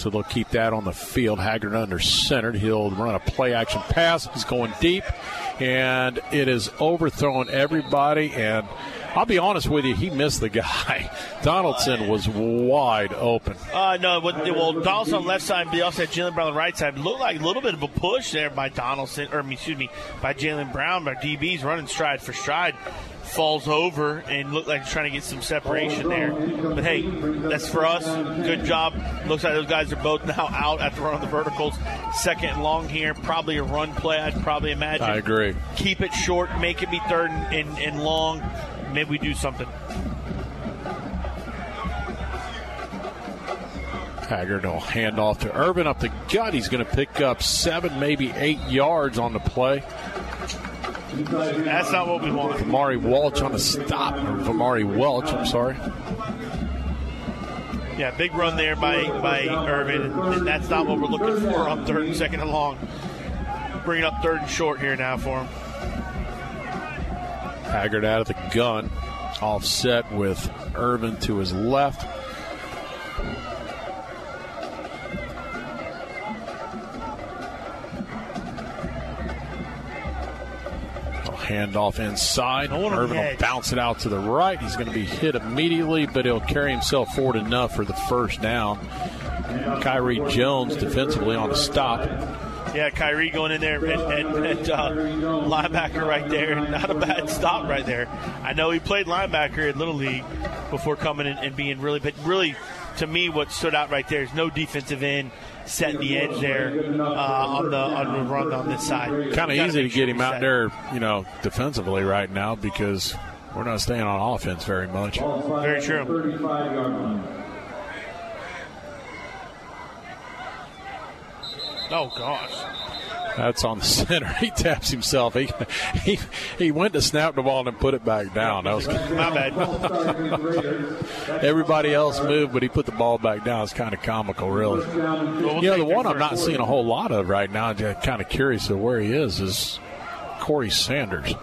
So they'll keep that on the field. Haggard under centered. He'll run a play action pass. He's going deep, and it is overthrowing everybody. And I'll be honest with you, he missed the guy. Donaldson was wide open. Uh, no, well, Donaldson on left side, but also had Jalen Brown on the right side. Looked like a little bit of a push there by Donaldson, or excuse me, by Jalen Brown. by DB's running stride for stride, falls over and looked like he's trying to get some separation there. But hey, that's for us. Good job. Looks like those guys are both now out after running the verticals. Second and long here, probably a run play. I'd probably imagine. I agree. Keep it short, make it be third and, and, and long. Maybe we do something. Haggard will hand off to Irvin up the gut. He's going to pick up seven, maybe eight yards on the play. That's not what we want. Vamari Welch on a stop. Vamari Welch, I'm sorry. Yeah, big run there by by Irvin, and that's not what we're looking for on third and second and long. Bringing up third and short here now for him. Haggard out of the gun. Offset with Irvin to his left. He'll hand off inside. Irvin will bounce it out to the right. He's going to be hit immediately, but he'll carry himself forward enough for the first down. Kyrie Jones defensively on a stop. Yeah, Kyrie going in there at, at, at uh, linebacker right there. Not a bad stop right there. I know he played linebacker in Little League before coming in and being really, but really, to me, what stood out right there is no defensive end setting the edge there uh, on the on the run on this side. Kind of easy to get him out set. there, you know, defensively right now because we're not staying on offense very much. Very true. 35 yard line. Oh gosh. That's on the center. He taps himself. He he he went to snap the ball and then put it back down. That was My bad. everybody else moved, but he put the ball back down. It's kind of comical, really. we'll you know, the one I'm not seeing a whole lot of right now. Just kind of curious of where he is. Is Corey Sanders?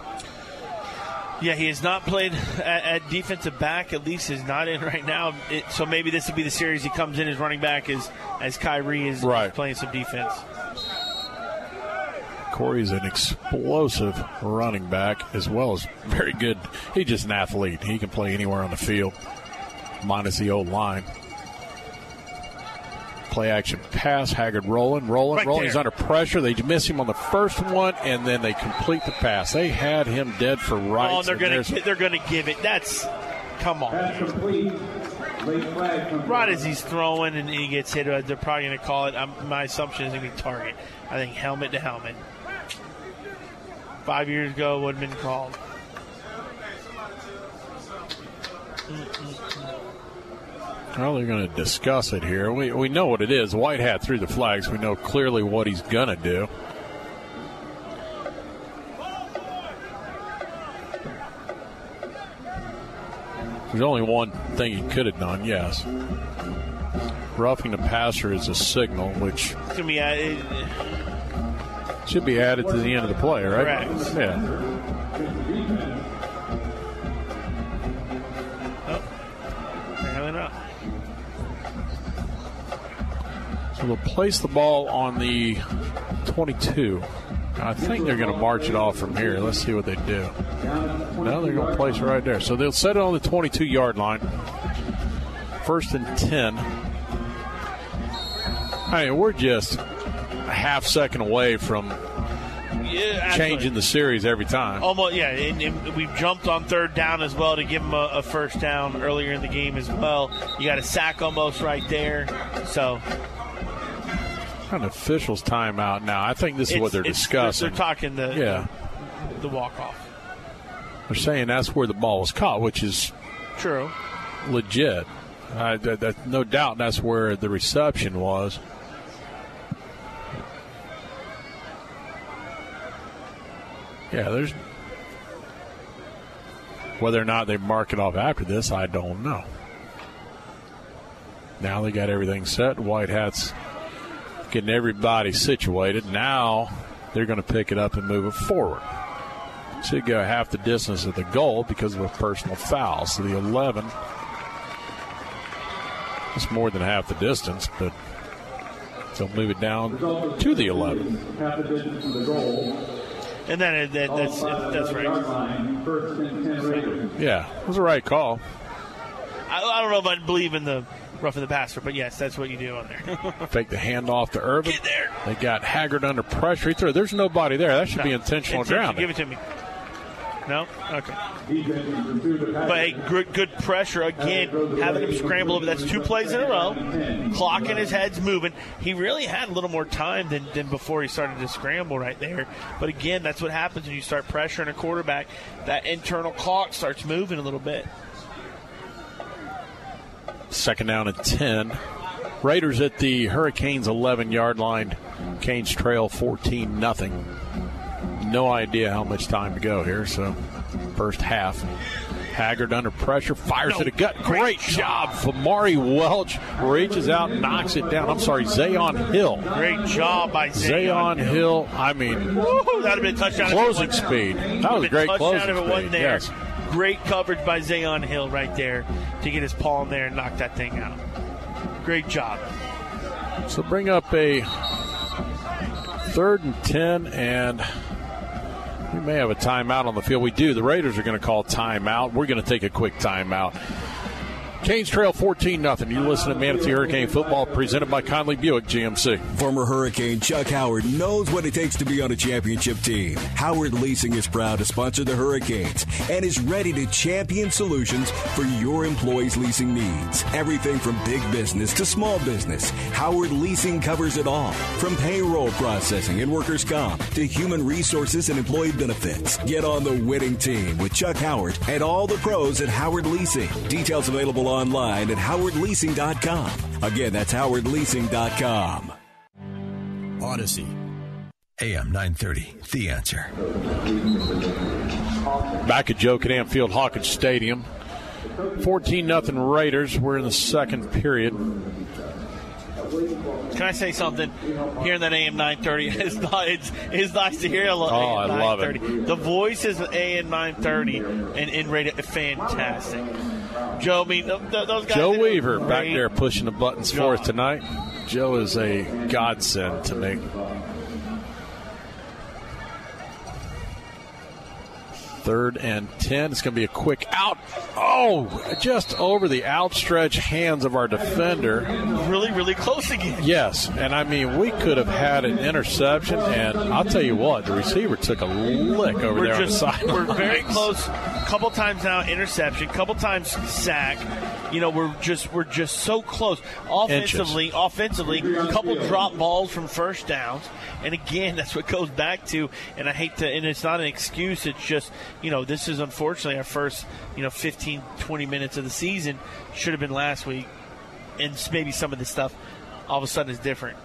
Yeah, he has not played at, at defensive back. At least is not in right now. It, so maybe this will be the series he comes in as running back as as Kyrie is Right. playing some defense. Corey's an explosive running back as well as very good. He's just an athlete. He can play anywhere on the field, minus the old line. Play action pass. Haggard rolling, rolling, Right rolling. there. He's under pressure. They miss him on the first one, and then they complete the pass. They had him dead for rights. oh, they're gonna they're gonna give it. That's come on. Pass complete. Late flag comes Right as he's throwing and he gets hit, uh, they're probably going to call it. Um, my assumption is going to be target. I think helmet to helmet. Five years ago, would have been called. Well, they're going to discuss it here. We, we know what it is. White hat through the flags. We know clearly what he's going to do. There's only one thing he could have done, yes. Roughing the passer is a signal, which It's going to be. Uh, it- should be added to the end of the play, right? Correct. Yeah. apparently not. So they'll place the ball on the 22. I think they're going to march it off from here. Let's see what they do. Now they're going to place it right there. So they'll set it on the 22 yard line. First and 10. I mean, we're just a half second away from Yeah, changing the series every time. Almost, yeah. And, and we've jumped on third down as well to give them a, a first down earlier in the game as well. You got a sack almost right there. So An official's timeout now. I think this is it's- what they're discussing. They're, talking the Yeah. the, the walk off. They're saying that's where the ball was caught, which is True. legit. Uh, that, that, no doubt that's where the reception was. Yeah, there's whether or not they mark it off after this, I don't know. Now they got everything set. White Hats getting everybody situated. Now they're going to pick it up and move it forward. Should go half the distance of the goal because of a personal foul. So the 11 it's more than half the distance, but they'll move it down to the 11. Half the distance from the goal. And then that, that's that's right. Line, first and 10 Raiders. Yeah, it was the right call. I, I don't know if I believe in the roughing the passer, but yes, that's what you do on there. Fake the handoff to Irvin. They got Haggard under pressure. He threw. There's nobody there. That should be intentional Intention, grounding. Give it to me. No? Okay. Defense is pursued the pass. But hey, good, good pressure again, having him scramble over. That's two plays in a row. Clock in his head's moving. He really had a little more time than, than before he started to scramble right there. But again, that's what happens when you start pressuring a quarterback. That internal clock starts moving a little bit. Second down and 10. Raiders at the Hurricanes 11 yard line. Canes trail 14 nothing. No idea how much time to go here. So, first half. Haggard under pressure, fires No, to the gut. great Great job. Vamari Welch reaches out, and knocks it down. I'm sorry, Zayon Hill. Great job by Zayon Zayon Hill. I mean, Woo, that would have been a touchdown. Closing speed. That was Been great closing speed, there. yes. Great coverage by Zayon Hill right there to get his paw in there and knock that thing out. Great job. So bring up a third and 10, and we may have a timeout on the field. We do. The Raiders are going to call timeout. We're going to take a quick timeout. Canes Trail 14 nothing. You listen to Manatee Hurricane Football presented by Conley Buick GMC. Former Hurricane Chuck Howard knows what it takes to be on a championship team. Howard Leasing is proud to sponsor the Hurricanes and is ready to champion solutions for your employees' leasing needs. Everything from big business to small business, Howard Leasing covers it all. From payroll processing and workers' comp to human resources and employee benefits. Get on the winning team with Chuck Howard and all the pros at Howard Leasing. Details available online at howardleasing.com. Again, that's howardleasing.com. Odyssey. AM 930, The Answer. Back at Joe Kinnan Field Hawkins Stadium. 14 nothing Raiders. We're in the second period. Can I say something? Hearing that AM 930 is not, it's, it's nice to hear. a lo- Oh, I AM love it. 930. The voices of AM 930 and in radio fantastic. Joe, I mean, th- th- those guys. Joe Weaver back there pushing the buttons for us tonight. Joe is a godsend to me. Third and 10. It's going to be a quick out. Oh, just over the outstretched hands of our defender. Really, really close again. Yes, and I mean, we could have had an interception, and I'll tell you what, the receiver took a lick over we're there just on the side. we're very close. Couple times now interception, couple times sack. You know, we're just we're just so close. Offensively, offensively, a couple drop balls from first downs, and again, that's what goes back to. And I hate to, and it's not an excuse. It's just you know, this is unfortunately our first you know 15, 20 minutes of the season. Should have been last week, and maybe some of this stuff all of a sudden is different.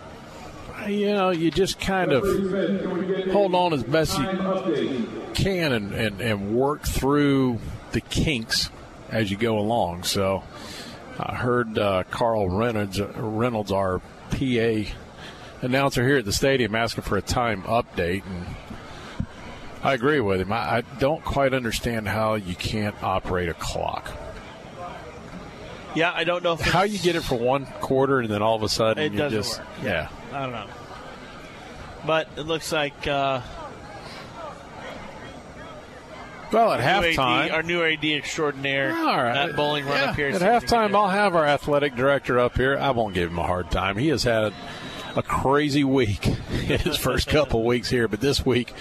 you know, you just kind of hold on as best you can and, and, and work through the kinks as you go along. So I heard uh, Carl Reynolds, Reynolds, our PA announcer here at the stadium, asking for a time update. And I agree with him. I, I don't quite understand how you can't operate a clock. Yeah, I don't know if How you get it for one quarter and then all of a sudden It you doesn't just work. yeah. I don't know. But it looks like uh, Well, at our new AD halftime, our new AD extraordinaire, All right. Matt Bowling run Yeah, up here. At halftime, I'll have our athletic director up here. I won't give him a hard time. He has had a crazy week in his first couple weeks here, but this week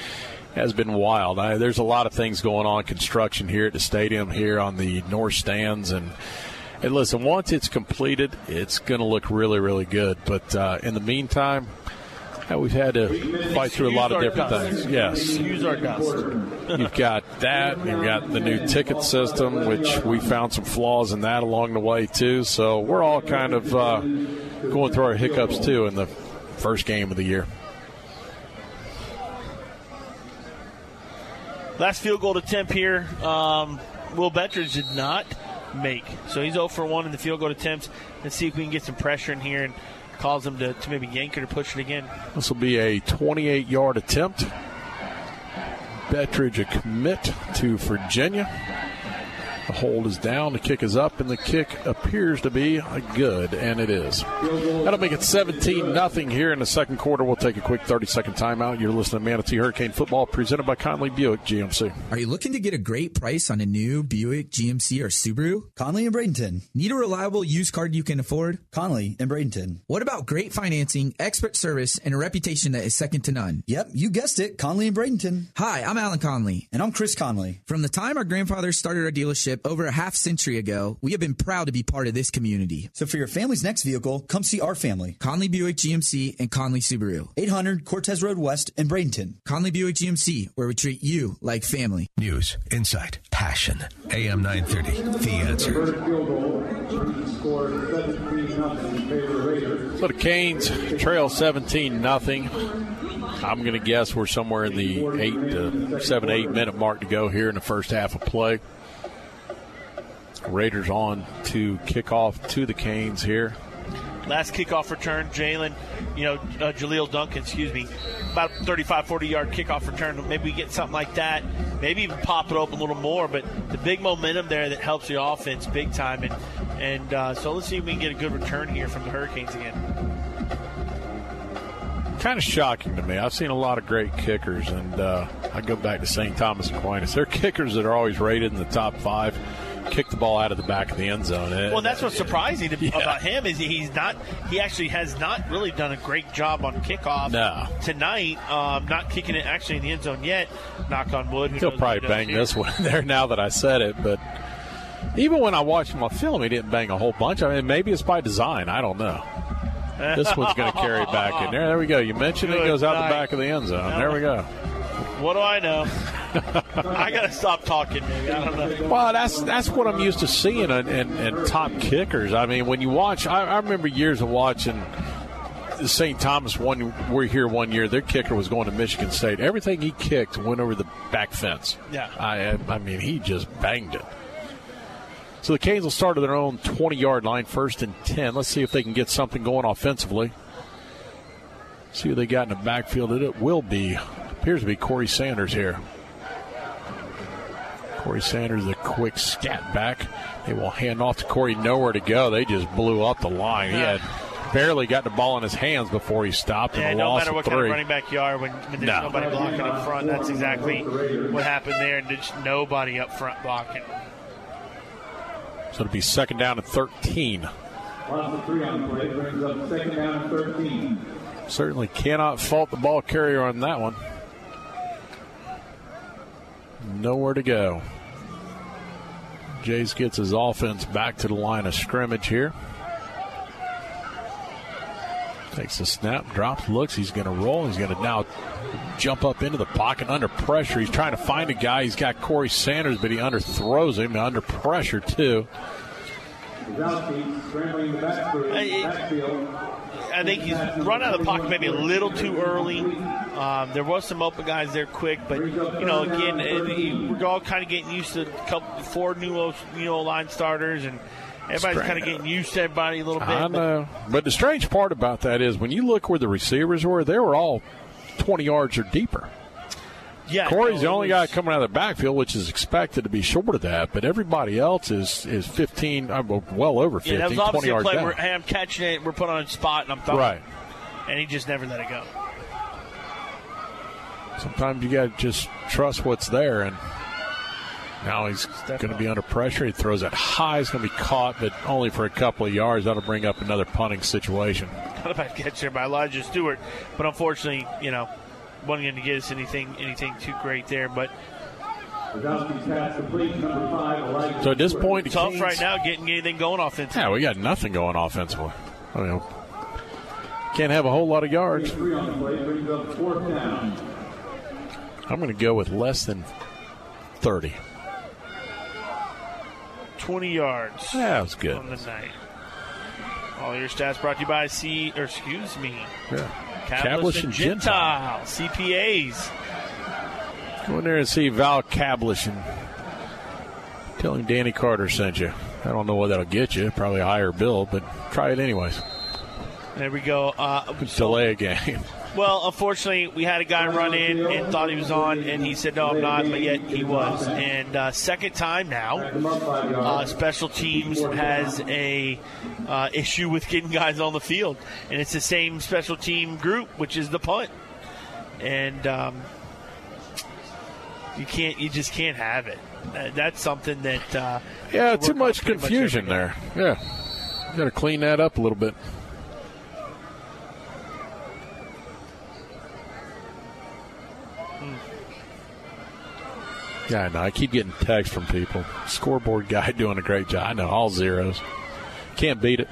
has been wild. I, there's a lot of things going on, construction here at the stadium, here on the north stands, and and listen, once it's completed, it's going to look really, really good. But uh, in the meantime, uh, we've had to fight through a lot of different things. Yes, use our dust. you've got that. You've got the new ticket system, which we found some flaws in that along the way too. So we're all kind of uh, going through our hiccups too in the first game of the year. Last field goal attempt here, um, Will Bettridge did not make. So he's 0 for 1 in the field goal attempts. Let's see if we can get some pressure in here and cause him to, to maybe yank it or push it again. This will be a 28 yard attempt. Bettridge a commit to Virginia. The hold is down, the kick is up, and the kick appears to be good, and it is. That'll make it 17 nothing here in the second quarter. We'll take a quick 30 second timeout. You're listening to Manatee Hurricane Football presented by Conley Buick GMC. Are you looking to get a great price on a new Buick, GMC, or Subaru? Conley and Bradenton. Need a reliable used car you can afford? Conley and Bradenton. What about great financing, expert service, and a reputation that is second to none? Yep, you guessed it. Conley and Bradenton. Hi, I'm Alan Conley. And I'm Chris Conley. From the time our grandfathers started our dealership over a half century ago, we have been proud to be part of this community. So for your family's next vehicle, come see our family. Conley Buick GMC and Conley Subaru. 800 Cortez Road West in Bradenton. Conley Buick GMC, where we treat you like family. News, insight, passion. AM 930, The Answer. First field goal, 17 nothing in favor of Raiders. So the Canes trail 17 nothing. I'm going to guess we're somewhere in the eight to seven, eight minute mark to go here in the first half of play. Raiders on to kick off to the Canes here. Last kickoff return, Jalen, you know, uh, Jaleel Duncan, excuse me, about 35, 40 yard kickoff return. Maybe we get something like that. Maybe even pop it open a little more. But the big momentum there that helps the offense big time. And, and uh, so let's see if we can get a good return here from the Hurricanes again. Kind of shocking to me. I've seen a lot of great kickers, and uh, I go back to St. Thomas Aquinas. They're kickers that are always rated in the top five. Kick the ball out of the back of the end zone. Well, that's what's surprising to, yeah. about him is he's not. He actually has not really done a great job on kickoff no. tonight. Um, not kicking it actually in the end zone yet. Knock on wood. Who He'll probably bang here. this one there now that I said it, but even when I watched him on film, he didn't bang a whole bunch. I mean, maybe it's by design. I don't know. This one's going to carry back in there. There we go. You mentioned Good it goes out night. the back of the end zone. There we go. What do I know? I got to stop talking. Maybe I don't know. Well, that's that's what I'm used to seeing in, in, in top kickers. I mean, when you watch, I, I remember years of watching the St. Thomas. One we're here one year. Their kicker was going to Michigan State. Everything he kicked went over the back fence. Yeah. I I mean, he just banged it. So the Canes will start at their own 20 yard line, first and 10. Let's see if they can get something going offensively. See what they got in the backfield. It will be, appears to be Corey Sanders here. Corey Sanders, a quick scat back. They will hand off to Corey, nowhere to go. They just blew up the line. He had barely got the ball in his hands before he stopped Yeah, and no loss matter of what three. kind of running back you are, when, when there's No. nobody blocking up front, that's exactly what happened there. And there's nobody up front blocking. So it'll be second down and 13. Loss of three on the play brings up second down and 13. Certainly cannot fault the ball carrier on that one. Nowhere to go. Jace gets his offense back to the line of scrimmage here. Takes the snap, drops, looks. He's going to roll. He's going to now jump up into the pocket under pressure. He's trying to find a guy. He's got Corey Sanders, but he underthrows him under pressure, too. Brzezowski scrambling in the back backfield. I think he's run out of the pocket maybe a little too early. Um, there was some open guys there quick, but you know, again, it, we're all kind of getting used to a couple, four new you know line starters, and everybody's kind of getting used to everybody a little bit. I but- know. But the strange part about that is when you look where the receivers were, they were all 20 yards or deeper. Yeah, Corey's the only guy coming out of the backfield, which is expected to be short of that, but everybody else is is 15, uh, well over 15, Yeah, that was 20 obviously a yards play down. where hey, I'm catching it, we're put on a spot, and I'm throwing. Right. And he just never let it go. Sometimes you got to just trust what's there, and now he's going to be under pressure. He throws it high. It's going to be caught, but only for a couple of yards. That'll bring up another punting situation. not a bad catch there by Elijah Stewart, but unfortunately, you know, wasn't going to get us anything anything too great there. But So at this point, the tough Canes- right now getting anything going offensively. Yeah, we got nothing going offensively. I mean, can't have a whole lot of yards. Three on the play brings up fourth down. I'm going to go with less than 30. 20 yards. Yeah, that was good. On the night. All your stats brought to you by C, or excuse me, Yeah. Cablish and Gentile, CPAs. Go in there and see Val Cablish and tell him Danny Carter sent you. I don't know what that'll get you. Probably a higher bill, but try it anyways. There we go. Uh, Delay a game. Well, unfortunately, we had a guy run in and thought he was on, and he said, "No, I'm not," but yet he was. And uh, second time now, uh, special teams has a uh, issue with getting guys on the field, and it's the same special team group, which is the punt. And um, you can't, you just can't have it. Uh, That's something that uh, Yeah, too much confusion there. Yeah. Got to clean that up a little bit. Yeah, I know. I keep getting texts from people. Scoreboard guy doing a great job. I know, all zeros. Can't beat it.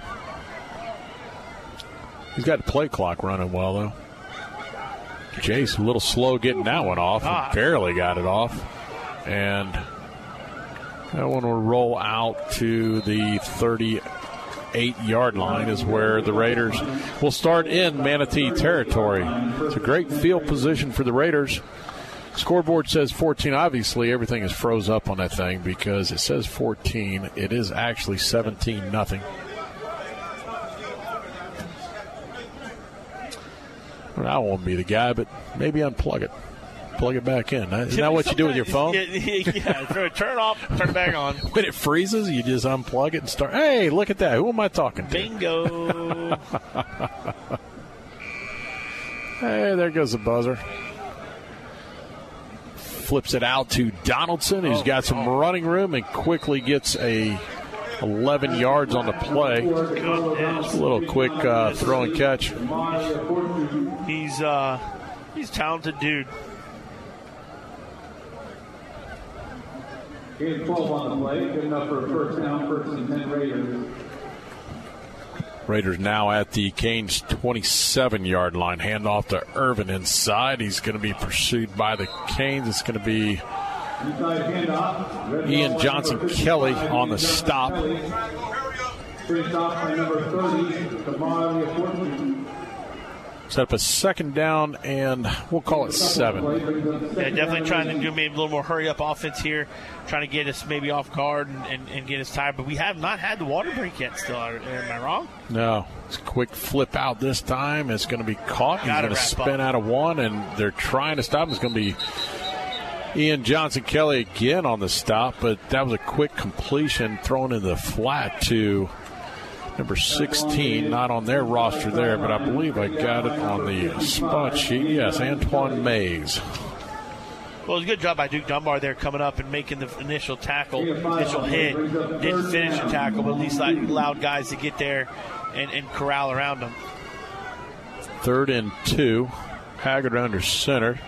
He's got the play clock running well, though. Jace a little slow getting that one off. Ah. Barely got it off. And that one will roll out to the 38 yard line, is where the Raiders will start in Manatee territory. It's a great field position for the Raiders. Scoreboard says 14. Obviously, everything is froze up on that thing because it says 14. It is actually 17 nothing. I to be the guy, but maybe unplug it. Plug it back in. Isn't that what you do with your phone? Yeah, yeah, turn- turn it off, turn it back on. When it freezes, you just unplug it and start. Hey, look at that. Who am I talking to? Bingo. Hey, there goes the buzzer. Flips it out to Donaldson, who's got some running room and quickly gets a 11 yards on the play. Just a little quick uh, throw and catch. He's uh, he's a talented dude. Gain 12 on the play, good enough for a first down, first and 10 Raiders. Raiders now at the Canes 27 yard line. Handoff to Irvin inside. He's going to be pursued by the Canes. It's going to be Ian Johnson number 50, Kelly on the stop. Brings off by number 30, Kamari Fortune. Set up a second down, and we'll call it seven. Yeah, definitely trying to do maybe a little more hurry up offense here, trying to get us maybe off guard and, and, and get us tired. But we have not had the water break yet. Still, am I wrong? No, it's a quick flip out this time. It's going to be caught. He's going to spin up. out of one, and they're trying to stop him. It's going to be Ian Johnson Kelly again on the stop, but that was a quick completion thrown in the flat to number 16. Not on their roster there, but I believe I got it on the spot sheet. Yes, Antoine Mays. Well, it was a good job by Duke Dunbar there coming up and making the initial tackle, initial hit. Didn't finish the tackle, but at least allowed guys to get there and, and corral around them. Third and two. Haggard under center.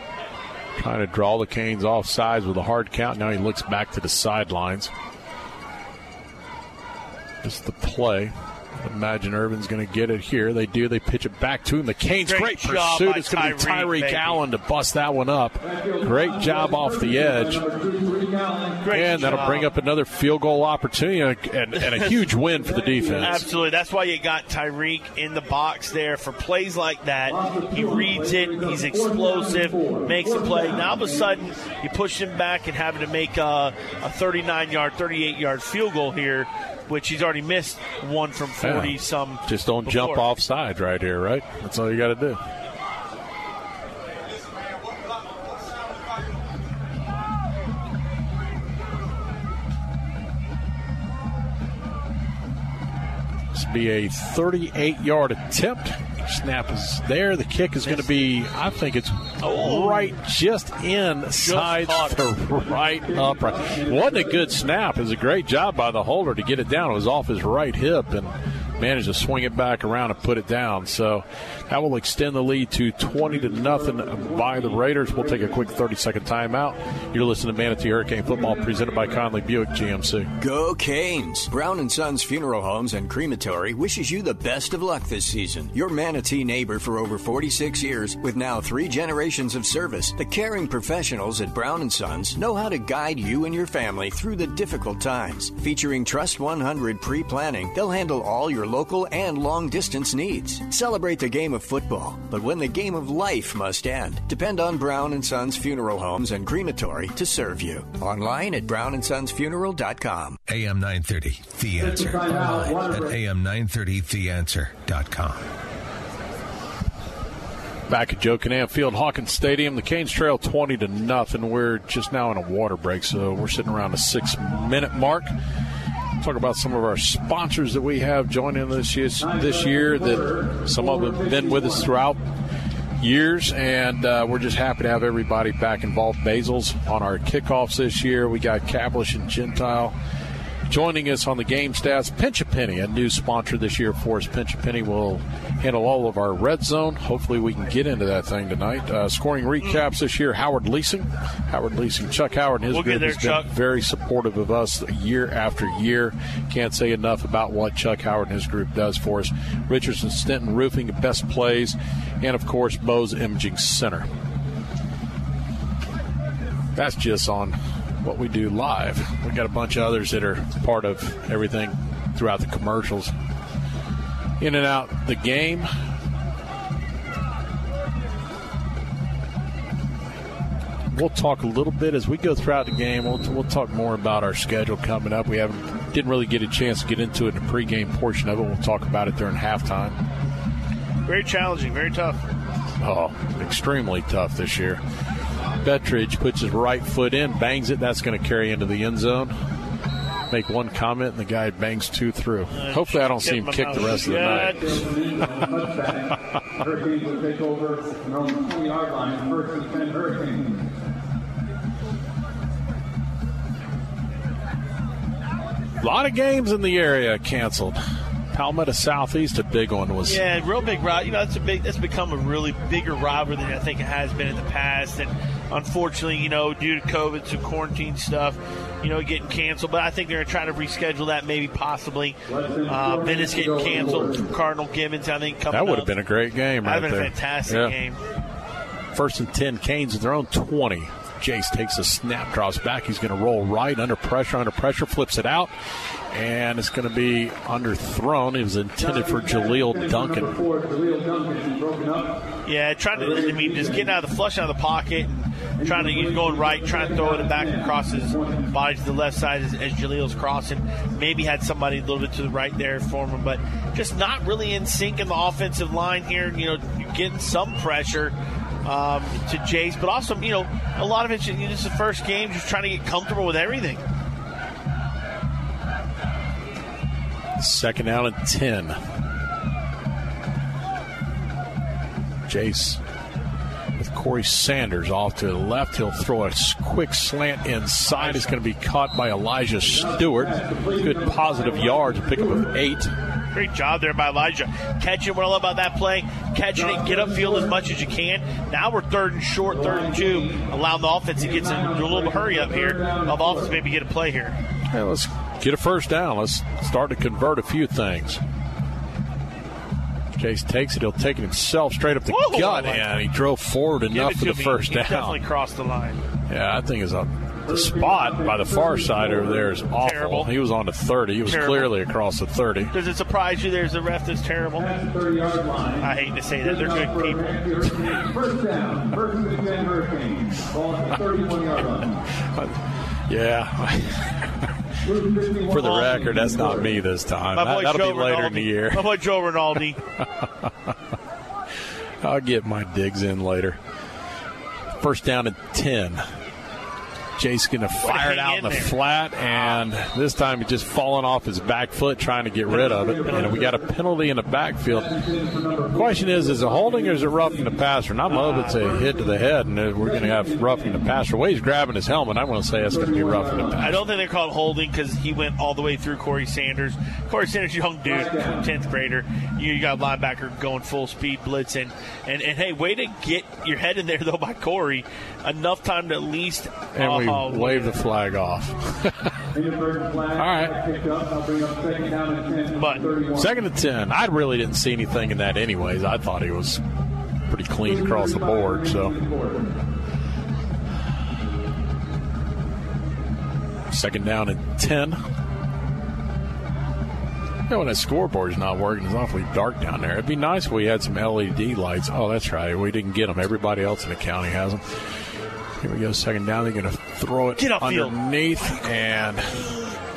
Trying to draw the Canes off sides with a hard count. Now he looks back to the sidelines. Just the play. Imagine Irvin's going to get it here. They do. They pitch it back to him. The Canes, Great great, job pursuit. It's going to be Tyreek. Allen to bust that one up. Great job off the edge. Great and that'll bring up another field goal opportunity and, and a huge win for the defense. Absolutely. That's why you got Tyreek in the box there for plays like that. He reads it. He's explosive, makes a play. Now all of a sudden, you push him back and having to make a, a 39 yard, 38 yard field goal here, which he's already missed one from 40 Yeah. some. Just don't jump before. off sides right here, right? That's all you got to do. This will be a 38 yard attempt Snap is there. The kick is going to be, I think it's right just inside Just the right upright. Wasn't a good snap. It was a great job by the holder to get it down. It was off his right hip and managed to swing it back around and put it down. So that will extend the lead to 20 to nothing by the Raiders. We'll take a quick 30 second timeout. You're listening to Manatee Hurricane Football presented by Conley Buick GMC. Go Canes! Brown and Sons Funeral Homes and Crematory wishes you the best of luck this season. Your Manatee neighbor for over 46 years with now three generations of service. The caring professionals at Brown and Sons know how to guide you and your family through the difficult times. Featuring Trust 100 pre-planning, they'll handle all your local and long distance needs. Celebrate the game of football, but when the game of life must end, depend on Brown and Sons Funeral Homes and Crematory to serve you. Online at brownandsonsfuneral.com. AM 930, The Answer. Online at AM930TheAnswer.com. Back at Joe Kinnan Field, Hawkins Stadium, the Canes trail 20 to nothing. We're just now in a water break, so we're sitting around a six minute mark. Talk about some of our sponsors that we have joining this year, this year that some of them have been with us throughout years, and uh, we're just happy to have everybody back involved. Basil's on our kickoffs this year. We got Cablish and Gentile joining us on the game stats. Pinch a Penny, a new sponsor this year for us. Pinch a Penny will handle all of our red zone. Hopefully, we can get into that thing tonight. Uh, scoring recaps this year: Howard Leasing, Howard Leasing, Chuck Howard and his We'll group there, has been Chuck. very supportive of us year after year. Can't say enough about what Chuck Howard and his group does for us. Richardson Stenton Roofing, best plays, and of course Bowes Imaging Center. That's just on what we do live. We've got a bunch of others that are part of everything throughout the commercials. In and out the game. We'll talk a little bit as we go throughout the game. We'll, we'll talk more about our schedule coming up. We haven't didn't really get a chance to get into it in the pregame portion of it. We'll talk about it during halftime. Very challenging, very tough. Oh, extremely tough this year. Bettridge puts his right foot in, bangs it. That's going to carry into the end zone. Make one comment, and the guy bangs two through. Hopefully, I don't see him kick the rest of the night. Hurricanes will take over their own 20 yard line, first and 10 Hurricanes. A lot of games in the area canceled. Palmetto Southeast, a big one was. Yeah, real big rivalry. You know, that's a big. That's become a really bigger rivalry than I think it has been in the past. And unfortunately, you know, due to COVID, some quarantine stuff, you know, getting canceled. But I think they're going to try to reschedule that, maybe possibly. Uh, Venice getting canceled Cardinal Gibbons. I think coming That would have been a great game, right That'd have been a fantastic Yeah. game. First and 10, Canes at their own 20. Jace takes a snap, drops back. He's going to roll right under pressure, under pressure, flips it out, and it's going to be underthrown. It was intended for Jaleel Duncan. Yeah, trying to. I mean, just getting out of the flush out of the pocket and trying to he's going right, trying to throw it back across his body to the left side as, as Jaleel's crossing. Maybe had somebody a little bit to the right there for him, but just not really in sync in the offensive line here. You know, you're getting some pressure. Um, to Jace, but also, you know, a lot of it, you know, this is the first game, just trying to get comfortable with everything. Second down and 10. Jace with Corey Sanders off to the left. He'll throw a quick slant inside. It's going to be caught by Elijah Stewart. Good positive yard to pick up of eight. Great job there by Elijah. Catching what I love about that play, catching it, get upfield as much as you can. Now we're third and short, third and two, allowing the offense to get some a little hurry up here of offense, maybe get a play here. Hey, let's get a first down. Let's start to convert a few things. Jace takes it. He'll take it himself straight up the Whoa, gut, like and he drove forward enough for the me. first He down. definitely crossed the line. Yeah, I think it's a, the spot by the far side over there is awful. Terrible. He was on the 30. He was Terrible. clearly across the 30. Does it surprise you there's a ref that's terrible? I hate to say that. They're good people. First down, first and 10 Hurricanes. Ball at the 31 yard line. Yeah. For the record, that's not me this time. My That, boy that'll Joe be later in the year. My boy Joe Rinaldi. I'll get my digs in later. First down at 10. Jace going to fire it out in the there. flat, and this time he's just falling off his back foot trying to get rid of it. And we got a penalty in the backfield. Question is, is it holding or is it roughing the passer? And I'm hoping it's a hit to the head, and we're going to have roughing the passer. Way he's grabbing his helmet, I'm going to say that's going to be roughing the passer. I don't think they're called holding because he went all the way through Corey Sanders. Corey Sanders, young dude, tenth grader. You got a linebacker going full speed blitzing, and and hey, way to get your head in there though by Corey. Enough time to at least. And we uh, wave the flag off. All right. But Second and 10. I really didn't see anything in that, anyways. I thought he was pretty clean across the board, so. Second down and 10. You know, when that scoreboard's not working, it's awfully dark down there. It'd be nice if we had some LED lights. Oh, that's right. We didn't get them. Everybody else in the county has them. Here we go. Second down. They're going to throw it Get underneath, and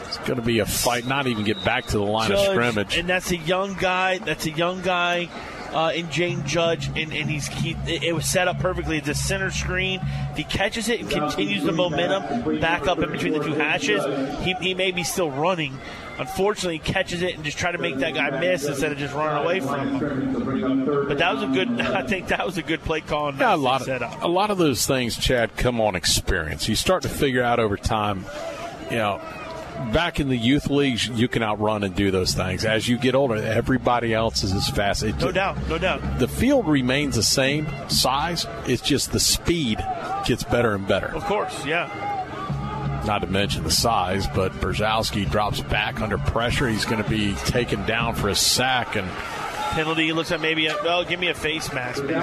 it's going to be a fight. Not even get back to the line Judge, of scrimmage. and that's a young guy. That's a young guy. Uh, in Jaden Judge, and, and he's he, it it was set up perfectly. It's a center screen. If he catches it and continues the momentum back up in between the two hashes, he, he may be still running. Unfortunately, he catches it and just try to make that guy miss instead of just running away from him. But that was a good. I think that was a good play call. Yeah, a lot of a lot of those things, Chad, come on experience. You start to figure out over time. You know, back in the youth leagues, you can outrun and do those things. As you get older, everybody else is as fast. It, No doubt, no doubt. The field remains the same size. It's just the speed gets better and better. Of course, yeah. Not to mention the size, but Brzezowski drops back under pressure. He's going to be taken down for a sack, and Penalty. Looks like maybe. A, well, give me a face mask, maybe.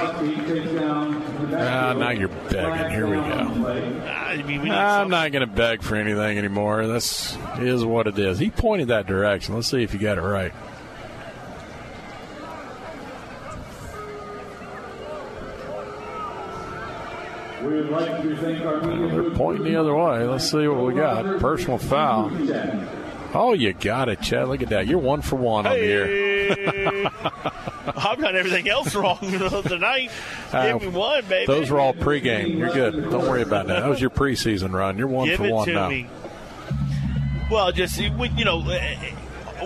ah, now you're begging. Here we go. I mean, we I'm not going to beg for anything anymore. This is what it is. He pointed that direction. Let's see if you got it right. We would like to thank our They're pointing the other way. Let's see what we got. Personal foul. Oh, you got it, Chad. Look at that. You're one for one on the air. I've got everything else wrong tonight. Uh, Give me one, baby. Those were all pregame. You're good. Don't worry about that. That was your preseason run. You're one Give for one now. me. Well, just you know eh,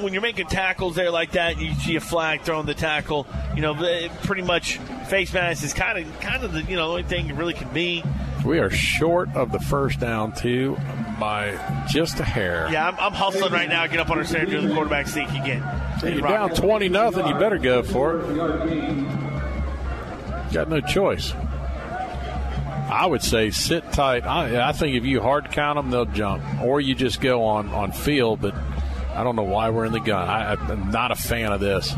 when you're making tackles there like that, you see a flag throwing the tackle. You know, pretty much face mask is kind of kind of the you know only thing it really can be. We are short of the first down, too, by just a hair. Yeah, I'm, I'm hustling right now. Get up on our center, doing the quarterback sneak again. You're down 20 nothing. You better go for it. Got no choice. I would say sit tight. I, I think if you hard count them, they'll jump, or you just go on on field. But I don't know why we're in the gun. I, I'm not a fan of this.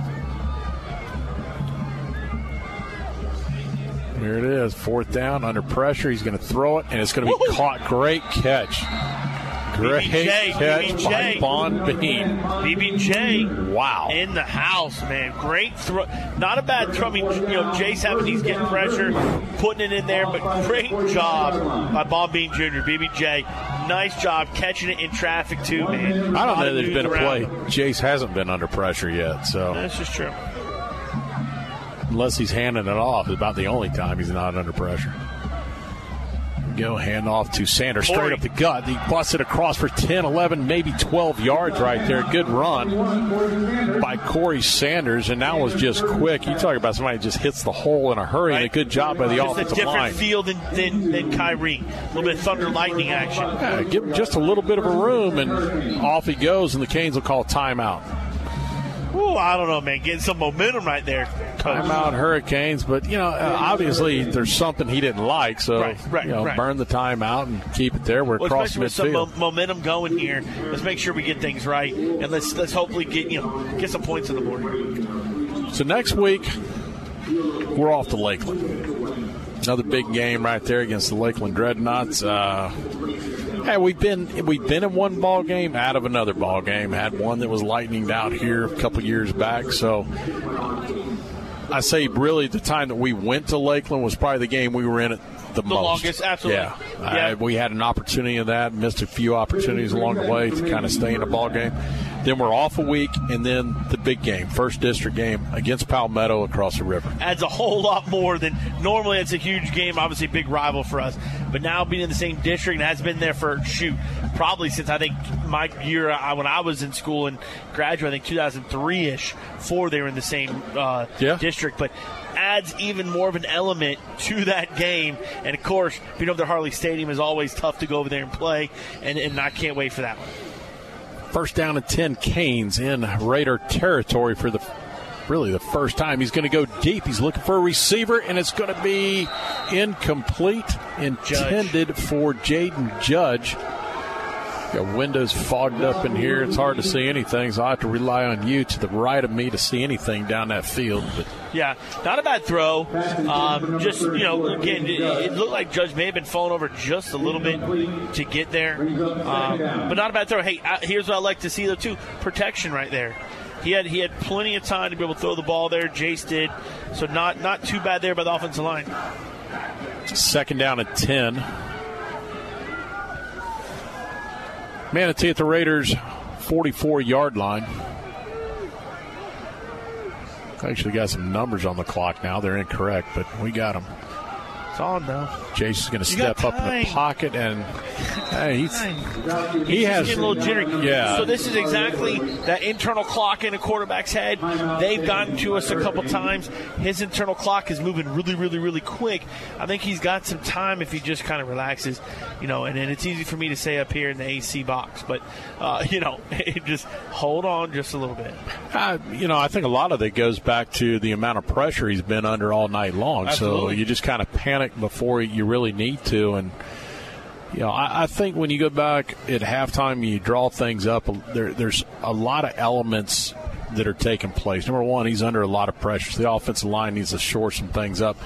Here it is, fourth down, under pressure. He's going to throw it, and it's going to be caught. Great catch. Great BBJ, catch BBJ. by Bon Bean. BBJ. Wow. In the house, man. Great throw. Not a bad throw. I mean, you know, Jace Evans getting pressure, putting it in there, but great job by Bob Bean Jr., BBJ. Nice job catching it in traffic, too, man. I don't know there's been a play. him. Jace hasn't been under pressure yet, so That's just true. unless he's handing it off, it's about the only time he's not under pressure. Go hand off to Sanders, straight up the gut. He busts it across for 10, 11, maybe 12 yards right there. Good run by Corey Sanders, and that was just quick. You talk about somebody who just hits the hole in a hurry, and a good job by the Just a different line. field than, than, than Kyrie. A little bit of thunder lightning action. Yeah, give him just a little bit of a room, and off he goes, and the Canes will call timeout. Ooh, I don't know, man. Getting some momentum right there. Coach. Timeout Hurricanes, but you know, uh, obviously there's something he didn't like, so Right, right, you know, right. burn the timeout and keep it there. We're Well, across especially with some mo- momentum going here, let's make sure we get things right, and let's let's hopefully get you know get some points on the board. So next week we're off to Lakeland. Another big game right there against the Lakeland Dreadnoughts. Uh, hey, we've been we've been in one ball game out of another ball game. Had one that was lightninged out here a couple years back. So I say really the time that we went to Lakeland was probably the game we were in it the, most. longest, absolutely. Yeah, Yeah. We had an opportunity of that. Missed a few opportunities along the way to kind of stay in the ball game. Then we're off a week, and then the big game, first district game against Palmetto across the river. adds a whole lot more than normally. It's a huge game, obviously big rival for us. But now being in the same district and has been there for shoot probably since I think my year when I was in school and graduated, I think 2003 ish. Four they were in the same uh, Yeah. district, but adds even more of an element to that game. And of course, being over there, Harllee Stadium is always tough to go over there and play, and, and I can't wait for that one. First down and 10, Canes in Raider territory for the really the first time. He's going to go deep. He's looking for a receiver, and it's going to be incomplete, intended for Jaden Judge. Got windows fogged up in here. It's hard to see anything, so I have to rely on you to the right of me to see anything down that field. But Yeah, not a bad throw. Um, just you know, again, it, looked like Judge may have been falling over just a little bit to get there, um, but not a bad throw. Hey, here's what I like to see though too: protection right there. He had he had plenty of time to be able to throw the ball there. Jace did, so not not too bad there by the offensive line. Second down at 10. Manatee at the Raiders' 44 yard line. Actually, got some numbers on the clock now. They're incorrect, but we got them. It's on though. Jace is going to step up in the pocket, and hey, he's, he He's has getting a little jittery. Yeah. So this is exactly that internal clock in a quarterback's head. They've gotten to us a couple times. His internal clock is moving really, really, really quick. I think he's got some time if he just kind of relaxes, you know. And, and it's easy for me to say up here in the AC box, but uh, you know, just hold on just a little bit. Uh, you know, I think a lot of it goes back to the amount of pressure he's been under all night long. So you just kind of panic before you really need to. And, you know, I, I think when you go back at halftime you draw things up, there, there's a lot of elements that are taking place. Number one, he's under a lot of pressure. So the offensive line needs to shore some things up.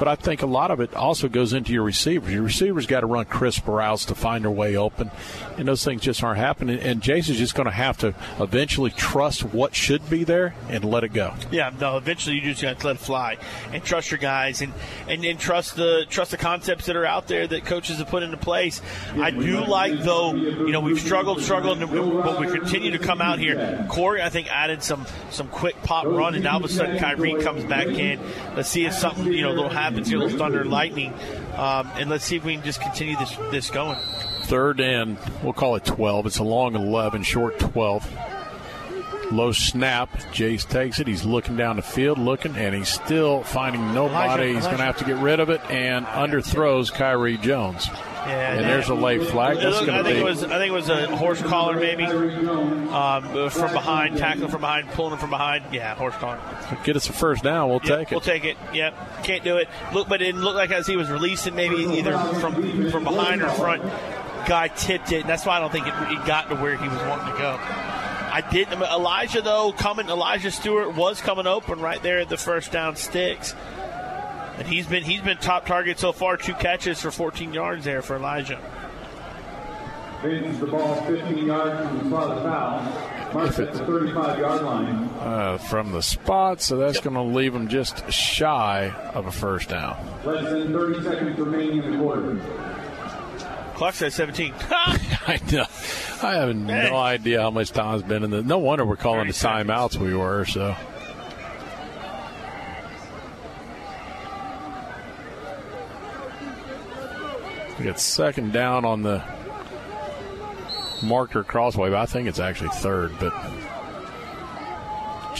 But I think a lot of it also goes into your receivers. Your receivers got to run crisp routes to find their way open, and those things just aren't happening. And Jason's just going to have to eventually trust what should be there and let it go. Yeah, no. Eventually, you just got to let it fly and trust your guys and, and, and trust the trust the concepts that are out there that coaches have put into place. I do like though, you know, we've struggled, struggled, but we continue to come out here. Corey, I think, added some some quick pop run, and now all of a sudden Kyrie comes back in. Let's see if something you know little happens here, a little thunder and lightning, um, and let's see if we can just continue this this going. Third and we'll call it 12. It's a long 11, short 12. Low snap. Jace takes it. He's looking down the field, looking, and he's still finding nobody. Elijah, he's going to have to get rid of it and underthrows Kyrie Jones. Yeah, and there's a late flag. That's looked- I think be it was. I think it was a horse collar, maybe um, from behind, tackling from behind, pulling him from behind. Yeah, horse collar. get us a first down. We'll Yep, take it. We'll take it. Yep, can't do it. Look, but it looked like as he was releasing, maybe either from from behind or front, guy tipped it, and that's why I don't think it, it got to where he was wanting to go. I did. Elijah though coming. Elijah Stewart was coming open right there at the first down sticks, and he's been he's been top target so far. Two catches for 14 yards there for Elijah. Faces the ball 15 yards from the spot of foul. Marks at the 35 yard line. uh, from the spot, so that's going to leave him just shy of a first down. Less than 30 seconds remaining in the quarter. Clock says 17. I know. I have no idea how much time's been in the. No wonder we're calling the timeouts we were. So we got second down on the marker crossway. But I think it's actually third, but.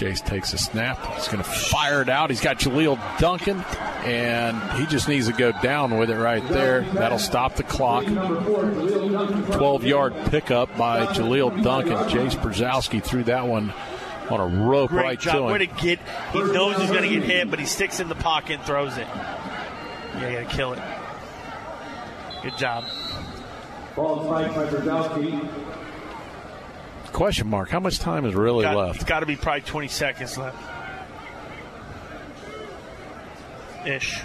Jace takes a snap. He's going to fire it out. He's got Jaleel Duncan, and he just needs to go down with it right there. That'll stop the clock. 12 yard pickup by Jaleel Duncan. Jace Brzezowski threw that one on a rope Great right job. to Way to get. He knows he's going to get hit, but he sticks in the pocket and throws it. Yeah, you got to kill it. Good job. Ball spiked by Brzezowski. Question mark. How much time is really Got, left? It's got to be probably 20 seconds left. Ish.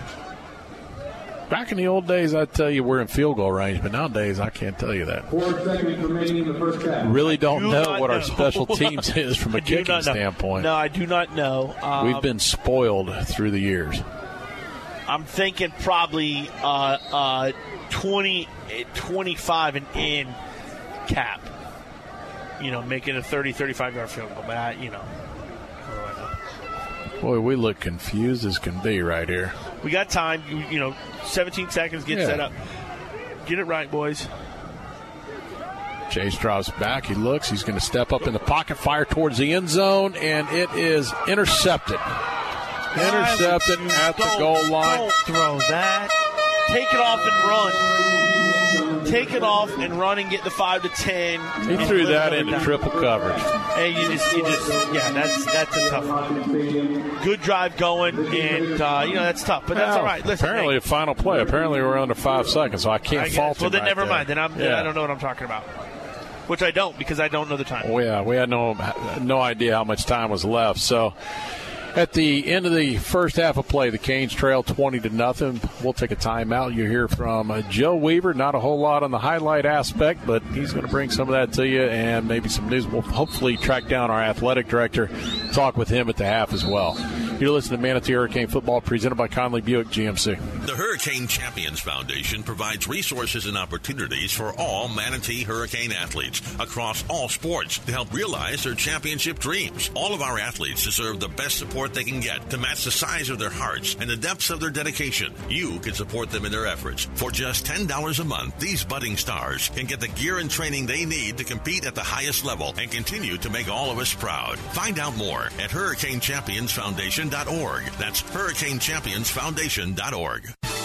Back in the old days, I'd tell you we're in field goal range, but nowadays I can't tell you that. Four seconds remaining in the first half. Really don't do know not what our special teams is from a I do kicking standpoint. No, I do not know. Um, We've been spoiled through the years. I'm thinking probably uh, uh, 20, eh, 25 and in cap. You know, making a 30, 35 yard field goal. But I, you know, Boy, we look confused as can be right here. we got time. You, you know, 17 seconds. Get Yeah. set up. Get it right, boys. Chase drops back. He looks. He's going to step up in the pocket, fire towards the end zone, and it is intercepted. Intercepted at the goal line. Don't throw that. Take it off and run. Take it off and run and get the five to ten. He threw that into down. triple coverage. Hey, you just, you just, yeah, that's that's a tough one. Good drive going, and uh, you know that's tough, but that's Well, all right. Listen, apparently, hey, a final play. Apparently, we're under five seconds, so I can't I fault Well, then right never there. mind. Then I'm, then I don't know what I'm talking about. Which I don't because I don't know the time. Well, yeah, we had no no idea how much time was left. So at the end of the first half of play, the Canes trail twenty to nothing. We'll take a timeout. You hear from uh, Joe Weaver. Not a whole lot on the highlight aspect, but he's going to bring some of that to you and maybe some news. We'll hopefully track down our athletic director, talk with him at the half as well. You're listening to Manatee Hurricane Football, presented by Conley Buick GMC. The Hurricane Champions Foundation provides resources and opportunities for all Manatee Hurricane athletes across all sports to help realize their championship dreams. All of our athletes deserve the best support they can get to match the size of their hearts and the depths of their dedication. You can support them in their efforts. For just $10 a month, these budding stars can get the gear and training they need to compete at the highest level and continue to make all of us proud. Find out more at That's HurricaneChampionsFoundation.org.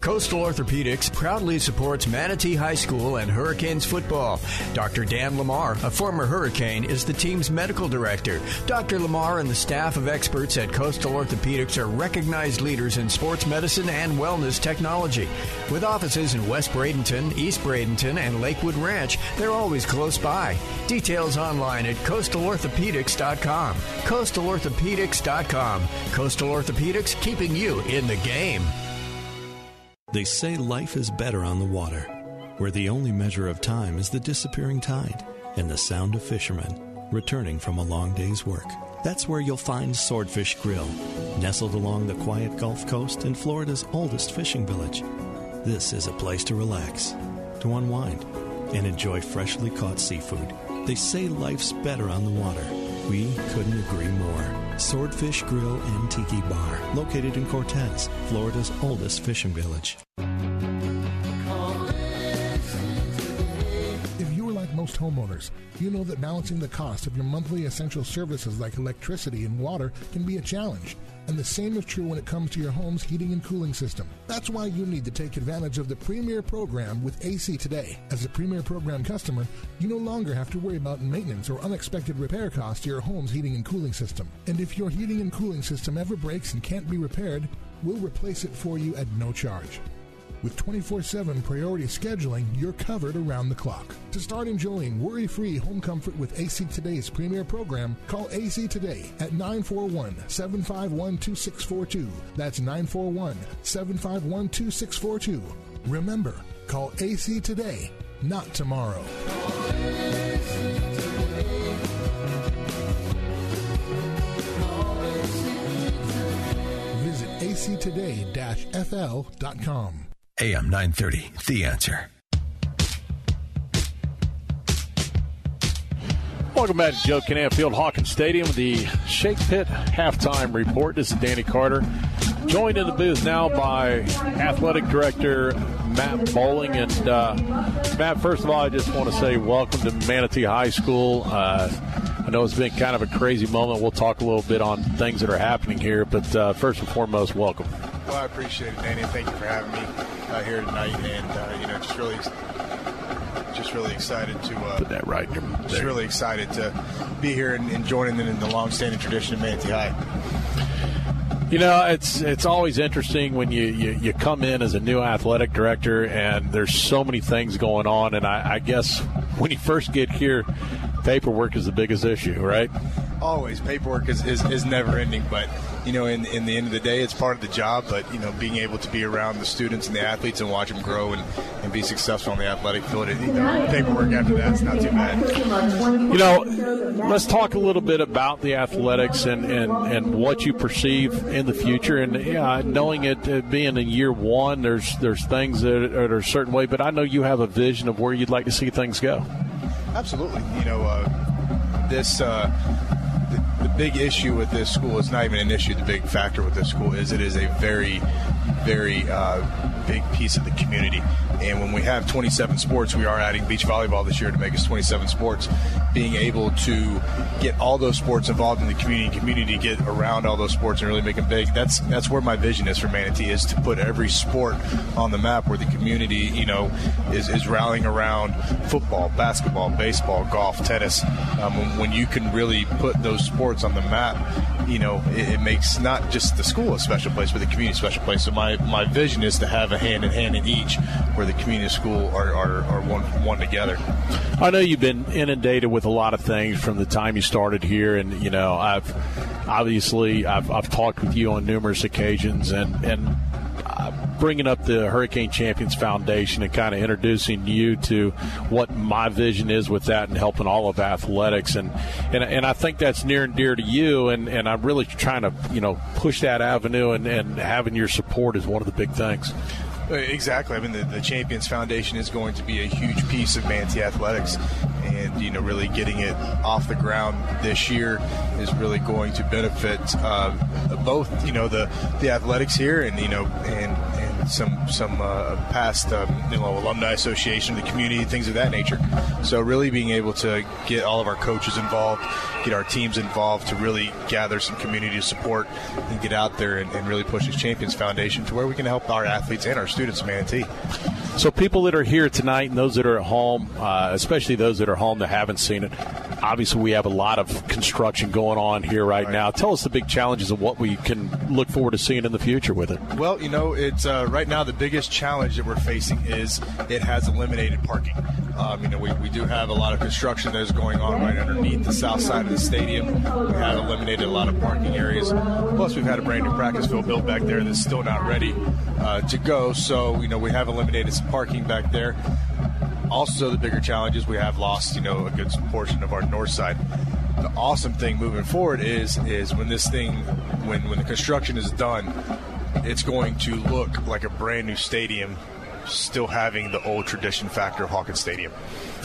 Coastal Orthopedics proudly supports Manatee High School and Hurricanes football. Dr. Dan Lamar, a former Hurricane, is the team's medical director. Dr. Lamar and the staff of experts at Coastal Orthopedics are recognized leaders in sports medicine and wellness technology. With offices in West Bradenton, East Bradenton, and Lakewood Ranch, they're always close by. Details online at coastalorthopedics.com. Coastalorthopedics.com. Coastal Orthopedics keeping you in the game. They say life is better on the water, where the only measure of time is the disappearing tide and the sound of fishermen returning from a long day's work. That's where you'll find Swordfish Grill, nestled along the quiet Gulf Coast in Florida's oldest fishing village. This is a place to relax, to unwind, and enjoy freshly caught seafood. They say life's better on the water. We couldn't agree more. Swordfish Grill and Tiki Bar, located in Cortez, Florida's oldest fishing village. Most homeowners, you know that balancing the cost of your monthly essential services like electricity and water can be a challenge. And the same is true when it comes to your home's heating and cooling system. That's why you need to take advantage of the Premier program with AC Today. As a Premier program customer, you no longer have to worry about maintenance or unexpected repair costs to your home's heating and cooling system. And if your heating and cooling system ever breaks and can't be repaired, we'll replace it for you at no charge. With 24 7 priority scheduling, you're covered around the clock. To start enjoying worry free home comfort with AC Today's premier program, call AC Today at 941 751 2642. That's 941 751 2642. Remember, call AC Today, not tomorrow. Visit actoday-fl.com. AM 930, The Answer. Welcome back to Joe Kinnan Field Hawkins Stadium, the Shake Pit halftime report. This is Danny Carter, joined in the booth now by athletic director Matt Bowling. And uh, Matt, first of all, I just want to say welcome to Manatee High School. Uh, I know it's been kind of a crazy moment. We'll talk a little bit on things that are happening here, but uh, first and foremost, welcome. Well, I appreciate it, Danny. Thank you for having me uh, here tonight, and uh, you know, just really, just really excited to uh, put that right. Just really excited to be here and, and joining in the long-standing tradition of Manatee High. You know, it's it's always interesting when you, you, you come in as a new athletic director and there's so many things going on. And I, I guess when you first get here, paperwork is the biggest issue, right? Always, paperwork is, is, is never ending, but you know, in, in the end of the day, it's part of the job. But you know, being able to be around the students and the athletes and watch them grow and, and be successful on the athletic field, it, you know, paperwork after that's not too bad. You know, let's talk a little bit about the athletics and, and, and what you perceive in the future. And yeah, knowing it uh, being in year one, there's there's things that are a certain way, but I know you have a vision of where you'd like to see things go. Absolutely. You know, uh, this. Uh, the, big issue with this school is not even an issue. The big factor with this school is it is a very, very uh, big piece of the community. And when we have 27 sports, we are adding beach volleyball this year to make us 27 sports. Being able to get all those sports involved in the community, community get around all those sports and really make them big. That's that's where my vision is for Manatee is to put every sport on the map where the community, you know, is, is rallying around football, basketball, baseball, golf, tennis. Um, when you can really put those sports on the map, you know, it, it makes not just the school a special place, but the community a special place. So my, my vision is to have a hand in hand in each where the community and school are, are, are one, one together. I know you've been inundated with a lot of things from the time you started here, and you know I've obviously I've, I've talked with you on numerous occasions, and and bringing up the Hurricane Champions Foundation and kind of introducing you to what my vision is with that and helping all of athletics and and, and I think that's near and dear to you and, and I'm really trying to you know push that avenue and, and having your support is one of the big things. Exactly. I mean, the, the Champions Foundation is going to be a huge piece of Manatee athletics, and you know, really getting it off the ground this year is really going to benefit uh, both you know the the athletics here and you know and some some uh, past um, you know alumni association, the community, things of that nature. So really being able to get all of our coaches involved, get our teams involved to really gather some community support and get out there and, and really push this Champions Foundation to where we can help our athletes and our students in Manatee. So, people that are here tonight and those that are at home, uh, especially those that are home that haven't seen it, obviously we have a lot of construction going on here right, right. now. Tell us the big challenges of what we can look forward to seeing in the future with it. Well, you know, it's uh, right now the biggest challenge that we're facing is it has eliminated parking. Um, you know, we, we do have a lot of construction that is going on right underneath the south side of the stadium. We have eliminated a lot of parking areas. Plus, we've had a brand new practice field built back there that's still not ready uh, to go. So, you know, we have eliminated some parking back there. Also, the bigger challenge is we have lost, you know, a good portion of our north side. The awesome thing moving forward is is when this thing, when when the construction is done, it's going to look like a brand new stadium still having the old tradition factor of Hawkins Stadium.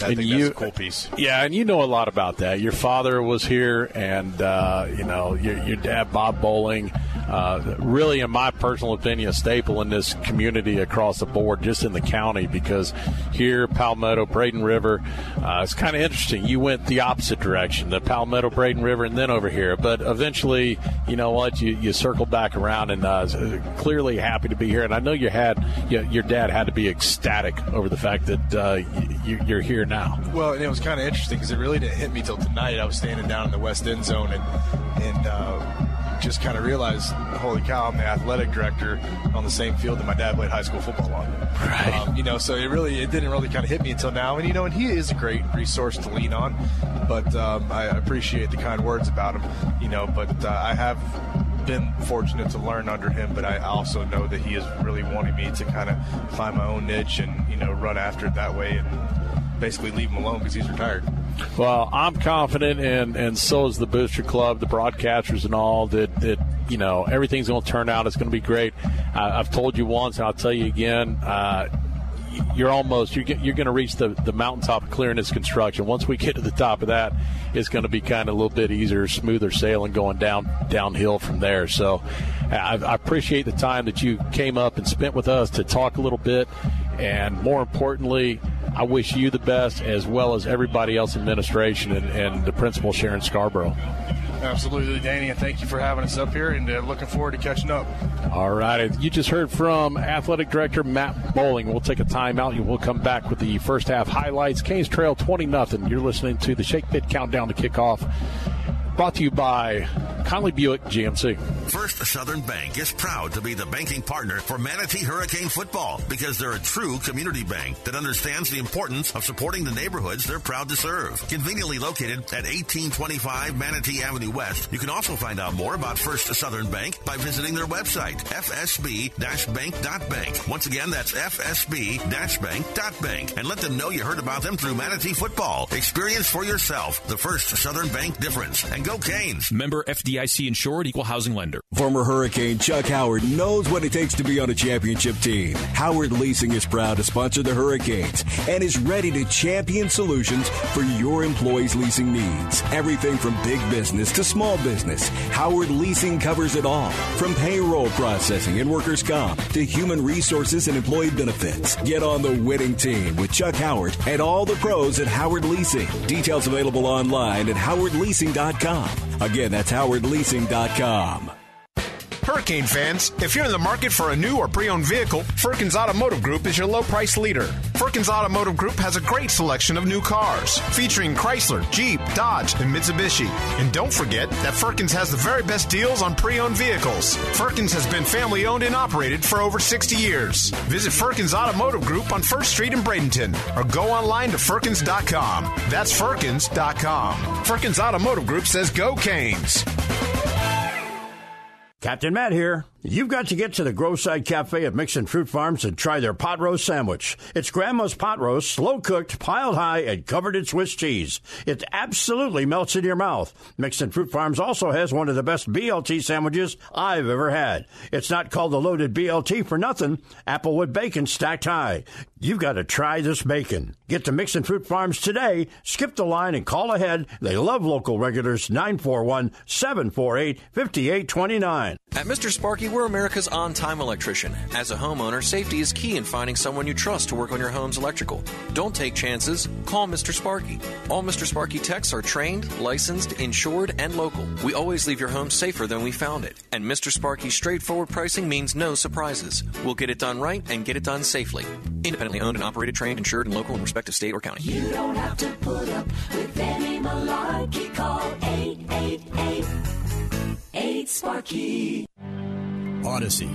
I and think you, that's a cool piece. Yeah, and you know a lot about that. Your father was here, and uh, you know your, your dad, Bob Bowling. Uh, really, in my personal opinion, a staple in this community across the board, just in the county, because here, Palmetto, Braden River, uh, it's kind of interesting. You went the opposite direction, the Palmetto, Braden River, and then over here. But eventually, you know what? You, you circled back around, and uh, clearly happy to be here. And I know you had you, your dad had to be ecstatic over the fact that uh, you, you're here now. Well, and it was kind of interesting because it really didn't hit me till tonight. I was standing down in the west end zone and and uh, just kind of realized, holy cow, I'm the athletic director on the same field that my dad played high school football on. Right. Um, you know, so it really it didn't really kind of hit me until now. And you know, and he is a great resource to lean on. But um, I appreciate the kind words about him. You know, but uh, I have been fortunate to learn under him, but I also know that he is really wanting me to kind of find my own niche and you know run after it that way and basically leave him alone because he's retired. Well, I'm confident, and and so is the Booster Club, the broadcasters, and all that that you know everything's going to turn out. It's going to be great. I, I've told you once, and I'll tell you again. Uh, you're almost you're, you're going to reach the, the mountaintop of clearing this construction. Once we get to the top of that, it's going to be kind of a little bit easier, smoother sailing going down downhill from there. So I, I appreciate the time that you came up and spent with us to talk a little bit, and more importantly, I wish you the best as well as everybody else in administration and, and the principal Sharon Scarborough. Absolutely, Danny, and thank you for having us up here and uh, looking forward to catching up. All right. You just heard from Athletic Director Matt Bowling. We'll take a timeout and we'll come back with the first half highlights. Canes Trail 20 0. You're listening to the Shake Pit Countdown to Kickoff. Brought to you by Conley Buick GMC. First Southern Bank is proud to be the banking partner for Manatee Hurricane football because they're a true community bank that understands the importance of supporting the neighborhoods they're proud to serve. Conveniently located at 1825 Manatee Avenue West, you can also find out more about First Southern Bank by visiting their website, fsb-bank.bank. Once again, that's fsb-bank.bank. And let them know you heard about them through Manatee football. Experience for yourself the First Southern Bank difference. And go Canes. Member FDIC insured, equal housing lender. Former Hurricane Chuck Howard knows what it takes to be on a championship team. Howard Leasing is proud to sponsor the Hurricanes and is ready to champion solutions for your employees' leasing needs. Everything from big business to small business, Howard Leasing covers it all. From payroll processing and workers' comp to human resources and employee benefits. Get on the winning team with Chuck Howard and all the pros at Howard Leasing. Details available online at howardleasing.com. Again, that's howardleasing.com. Hurricane fans, if you're in the market for a new or pre-owned vehicle, Firkins Automotive Group is your low price leader. Firkins Automotive Group has a great selection of new cars, featuring Chrysler, Jeep, Dodge, and Mitsubishi. And don't forget that Firkins has the very best deals on pre-owned vehicles. Firkins has been family owned and operated for over 60 years. Visit Firkins Automotive Group on 1st Street in Bradenton or go online to Firkins.com. That's Firkins.com. Firkins Automotive Group says go Canes. Captain Matt here. You've got to get to the Groveside Cafe at Mixon Fruit Farms and try their pot roast sandwich. It's Grandma's pot roast, slow cooked, piled high, and covered in Swiss cheese. It absolutely melts in your mouth. Mixon Fruit Farms also has one of the best BLT sandwiches I've ever had. It's not called the loaded BLT for nothing. Applewood bacon stacked high. You've got to try this bacon. Get to Mixon Fruit Farms today. Skip the line and call ahead. They love local regulars. 941 748 5829. At Mr. Sparky, we're America's on time electrician. As a homeowner, safety is key in finding someone you trust to work on your home's electrical. Don't take chances. Call Mr. Sparky. All Mr. Sparky techs are trained, licensed, insured, and local. We always leave your home safer than we found it. And Mr. Sparky's straightforward pricing means no surprises. We'll get it done right and get it done safely. Independently owned and operated, trained, insured, and local in respective state or county. You don't have to put up with any malarkey. Call 888 8 Sparky. Odyssey.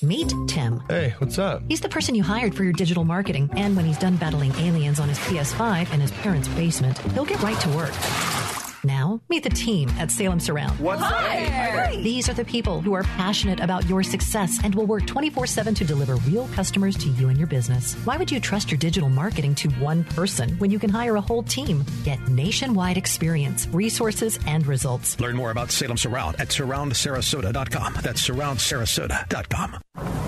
Meet Tim. Hey, what's up? He's the person you hired for your digital marketing, and when he's done battling aliens on his PS5 in his parents' basement, he'll get right to work. Now, meet the team at Salem Surround. What's Hi. These are the people who are passionate about your success and will work 24 7 to deliver real customers to you and your business. Why would you trust your digital marketing to one person when you can hire a whole team? Get nationwide experience, resources, and results. Learn more about Salem Surround at surroundsarasota.com. That's surroundsarasota.com.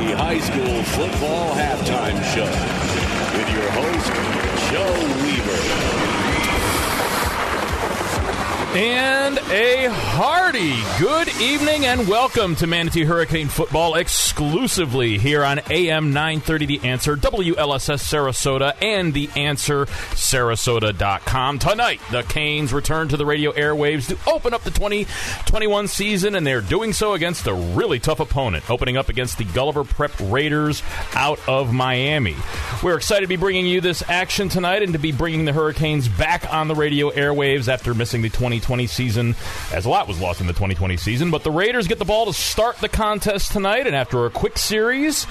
High School Football Halftime Show with your host, Joe Weaver. And a hearty good evening and welcome to Manatee Hurricane Football exclusively here on AM 930 The Answer, WLSS Sarasota, and The Answer Sarasota.com. Tonight, the Canes return to the radio airwaves to open up the 2021 season, and they're doing so against a really tough opponent, opening up against the Gulliver Prep Raiders out of Miami. We're excited to be bringing you this action tonight and to be bringing the Hurricanes back on the radio airwaves after missing the 2020 season, as a lot was lost in the 2020 season. But the Raiders get the ball to start the contest tonight, and after a quick series,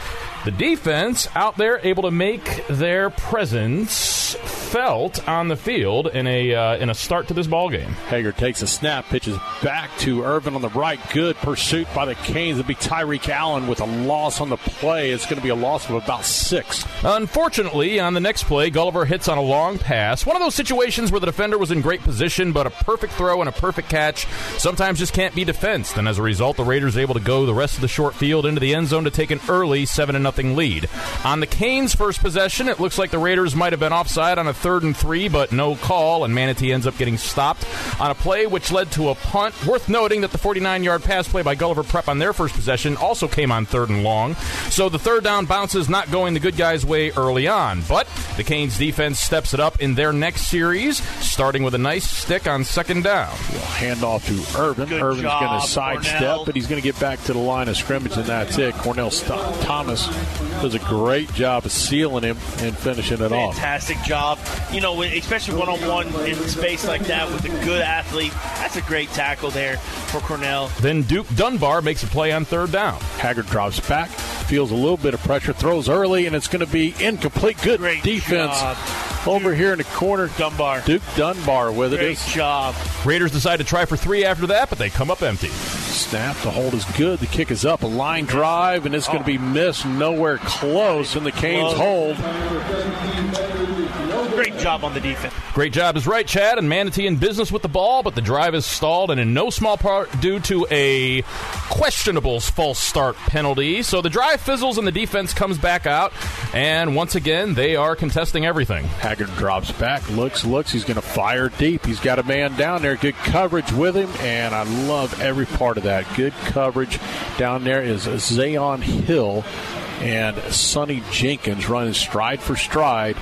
the defense out there able to make their presence felt on the field in a uh, in a start to this ball game. Hager takes a snap, pitches back to Irvin on the right. Good pursuit by the Canes. It'll be Tyreek Allen with a loss on the play. It's going to be a loss of about six. Unfortunately, on the next play, Gulliver hits on a long pass. One of those situations where the defender was in great position, but a perfect throw and a perfect catch sometimes just can't be defensed. And as a result, the Raiders able to go the rest of the short field into the end zone to take an early seven to nothing lead. On the Canes' first possession, it looks like the Raiders might have been offside on a third and three, but no call, and Manatee ends up getting stopped on a play which led to a punt. Worth noting that the 49 yard pass play by Gulliver Prep on their first possession also came on third and long. So the third down bounces not going the good guys' way early on. But the Canes defense steps it up in their next series, starting with a nice stick on second down. Hand off to Irvin. Good Irvin's going to sidestep, but he's going to get back to the line of scrimmage, and that's it. Cornell St- Thomas does a great job of sealing him and finishing it off. Fantastic job. You know, especially one on one in space like that with a good athlete. That's a great tackle there for Cornell. Then Duke Dunbar makes a play on third down. Haggard drops back, feels a little bit of pressure, throws early, and it's going to be incomplete. Good defense job. over here in the corner. Dunbar. Duke Dunbar with it. Great It's job. Raiders decide to try for three after that, but they come up empty. Snap. The hold is good. The kick is up. A line drive, and it's going to be missed. Nowhere close. And the Canes hold. Great job on the defense. Great job is right, Chad, and Manatee in business with the ball, but the drive is stalled, and in no small part due to a questionable false start penalty. So the drive fizzles, and the defense comes back out, and once again, they are contesting everything. Haggard drops back, looks, looks. He's going to fire deep. He's got a man down there. Good coverage with him, and I love every part of that. Good coverage down there is Zayon Hill and Sonny Jenkins running stride for stride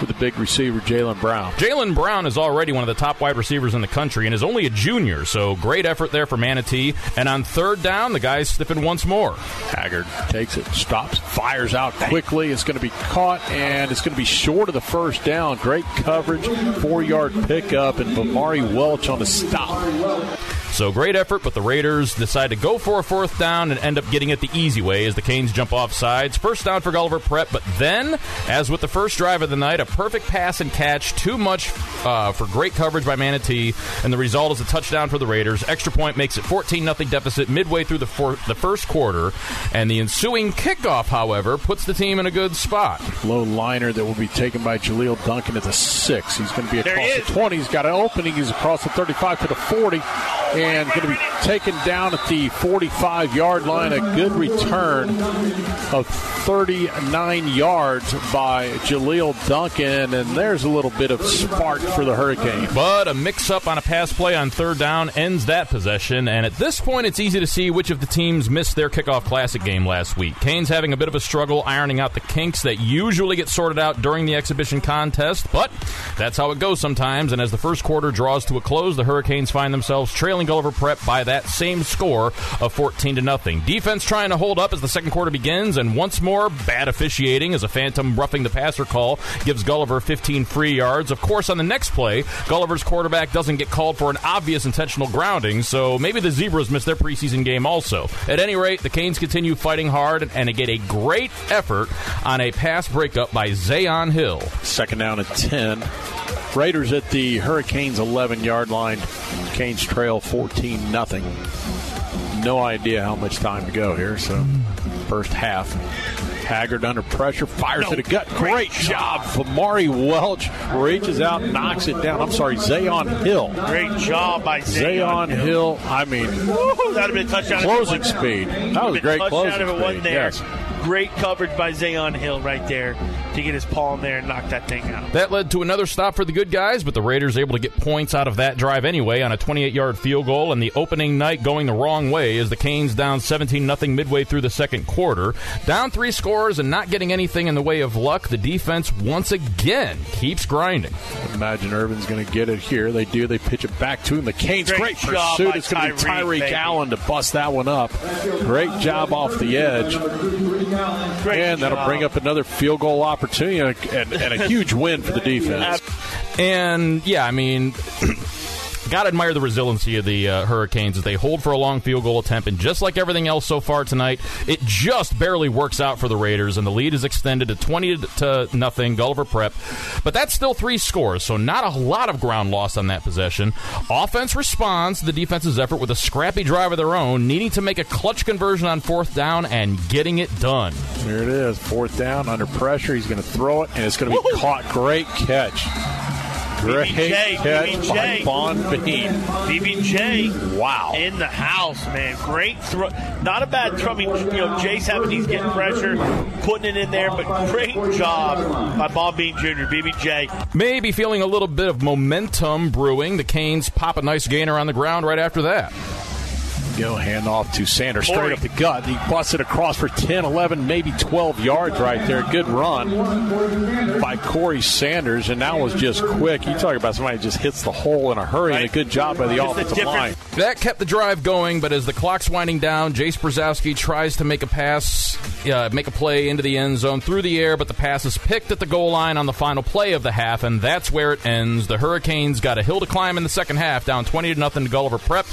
with the big receiver Jalen Brown. Jalen Brown is already one of the top wide receivers in the country and is only a junior, so great effort there for Manatee. And on third down, the guy's sniffing once more. Haggard takes it, stops, fires out quickly. It's going to be caught, and it's going to be short of the first down. Great coverage, four yard pickup, and Vamari Welch on the stop. So great effort, but the Raiders decide to go for a fourth down and end up getting it the easy way as the Canes jump off sides. First down for Gulliver Prep, but then, as with the first drive of the night, a perfect pass and catch, too much uh, for great coverage by Manatee, and the result is a touchdown for the Raiders. Extra point makes it 14 0 deficit midway through the, four, the first quarter, and the ensuing kickoff, however, puts the team in a good spot. Low liner that will be taken by Jaleel Duncan at the six. He's going to be across the 20. He's got an opening. He's across the 35 to the 40 and going to be taken down at the 45 yard line. A good return of 39 yards by Jaleel Duncan. And there's a little bit of spark for the Hurricane. But a mix up on a pass play on third down ends that possession, and at this point, it's easy to see which of the teams missed their kickoff classic game last week. Canes having a bit of a struggle ironing out the kinks that usually get sorted out during the exhibition contest, but that's how it goes sometimes. And as the first quarter draws to a close, the Hurricanes find themselves trailing Gulliver Prep by that same score of 14 to nothing. Defense trying to hold up as the second quarter begins, and once more, bad officiating as a phantom roughing the passer call gives Gulliver 15 free yards. Of course, on the next play, Gulliver's quarterback doesn't get called for an obvious intentional grounding, so maybe the Zebras missed their preseason game also. At any rate, the Canes continue fighting hard and get a great effort on a pass breakup by Zayon Hill. Second down at 10. Raiders at the Hurricanes 11 yard line. Canes trail 14 nothing. No idea how much time to go here, so first half. Haggard under pressure, fires to the gut. Great job Vamari Welch. Reaches out, knocks it down. I'm sorry, Zayon Hill. Great job by Zayon Zayon Hill. I mean, that'd have been a touchdown. closing speed. That was Would've great closing if it wasn't speed. there. Yes. Great coverage by Zayon Hill right there to get his paw in there and knock that thing out. That led to another stop for the good guys, but the Raiders able to get points out of that drive anyway on a 28-yard field goal, and the opening night going the wrong way as the Canes down 17 nothing midway through the second quarter. Down three scores and not getting anything in the way of luck, the defense once again keeps grinding. Imagine Irvin's going to get it here. They do. They pitch it back to him. The Canes, Great great, job pursuit. It's going to be Tyreek, Tyreek. Allen to bust that one up. Great job off the edge. Great and that'll job. bring up another field goal opportunity and, and, and a huge win for the defense. And yeah, I mean, gotta admire the resiliency of the uh, Hurricanes as they hold for a long field goal attempt. And just like everything else so far tonight, it just barely works out for the Raiders, and the lead is extended to twenty to nothing. Gulliver Prep, but that's still three scores, so not a lot of ground lost on that possession. Offense responds to the defense's effort with a scrappy drive of their own, needing to make a clutch conversion on fourth down and getting it done. Here it is. Fourth down, under pressure. He's going to throw it, and it's going to be caught. Great catch. Great BBJ, catch BBJ. by Von Bean. BBJ. Wow. In the house, man. Great throw. Not a bad throw. I mean, you know, Jace having he's getting pressure, putting it in there, but great job by Bob Bean Jr., BBJ. Maybe feeling a little bit of momentum brewing. The Canes pop a nice gainer on the ground right after that. Go hand off to Sanders straight Corey. up the gut. He busts it across for 10, 11, maybe 12 yards right there. Good run by Corey Sanders, and that was just quick. You talk about somebody who just hits the hole in a hurry, and a good job by the Just offensive different- line. That kept the drive going, but as the clock's winding down, Jace Brzezowski tries to make a pass, uh, make a play into the end zone through the air, but the pass is picked at the goal line on the final play of the half, and that's where it ends. The Hurricanes got a hill to climb in the second half, down 20 to nothing to Gulliver Prep,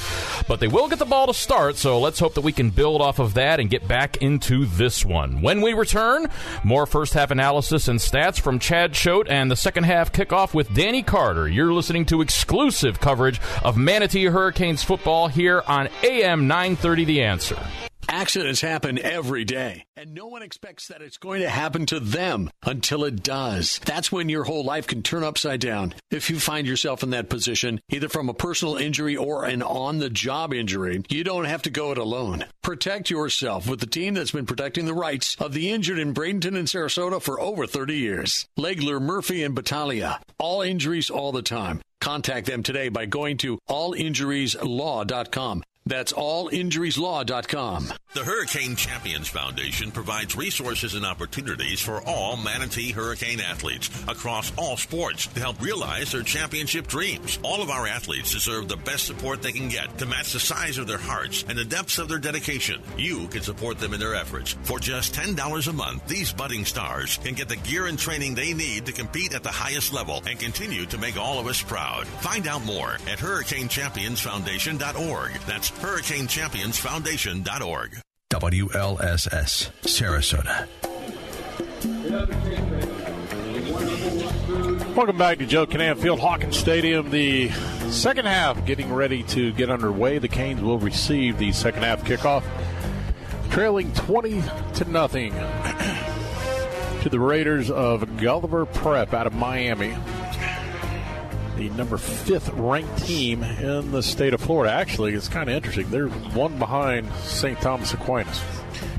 but they will get the ball to start, so let's hope that we can build off of that and get back into this one. When we return, more first half analysis and stats from Chad Choate and the second half kickoff with Danny Carter. You're listening to exclusive coverage of Manatee Hurricanes football here on AM 930 The Answer. Accidents happen every day, and no one expects that it's going to happen to them until it does. That's when your whole life can turn upside down. If you find yourself in that position, either from a personal injury or an on the job injury, you don't have to go it alone. Protect yourself with the team that's been protecting the rights of the injured in Bradenton and Sarasota for over 30 years. Legler, Murphy, and Battaglia. All injuries all the time. Contact them today by going to allinjurieslaw.com. That's allinjurieslaw.com. The Hurricane Champions Foundation provides resources and opportunities for all Manatee Hurricane athletes across all sports to help realize their championship dreams. All of our athletes deserve the best support they can get to match the size of their hearts and the depths of their dedication. You can support them in their efforts. For just $10 a month, these budding stars can get the gear and training they need to compete at the highest level and continue to make all of us proud. Find out more at HurricaneChampionsFoundation.org. That's HurricaneChampionsFoundation.org. WLSS, Sarasota. Welcome back to Joe Kinnan Field, Hawkins Stadium. The second half getting ready to get underway. The Canes will receive the second half kickoff, trailing 20 to nothing to the Raiders of Gulliver Prep out of Miami. The number fifth ranked team in the state of Florida. Actually, it's kind of interesting. They're one behind St. Thomas Aquinas.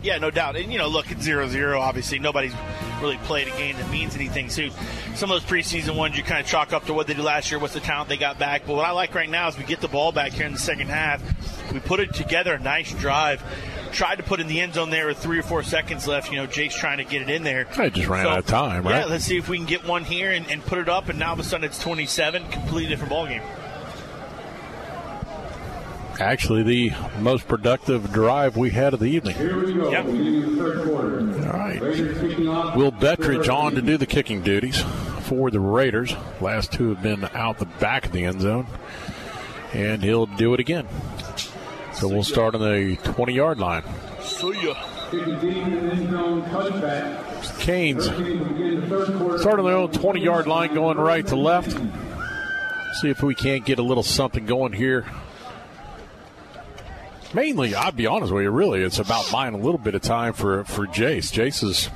Yeah, no doubt. And, you know, look, it's 0 0. Obviously, nobody's really played a game that means anything. So, some of those preseason ones you kind of chalk up to what they did last year, what's the talent they got back. But what I like right now is we get the ball back here in the second half. We put it together, a nice drive. Tried to put in the end zone there with three or four seconds left. You know, Jake's trying to get it in there. I just ran out of time, right? Yeah, let's see if we can get one here and, and put it up. And now all of a sudden it's 27. Completely different ball game. Actually, the most productive drive we had of the evening. Here we go. Yep. Beginning of the third quarter. All right. Raiders kicking off. Will Bettridge on to do the kicking duties for the Raiders. Last two have been out the back of the end zone, and he'll do it again. So we'll start on the 20 yard line. See ya. Canes start on their own 20 yard line going right to left. See if we can't get a little something going here. Mainly, I'll be honest with you, really, it's about buying a little bit of time for, for Jace. Jace is.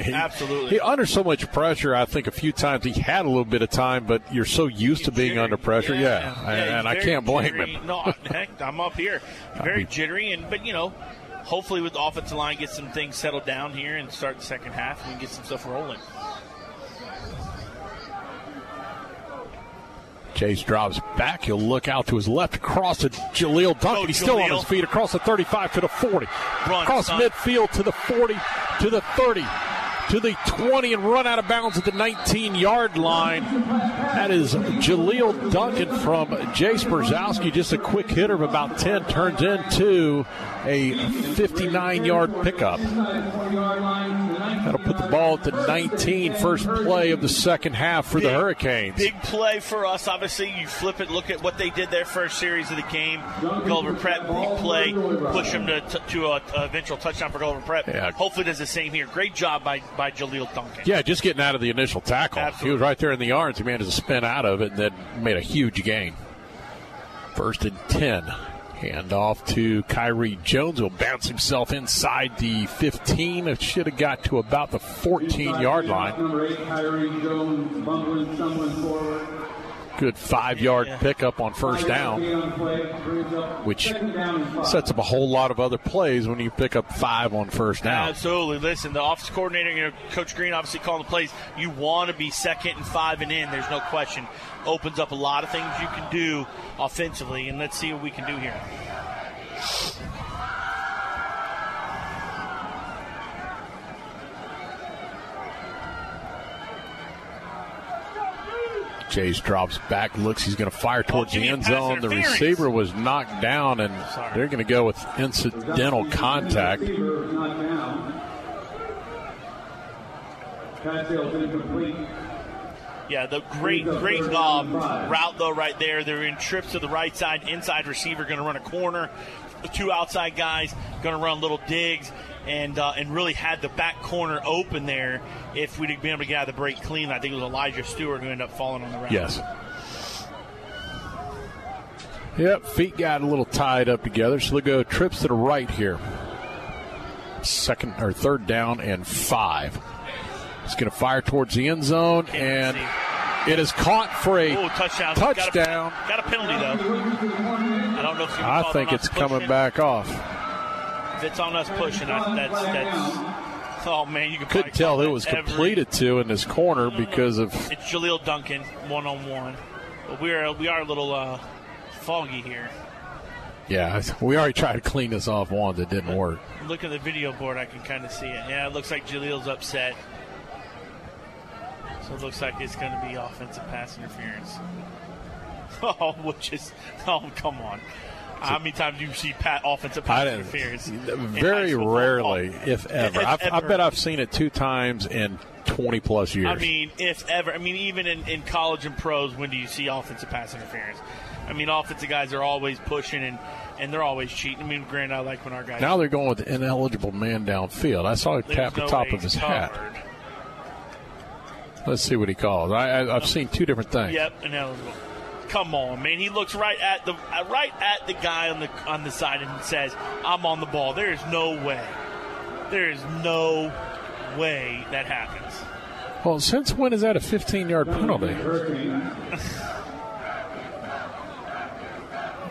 He, Absolutely. He under so much pressure. I think a few times he had a little bit of time, but you're so used to being under pressure. Yeah, Yeah, and, and I can't blame jittery. him. No, heck, I'm up here. Very jittery, and but you know, hopefully with the offensive line, get some things settled down here and start the second half, and get some stuff rolling. Jace drops back. He'll look out to his left across to Jaleel Duncan. He's still on his feet across the 35 to the 40. Run, across son. midfield to the 40 to the 30 to the 20 and run out of bounds at the 19 yard line. That is Jaleel Duncan from Jace Brzezowski. Just a quick hitter of about 10 turns into a 59 yard pickup. That'll put the ball at the 19, first play of the second half for the Hurricanes. Big play for us. Obviously, you flip it. Look at what they did their first series of the game. Gulliver Prep, big play, push them to, to, to a, a eventual touchdown for Gulliver Prep. Yeah. Hopefully, does the same here. Great job by by Jaleel Duncan. Yeah, just getting out of the initial tackle. Absolutely. He was right there in the yards. He managed to spin out of it and then made a huge gain. First and 10 Hand off to Kyrie Jones. Will bounce himself inside the 15. It should have got to about the 14 yard line. Number eight, Kyrie Jones, bumbling, stumbling forward. Good five yard pickup on first down, which sets up a whole lot of other plays when you pick up five on first down. Absolutely. Listen, the office coordinator, you know, Coach Green, obviously calling the plays. You want to be second and five and in. There's no question. Opens up a lot of things you can do offensively, and let's see what we can do here. Jace drops back, looks, he's going to fire towards the end zone. The receiver was knocked down, and they're going to go with incidental contact. Receiver is not down. Pass sails incomplete. Yeah, the great, great um, route though right there. They're in trips to the right side. Inside receiver going to run a corner. The two outside guys going to run little digs, and uh, and really had the back corner open there. If we'd been able to get out of the break clean, I think it was Elijah Stewart who ended up falling on the route. Yes. Yep, feet got a little tied up together, so they'll go trips to the right here. Second or third down and five. He's going to fire towards the end zone, and it is caught for a Oh, touchdown! touchdown. Got a, got a penalty though. I don't know if you I think it's coming back off. If it's on us pushing, I, that's that's. Oh man, you can Couldn't tell who it was every- completed to in this corner because of It's Jaleel Duncan, one on one. But we're we are a little uh, foggy here. yeah. We already tried to clean this off once; it didn't work. Look at the video board, I can kind of see it. Yeah, it looks like Jaleel's upset. So it looks like it's going to be offensive pass interference. Oh, which is oh come on. How many times do you see pat offensive pass interference? Very school football? rarely, if ever. If I've, I bet I've seen it two times in 20 plus years. I mean, if ever. I mean, even in, in college and pros, when do you see offensive pass interference? I mean, offensive guys are always pushing and, and they're always cheating. I mean, granted, I like when our guys. now they're going with the ineligible man downfield. I saw him There's tap the no top of his he's hat. Let's see what he calls. I, I, I've seen two different things. Yep, ineligible. Come on, man. He looks right at the uh, right at the guy on the on the side and says, "I'm on the ball." There is no way. There is no way that happens. Well, since when is that a 15 yard penalty?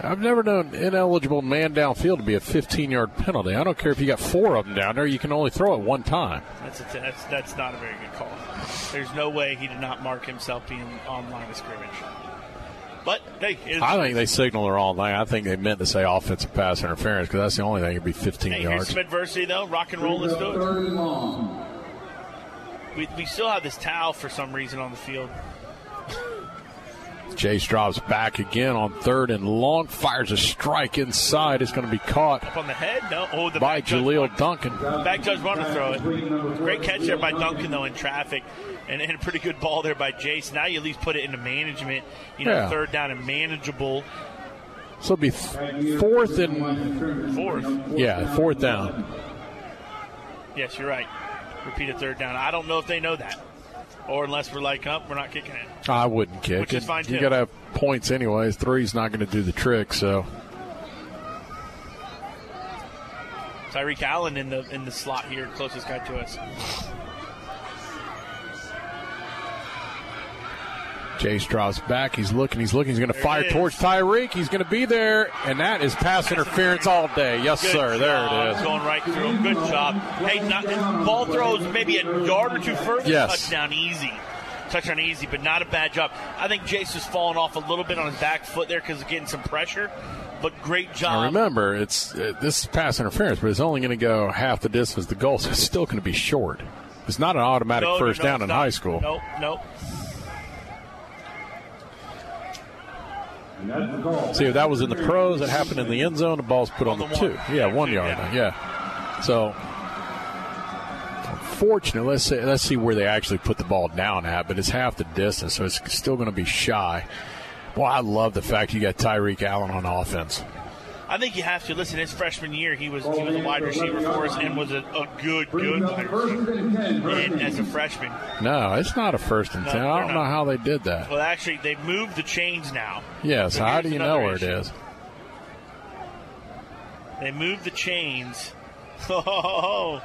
I've never known ineligible man downfield to be a 15 yard penalty. I don't care if you got four of them down there, you can only throw it one time. That's a, that's that's not a very good call. There's no way he did not mark himself being on line of scrimmage. But hey, it's, I think they signaled the wrong thing. I think they meant to say offensive pass interference because that's the only thing that'd be 15 hey, yards. some adversity though. Rock and roll. Let's do it. Third and long. We, we still have this towel for some reason on the field. Jace drops back again on third and long, fires a strike inside. It's going to be caught Up on the head? No. Oh, the by Jaleel Duncan. Back judge wanted to throw it. Great catch there by Duncan, though, in traffic. And, and a pretty good ball there by Jace. Now you at least put it into management. You know, Yeah. third down and manageable. So it'll be th- fourth and Fourth. yeah, fourth down. Yes, you're right. Repeat a third down. I don't know if they know that. Or unless we're like, up, we're not kicking it. I wouldn't kick Which it. is fine, you got to have points anyways. Three's not going to do the trick. So Tyreek Allen in the in the slot here, closest guy to us. Jace drops back. He's looking. He's looking. He's going to fire towards Tyreek. He's going to be there, and that is pass interference all day. Yes, Good sir. There it is. Going right through him. Good job. Hey, not, ball throws maybe a yard or two further. Yes. Touchdown easy. Touchdown easy, but not a bad job. I think Jace is falling off a little bit on his back foot there because of getting some pressure. But great Now job. remember, it's uh, this is pass interference, but it's only going to go half the distance the goal, so it's still going to be short. It's not an automatic No, no, first no, down in not. high school. Nope, nope. See, if that was in the pros, it happened in the end zone. The ball's put on the, two. Yeah, one yard. Yeah. So, unfortunately, let's say, let's see where they actually put the ball down at, but it's half the distance, so it's still going to be shy. Well, I love the fact you got Tyreek Allen on offense. I think you have to listen. His freshman year, he was he was a wide receiver for us and was a, a good good wide receiver. And as a freshman, No, it's not a first and No, ten. I don't not. know how they did that. well, actually, they moved the chains now. Yes, So how do you know where it issue. is? They moved the chains. Oh,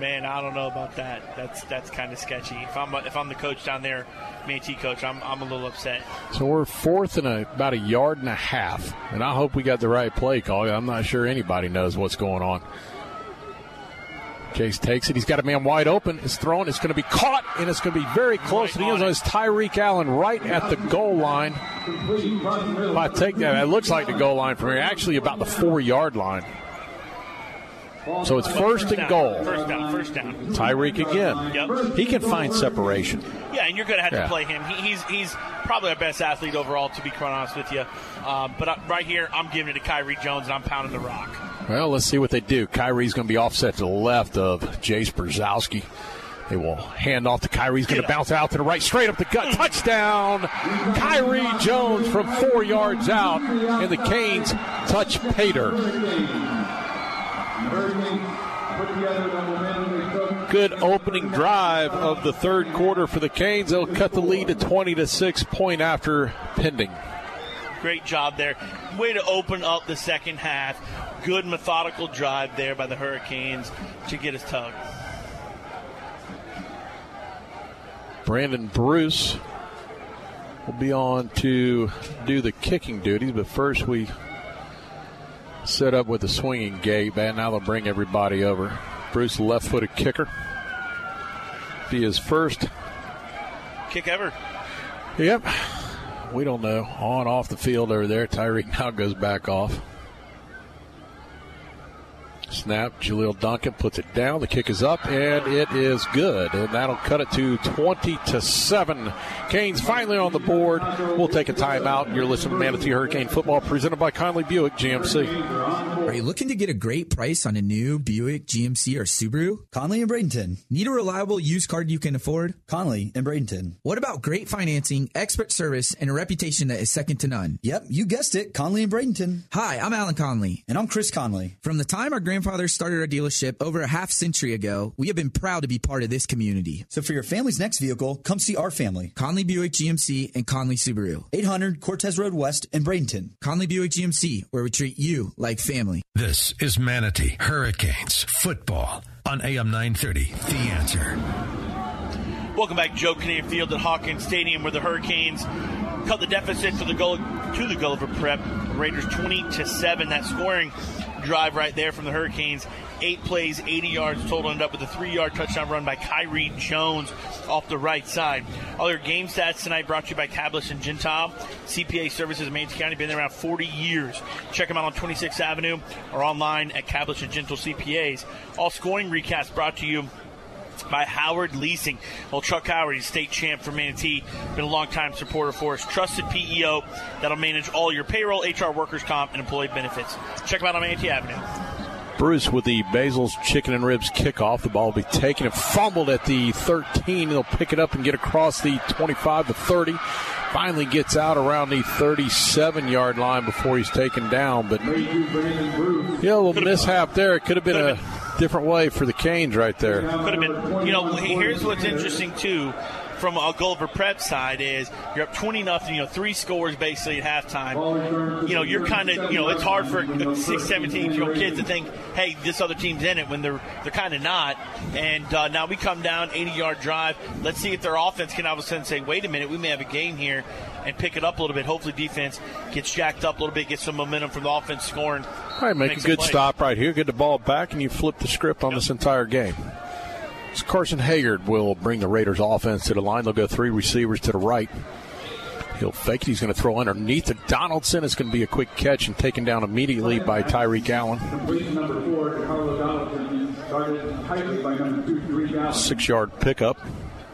man, I don't know about that. That's that's kind of sketchy. If I'm if I'm the coach down there, Manatee coach, I'm I'm a little upset. So we're fourth and a, about a yard and a half, and I hope we got the right play call. I'm not sure anybody knows what's going on. Jace takes it. He's got a man wide open. It's thrown. It's going to be caught, and it's going to be very close to the end zone. It's Tyreek Allen right at the goal line. If I take that, it looks like the goal line for me. Actually, about the four yard line. So it's first and goal. First down. First down. Tyreek again. Yep. He can find separation. Yeah, and you're going to have Yeah. to play him. He, he's he's probably our best athlete overall, to be quite honest with you. Um, but I, right here, I'm giving it to Kyrie Jones, and I'm pounding the rock. Well, let's see what they do. Kyrie's going to be offset to the left of Jace Brzezowski. They will hand off to Kyrie. He's going to bounce out to the right, straight up the gut. Touchdown! Kyrie Jones from four yards out, and the Canes touch Pater. Good opening drive of the third quarter for the Canes. They'll cut the lead to 20 to 6 point after pending. Great job there. Way to open up the second half. Good methodical drive there by the Hurricanes to get us tugged. Brandon Bruce will be on to do the kicking duties, but first we set up with a swinging gate. And now they'll bring everybody over. Bruce, left footed kicker. Be his first. Kick ever. Yep. We don't know. On, off the field over there. Tyreek now goes back off. Snap. Jaleel Duncan puts it down. The kick is up, and it is good. And that'll cut it to 20 to 7. Canes finally on the board. We'll take a timeout. You're listening to Manatee Hurricane Football presented by Conley Buick GMC. Are you looking to get a great price on a new Buick, GMC, or Subaru? Conley and Bradenton. Need a reliable used car you can afford? Conley and Bradenton. What about great financing, expert service, and a reputation that is second to none? Yep, you guessed it. Conley and Bradenton. Hi, I'm Alan Conley. And I'm Chris Conley. From the time our grandfathers started our dealership over a half century ago, we have been proud to be part of this community. So for your family's next vehicle, come see our family. Conley Buick GMC and Conley Subaru. 800 Cortez Road West in Bradenton. Conley Buick GMC, where we treat you like family. This is Manatee Hurricanes football on AM 930. The answer. Welcome back, Joe Kinnan Field at Hawkins Stadium, where the Hurricanes cut the deficit to the goal to the Gulliver Prep Raiders 20 to seven. That scoring drive right there from the Hurricanes. Eight plays, 80 yards total, ended up with a three-yard touchdown run by Kyrie Jones off the right side. All your game stats tonight brought to you by Cablis and Gentile. CPA services in Manatee County, been there around 40 years. Check them out on 26th Avenue or online at Cablis and Gentle CPAs. All scoring recaps brought to you by Howard Leasing. Well, Chuck Howard, he's state champ for Manatee, been a long-time supporter for us. Trusted PEO that'll manage all your payroll, HR, workers' comp, and employee benefits. Check them out on Manatee Avenue. Bruce with the Basil's Chicken and Ribs kickoff. The ball will be taken and fumbled at the 13. They'll pick it up and get across the 25 to 30. Finally gets out around the 37 yard line before he's taken down. But yeah, a little mishap there. It could have been a different way for the Canes right there. Could have been. You know, here's what's interesting too. From a Gulliver Prep side is you're up 20 nothing, you know, three scores basically at halftime. You know, you're kind of, you know, it's hard for six, 17 year old kids to think, hey, this other team's in it when they're they're kind of not. And uh, now we come down 80 yard drive. Let's see if their offense can all of a sudden say, wait a minute, we may have a game here and pick it up a little bit. Hopefully, defense gets jacked up a little bit, gets some momentum from the offense scoring. All right, make a good play. stop right here. Get the ball back, and you flip the script on this entire game. So Carson Haggard will bring the Raiders offense to the line. They'll go three receivers to the right. He'll fake it. He's going to throw underneath to Donaldson. It's going to be a quick catch and taken down immediately by Tyreek Allen. Completion number four to Carlos Donaldson, guarded tightly by two, Tyreek Allen. Six yard pickup.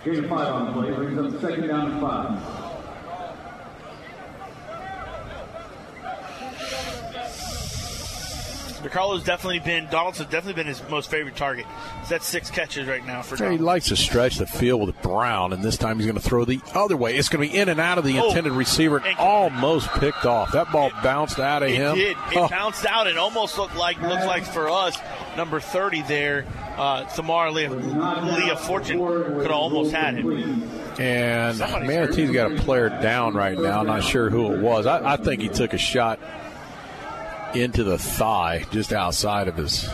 Gain five on the play. Brings up second down and five. DeCarlo's definitely been Donaldson's definitely been his most favorite target. He's at six catches right now for Yeah, he likes to stretch the field with Brown, and this time he's going to throw the other way. It's going to be in and out of the Oh. intended receiver, and almost picked off. That ball bounced out of It him. did. It Oh. bounced out and almost looked like looks like for us number thirty there. Uh, Samar Leah, Leah Fortune could have almost had it. And Somebody's Manatee's got a player down right now. Not sure who it was. I, I think he took a shot into the thigh, just outside of his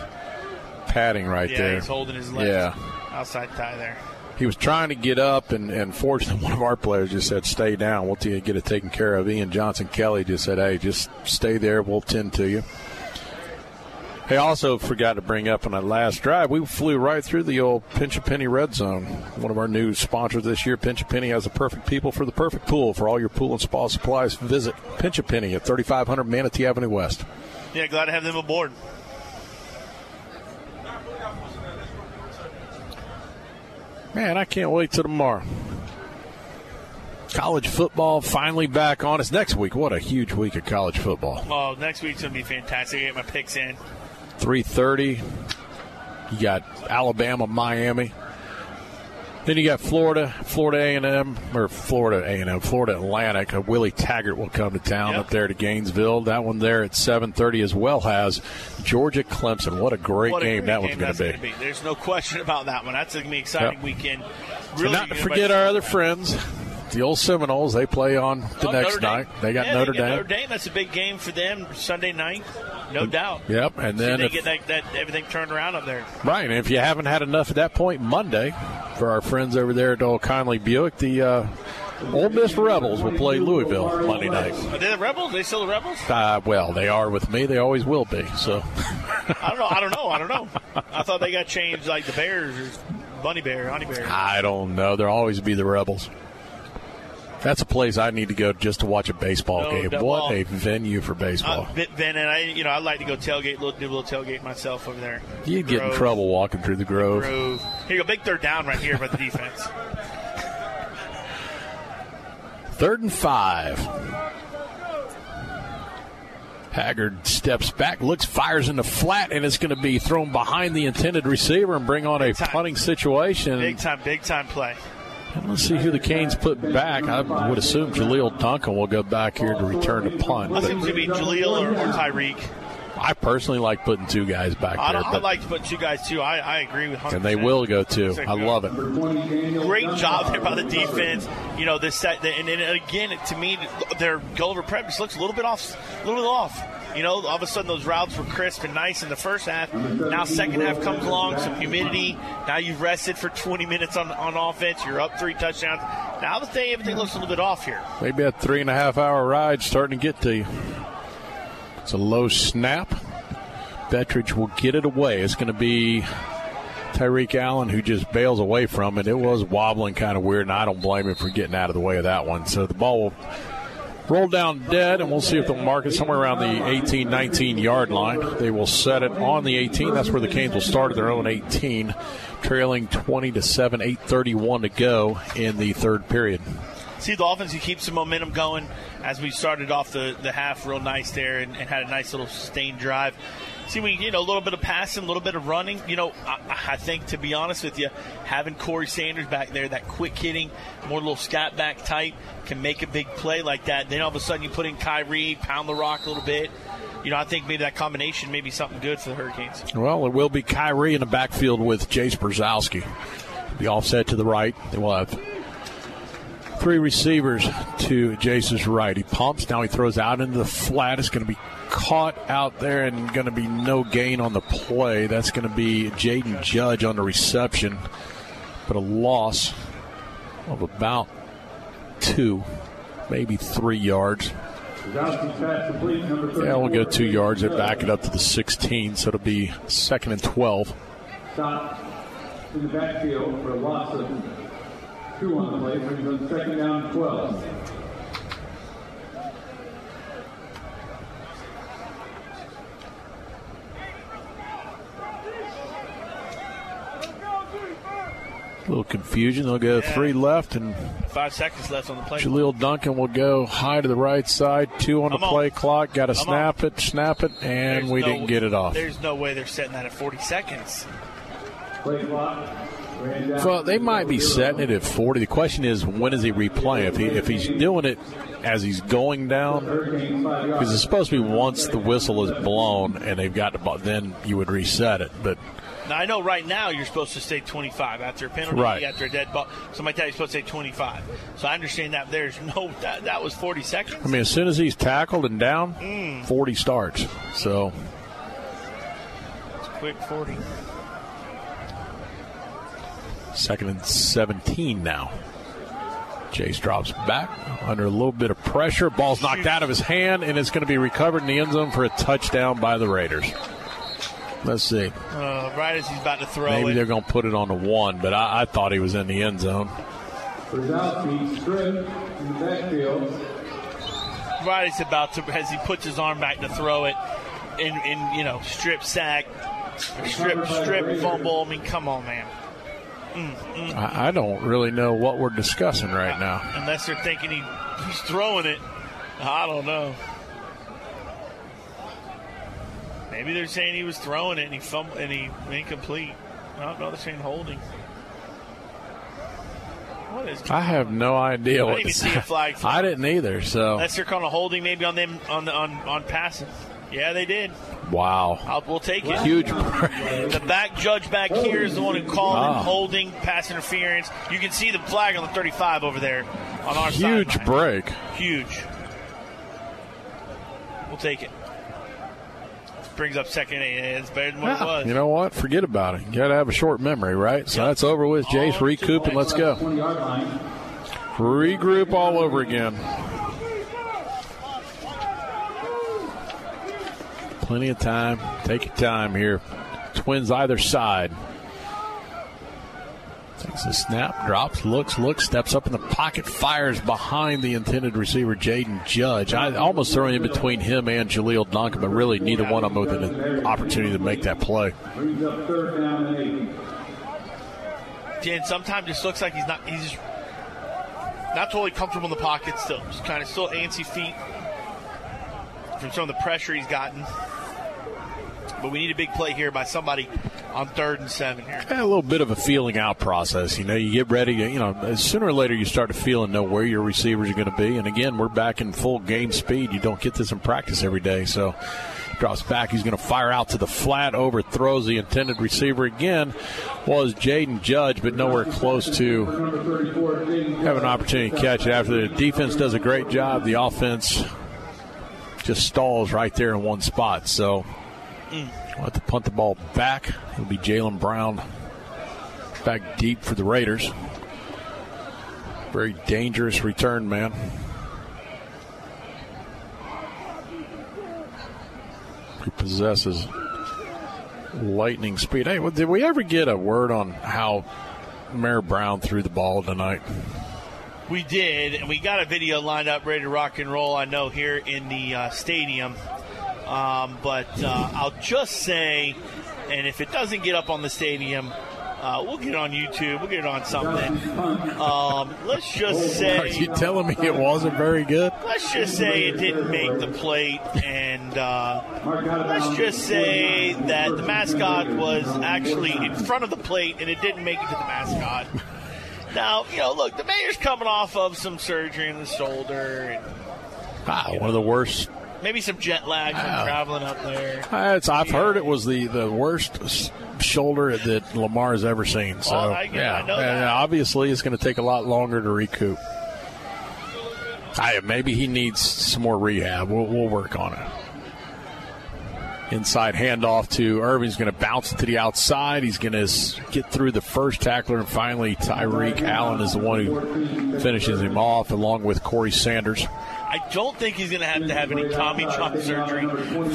padding right yeah, there. he's holding his legs Yeah. outside thigh there. He was trying to get up, and, and fortunately, one of our players just said, "Stay down. We'll t- get it taken care of." Ian Johnson Kelly just said, "Hey, just stay there. We'll tend to you." Hey, also forgot to bring up on that last drive, we flew right through the old Pinch a Penny Red Zone. One of our new sponsors this year, Pinch a Penny, has the perfect people for the perfect pool. For all your pool and spa supplies, visit Pinch a Penny at 3500 Manatee Avenue West. Yeah, glad to have them aboard. Man, I can't wait till tomorrow. College football finally back on. us next week. What a huge week of college football. Well, next week's gonna be fantastic. I get my picks in. 3:30. You got Alabama, Miami. Then you got Florida, Florida A&M or Florida A&M, Florida Atlantic. Uh, Willie Taggart will come to town up there to Gainesville. That one there at 7:30 as well has Georgia Clemson. What a great What a game great that one's game going to be. gonna be. There's no question about that one. That's gonna be an exciting Yep. weekend. So Really, not to forget our other friends, the old Seminoles. They play on the Oh, next night. They got Yeah, Notre they Dame. Notre Dame. That's a big game for them Sunday night, no doubt. Yep, and then they if- get that, that everything turned around up there. Right, and if you haven't had enough at that point, Monday, for our friends over there at Old Conley Buick, the uh, Ole Miss Rebels will play Louisville Monday night. Are they the rebels? they still the rebels? Uh, well, they are with me. They always will be. So I don't know. I don't know. I don't know. I thought they got changed like the Bears or Bunny Bear, Honey Bear. I don't know. There'll always be the Rebels. That's a place I need to go just to watch a baseball No game. doubt. What Well, a venue for baseball! Uh, Ben and I, you know, I like to go tailgate, little, do a little tailgate myself over there. You'd get in trouble walking through the Grove. Grove. Here you go, big third down right here by the defense. Third and five. Haggard steps back, looks, fires in the flat, and it's going to be thrown behind the intended receiver and bring on a punting situation. Big time, big time play. And let's see who the Canes put back. I would assume Jaleel Duncan will go back here to return the punt. I think it's going to be Jaleel or, or Tyreek. I personally like putting two guys back I, there, I like to put two guys too. I, I agree with 100%. and they will go too. I love it. Great job there by the defense. You know this set, and, and again, to me, their Gulliver Prep just looks a little bit off, a little bit off. You know, all of a sudden those routes were crisp and nice in the first half. Now second half comes along, some humidity. Now you've rested for 20 minutes on on offense. You're up three touchdowns. Now the thing, everything looks a little bit off here. Maybe a three and a half hour ride starting to get to you. It's a low snap. Bettridge will get it away. It's going to be Tyreek Allen who just bails away from it. It was wobbling kind of weird, and I don't blame him for getting out of the way of that one. So the ball will roll down dead, and we'll see if they'll mark it somewhere around the 18 19 yard line. They will set it on the 18. That's where the Canes will start at their own 18, trailing 20 to 7, 8.31 to go in the third period. See the offense, he keeps the momentum going as we started off the, the half real nice there and, and had a nice little sustained drive. See, we you know a little bit of passing, a little bit of running. You know, I, I think to be honest with you, having Corey Sanders back there, that quick hitting, more little scat back type, can make a big play like that. Then all of a sudden you put in Kyrie, pound the rock a little bit. You know, I think maybe that combination may be something good for the Hurricanes. Well, it will be Kyrie in the backfield with Jace Brzezowski. The offset to the right. They will have three receivers to Jace's right. He pumps. Now he throws out into the flat. It's going to be caught out there and going to be no gain on the play. That's going to be Jaden Judge on the reception, but a loss of about two, maybe three yards. Yeah, we'll go two yards. They back it up to the 16, so it'll be second and 12. Stop in the backfield for a loss of two on the play, brings on second down and 12. A little confusion. They'll go three left, and Five seconds left on the play. Jaleel Duncan will go high to the right side. Two on the I'm on. play clock. Got to I'm snap it, snap it, and There's we no- didn't get it off. There's no way they're setting that at 40 seconds. Play clock. So they might be setting it at 40. The question is, when is he replaying? If he if he's doing it as he's going down, because it's supposed to be once the whistle is blown and they've got the ball, then you would reset it. But Now I know right now you're supposed to stay 25 after a penalty, Right. after a dead ball. Somebody tell you you're supposed to stay 25. So I understand that. There's no that, that was 40 seconds. I mean, as soon as he's tackled and down, Mm. 40 starts. So It's quick 40. Second and 17 now. Jace drops back under a little bit of pressure. Ball's knocked out of his hand, and it's going to be recovered in the end zone for a touchdown by the Raiders. Let's see. Uh, right as he's about to throw Maybe it. they're going to put it on the one, but I, I thought he was in the end zone. Brzezowski strip in the backfield. right as about to as he puts his arm back to throw it in, in you know strip sack strip strip fumble i mean come on man I, I don't really know what we're discussing right now. unless they're thinking he, he's throwing it. I don't know. Maybe they're saying he was throwing it and he fumbled and he incomplete. I don't know they're saying holding. What is I have no idea I what didn't even see a flag. I didn't either. So. Unless they're calling a holding maybe on them on the on on passing yeah they did wow, I'll, we'll take it. Huge The back judge back here is the one who called Ah. it holding, pass interference. You can see the flag on the 35 over there on our huge sideline. break. Huge. We'll take it. Brings up second and eight. It's better than what it was. You know what? Forget about it. You got to have a short memory, right? So that's over with. Jace, recoup and let's go. Regroup all over again. Plenty of time. Take your time here. Twins either side. Takes a snap, drops, looks, looks, steps up in the pocket, fires behind the intended receiver, Jaden Judge. I almost throw in between him and Jaleel Duncan, but really neither one of them with an opportunity to make that play. And sometimes just looks like he's not. He's not totally comfortable in the pocket. Still, just kind of still antsy feet from some of the pressure he's gotten. But we need a big play here by somebody on third and seven here. Yeah, a little bit of a feeling out process. You know, you get ready. You know, sooner or later you start to feel and know where your receivers are going to be. And again, we're back in full game speed. You don't get this in practice every day. So drops back. He's going to fire out to the flat, overthrows the intended receiver again. Was Jaden Judge, but nowhere close to have an opportunity to catch it. After the defense does a great job, the offense just stalls right there in one spot. So. We'll have to punt the ball back. It'll be Jalen Brown back deep for the Raiders. Very dangerous return, man. He possesses lightning speed. Hey, did we ever get a word on how Mayor Brown threw the ball tonight? We did, and we got a video lined up ready to rock and roll. I know here in the uh, stadium, um, but uh, I'll just say, and if it doesn't get up on the stadium, uh, we'll get it on YouTube. We'll get it on something. Um, let's just say. Are you telling me it wasn't very good? Let's just say it didn't make the plate, and uh, let's just say that the mascot was actually in front of the plate, and it didn't make it to the mascot. Now, you know, look, the mayor's coming off of some surgery in the shoulder, and Ah, one of the worst. Maybe some jet lag from Ah. traveling up there. Uh, It's, I've heard it was the, the worst shoulder that Lamar has ever seen. So Well, I- yeah, I and that. obviously it's going to take a lot longer to recoup. I, maybe he needs some more rehab. We'll, we'll work on it. Inside handoff to Irvin. Irvin's going to bounce it to the outside. He's going to get through the first tackler, and finally Tyreek Allen is the one who finishes him off, along with Corey Sanders. I don't think he's going to have to have any Tommy John surgery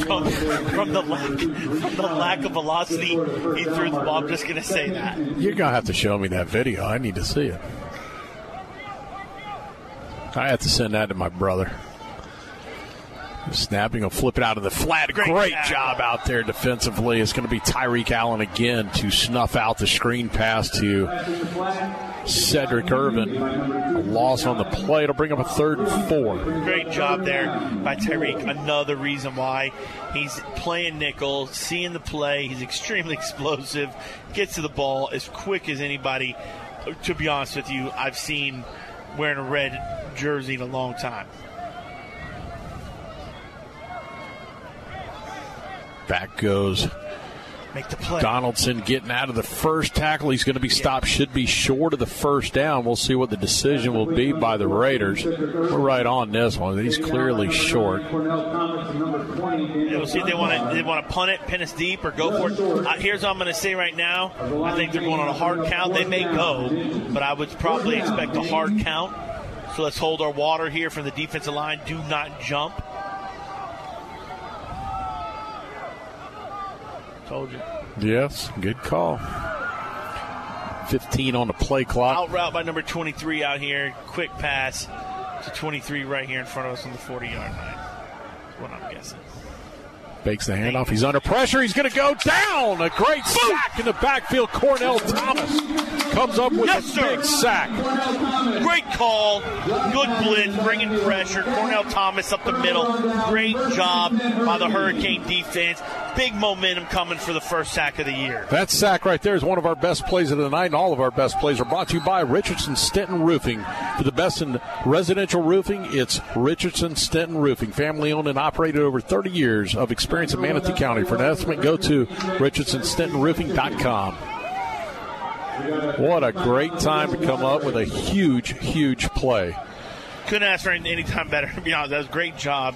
from from the lack from the lack of velocity he threw the ball. I'm just going to say that. You're gonna have to show me that video. I need to see it. I have to send that to my brother. Snapping, will flip it out of the flat. Great, Great job out there defensively. It's going to be Tyreek Allen again to snuff out the screen pass to Sedrick Irvin. A loss on the play. It'll bring up a third and four. Great job there by Tyreek. Another reason why he's playing nickel, seeing the play. He's extremely explosive, gets to the ball as quick as anybody. To be honest with you, I've seen wearing a red jersey in a long time. Back goes make the play. Donaldson getting out of the first tackle. He's going to be stopped. Should be short of the first down. We'll see what the decision will be by the Raiders. We're right on this one. He's clearly short. We'll see if they want to they want to punt it, pin us deep, or go for it. Uh, here's what I'm going to say right now. I think they're going on a hard count. They may go, but I would probably expect a hard count. So let's hold our water here from the defensive line. Do not jump. Told you. Yes, good call. 15 on the play clock. Out route by number 23 out here. Quick pass to 23 right here in front of us on the 40 yard line. That's what I'm guessing. Fakes the handoff. He's under pressure. He's going to go down. A great sack in the backfield. Cornell Thomas comes up with Yes, a big sack. Great call. Good blitz, bringing pressure. Cornell Thomas up the middle. Great job by the Hurricane defense. Big momentum coming for the first sack of the year. That sack right there is one of our best plays of the night, and all of our best plays are brought to you by Richardson Stenton Roofing. For the best in residential roofing, it's Richardson Stenton Roofing, family owned and operated over 30 years of experience in Manatee County. For an estimate, go to richardsonstentonroofing.com. What a great time to come up with a huge, huge play. Couldn't ask for any any time better. To be honest, that was a great job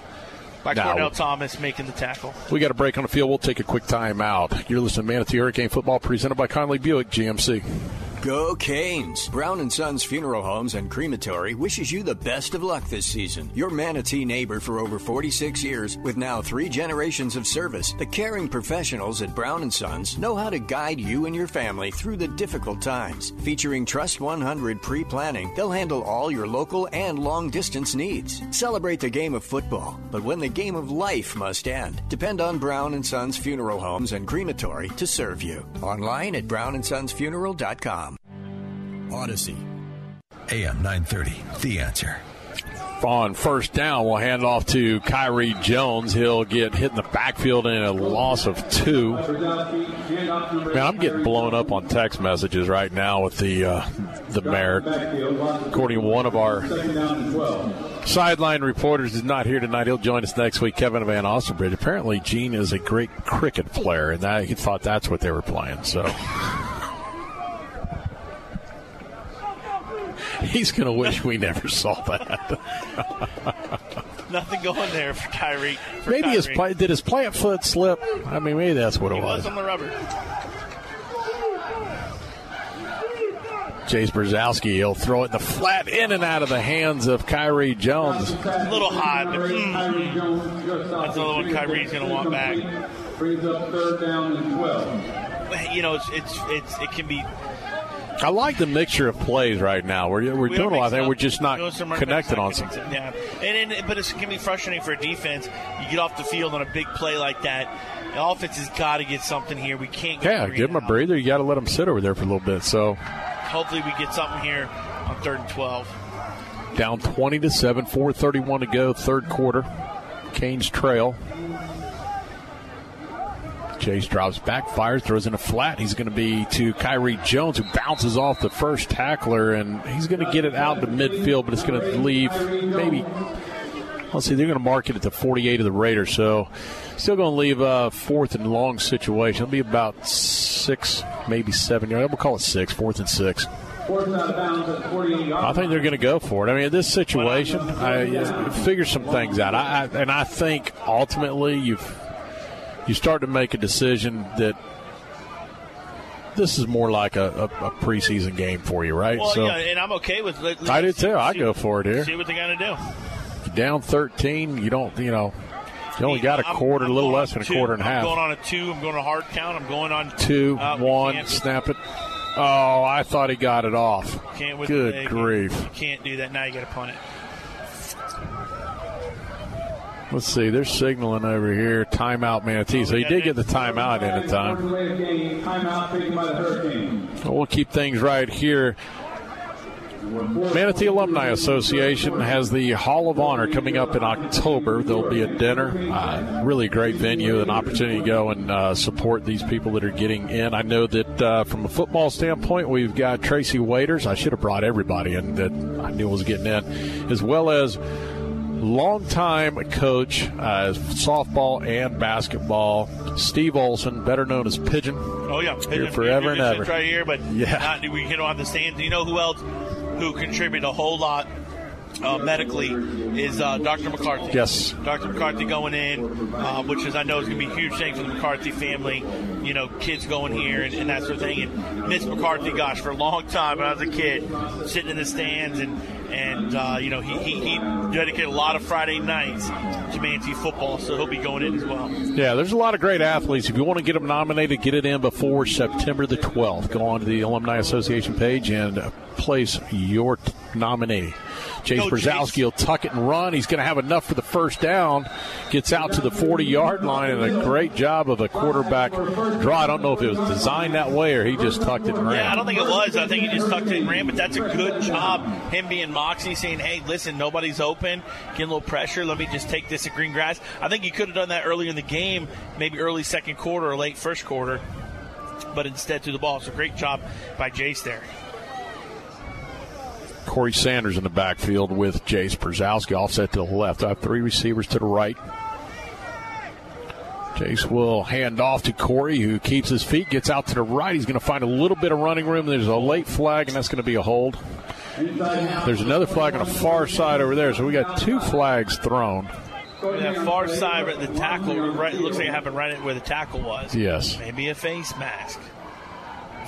by Now- Cornell Thomas making the tackle. We got a break on the field. We'll take a quick time out. You're listening to Manatee Hurricane Football presented by Conley Buick GMC. Go Canes! Brown and Sons Funeral Homes and Crematory wishes you the best of luck this season. Your Manatee neighbor for over 46 years, with now three generations of service, the caring professionals at Brown and Sons know how to guide you and your family through the difficult times. Featuring Trust 100 pre-planning, they'll handle all your local and long-distance needs. Celebrate the game of football, but when the game of life must end, depend on Brown and Sons Funeral Homes and Crematory to serve you. Online at brownandsonsfuneral.com. Odyssey. AM 930, The Answer. On first down, we'll hand off to Kyrie Jones. He'll get hit in the backfield in a loss of two. Man, I'm getting blown up on text messages right now with the uh, the merit. According to one of our sideline reporters, is not here tonight. He'll join us next week. Kevin Van Ostenbridge. Apparently, Gene is a great cricket player, and he thought that's what they were playing. So. He's going to wish we never saw that. Nothing going there for Kyrie. For maybe his play, did his plant foot slip? I mean, maybe that's what it He was. was on the rubber. Jace Brzezowski, he'll throw it in the flat in and out of the hands of Kyrie Jones. A little high, but mm, that's another one Kyrie's going to want back. Brings up third down and 12. You know, it's, it's it's it can be I like the mixture of plays right now. We're, we're We doing a lot of things. We're just not connected on backs, some. not connected, Yeah, and, and but it can be frustrating for a defense. You get off the field on a big play like that. The offense has got to get something here. We can't. Get Yeah, give him a breather. You got to let them sit over there for a little bit. So Hopefully, we get something here on third and twelve. down 20 to 7, 431 to go, third quarter. Canes trail. Jace drops back, fires, throws in a flat. He's going to be to Kyrie Jones, who bounces off the first tackler, and he's going to get it out to midfield, but it's going to leave maybe. Let's see, they're going to mark it at the 48 of the Raiders, so still going to leave a fourth and long situation. It'll be about six, maybe seven yards. We'll call it six, fourth and six. Fourth out of bounds at 48 yards. I think they're going to go for it. I mean, in this situation, I uh, figure some things out. I, I, and I think ultimately you've you start to make a decision that this is more like a, a, a preseason game for you, right? Well, so yeah, and I'm okay with. Let, I do let's too. I go for it here. See what they're to do. Down 13, you don't, you know, you only got a I'm- quarter, I'm a little less than a two. quarter and a I'm half. going on a two. I'm going a hard count. I'm going on Two, uh, one, snap it. Oh, I thought he got it off. Can't with Good grief. You can't do that. Now you got to punt it. Let's see, they're signaling over here. Timeout, Manatee. So he did get the timeout in time. Hurricanes. We'll keep things right here. Manatee Alumni Association has the Hall of Honor coming up in October. There'll be a dinner, uh, really great venue, an opportunity to go and uh, support these people that are getting in. I know that uh, from a football standpoint, we've got Tracy Waiters. I should have brought everybody in that I knew was getting in, as well as longtime coach, uh, softball and basketball, Steve Olson, better known as Pigeon. Oh yeah, Here forever and ever. Right here, but Yeah. not, we don't have the stands. You know who else who contributed a whole lot uh, medically is uh, Dr. McCarthy. Yes. Dr. McCarthy going in, uh, which is I know is going to be a huge thing for the McCarthy family. You know, kids going here and, and that sort of thing. And Miss McCarthy, gosh, for a long time when I was a kid, sitting in the stands and and uh, you know he, he, he dedicated a lot of Friday nights to Manatee football, so he'll be going in as well. Yeah, there's a lot of great athletes. If you want to get them nominated, get it in before September the 12th. Go on to the Alumni Association page and place your t- nominee. Jace Go, Brzezowski will tuck it and run. He's going to have enough for the first down. Gets out to the 40 yard line, and a great job of a quarterback draw. I don't know if it was designed that way or he just tucked it and ran. Yeah, I don't think it was. I think he just tucked it and ran, but that's a good job. Him being Moxie saying, hey, listen, nobody's open. Getting a little pressure. Let me just take this at green grass. I think he could have done that earlier in the game, maybe early second quarter or late first quarter, but instead threw the ball. So great job by Jace there. Corey Sanders in the backfield with Jace Brzezowski offset to the left. I have three receivers to the right. Jace will hand off to Corey, who keeps his feet, gets out to the right. He's going to find a little bit of running room. There's a late flag, and that's going to be a hold. There's another flag on the far side over there, so we got two flags thrown. That far side, the tackle, right, it looks like it happened right where the tackle was. Yes. Maybe a face mask.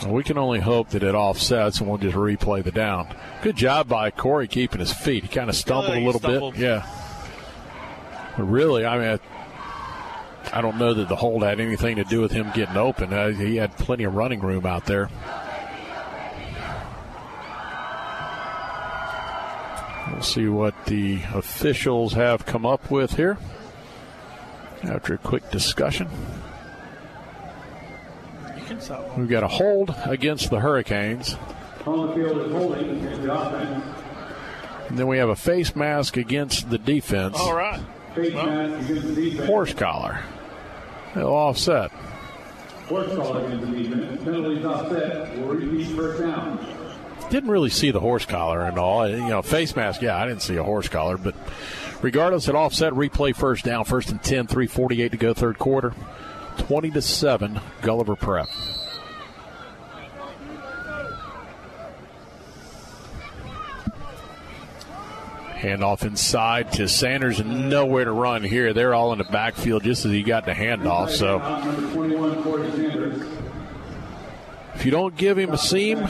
We can only hope that it offsets, and we'll just replay the down. Good job by Corey keeping his feet. He kind of stumbled a little stumbled. bit. Yeah. But really, I mean, I, I don't know that the hold had anything to do with him getting open. Uh, he had plenty of running room out there. We'll see what the officials have come up with here after a quick discussion. You can stop. We've got a hold against the Hurricanes. On the field is holding against the. And then we have a face mask against the defense. All right. Face mask against the defense. Horse collar. They'll offset. Horse collar against the defense. Penalties offset. Will repeat first down. Didn't really see the horse collar and all. Uh, you know, face mask, yeah, I didn't see a horse collar. But regardless, it offset, replay first down, first and 10, 348 to go, third quarter. 20 to 7, Gulliver Prep. Handoff inside to Sanders and nowhere to run here. They're all in the backfield just as he got the handoff. So Out number 21, Corey Sanders. if you don't give him a seam,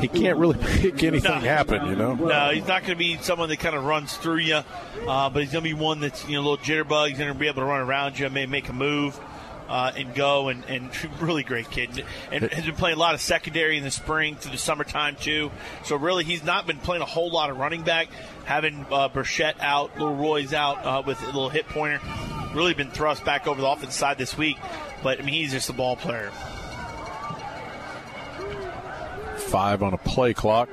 he can't really make anything happen, you know? No, he's not going to be someone that kind of runs through you, uh, but he's going to be one that's you know a little jitterbug. He's going to be able to run around you, maybe make a move. Uh, and go and, and really great kid and has been playing a lot of secondary in the spring through the summertime too. So really, he's not been playing a whole lot of running back. Having uh, out, little Roy's out uh, with a little hip pointer, really been thrust back over the offensive side this week. But I mean, he's just a ball player. Five on a play clock.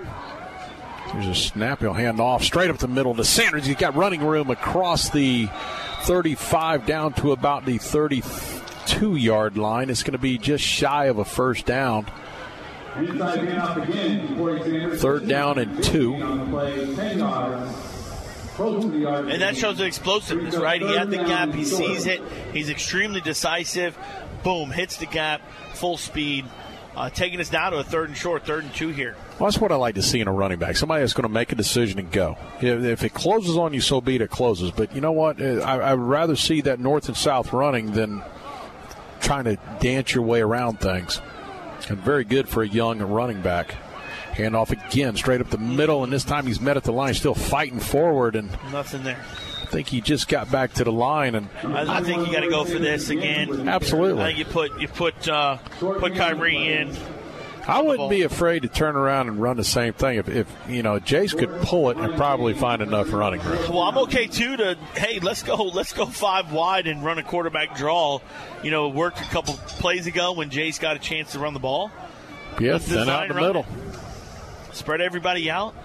There's a snap. He'll hand off straight up the middle to Sanders. He's got running room across the 35 down to about the 32 yard line. It's going to be just shy of a first down. Inside handoff again. Corey Sanders. Third down and two. On the play, 10 yards. Close to the yard. And that shows the explosiveness, right? He had the gap, he sees it, he's extremely decisive. Boom, hits the gap, full speed, uh, taking us down to a third and short, third and two here. Well, that's what I like to see in a running back. Somebody that's going to make a decision and go. If, if it closes on you, so be it. It closes. But you know what? Uh, I, I would rather see that north and south running than trying to dance your way around things. And very good for a young running back. Handoff again, straight up the middle, and this time he's met at the line, still fighting forward. And Nothing there. I think he just got back to the line. And I, I think you got to go for this again. Absolutely. I think you put you put uh, put Kyrie in. I wouldn't be afraid to turn around and run the same thing if, if you know Jace could pull it and probably find enough running room. Well, I'm okay too. To hey, let's go, let's go five wide and run a quarterback draw. You know, it worked a couple plays ago when Jace got a chance to run the ball. Let's then out design the middle. it. Spread everybody out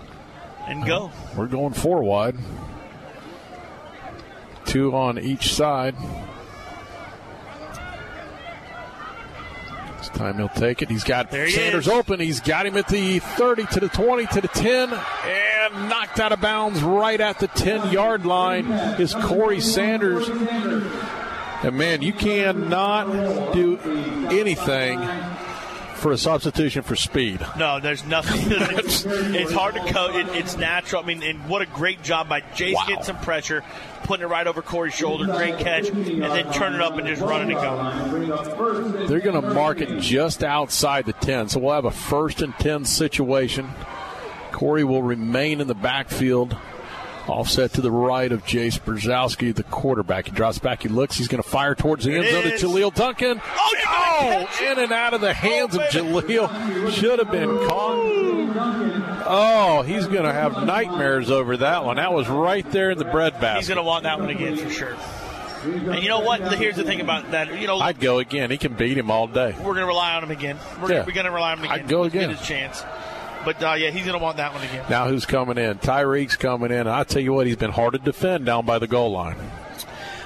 and go. We're going four wide. Two on each side. Time he'll take it. He's got he Sanders is. open. He's got him at the 30 to the 20 to the 10. And And knocked out of bounds right at the 10 yard line is Corey Sanders. And man, you cannot do anything for a substitution for speed. No, there's nothing. it's, it's hard to coach. It, it's natural. I mean, and what a great job by Jace Wow. getting some pressure, putting it right over Corey's shoulder. Great catch, and then turn it up and just run it and go. They're going to mark it just outside the 10. So we'll have a first and 10 situation. Corey will remain in the backfield. Offset to the right of Jace Brzezowski, the quarterback. He drops back, he looks, he's going to fire towards the end zone to. Jaleel Duncan. Oh, Oh, in and out of the oh, hands of Jaleel. Should have been caught. Oh, he's going to have nightmares over that one. That was right there in the bread He's going to want that one again for sure. And you know what? Here's the thing about that. You know, I'd go again. He can beat him all day. we're going to rely on him again. We're, Yeah. going to rely on him again. I'd go again. Get his chance. But uh, yeah, he's going to want that one again. Now who's coming in? Tyreek's coming in. I tell you what, he's been hard to defend down by the goal line.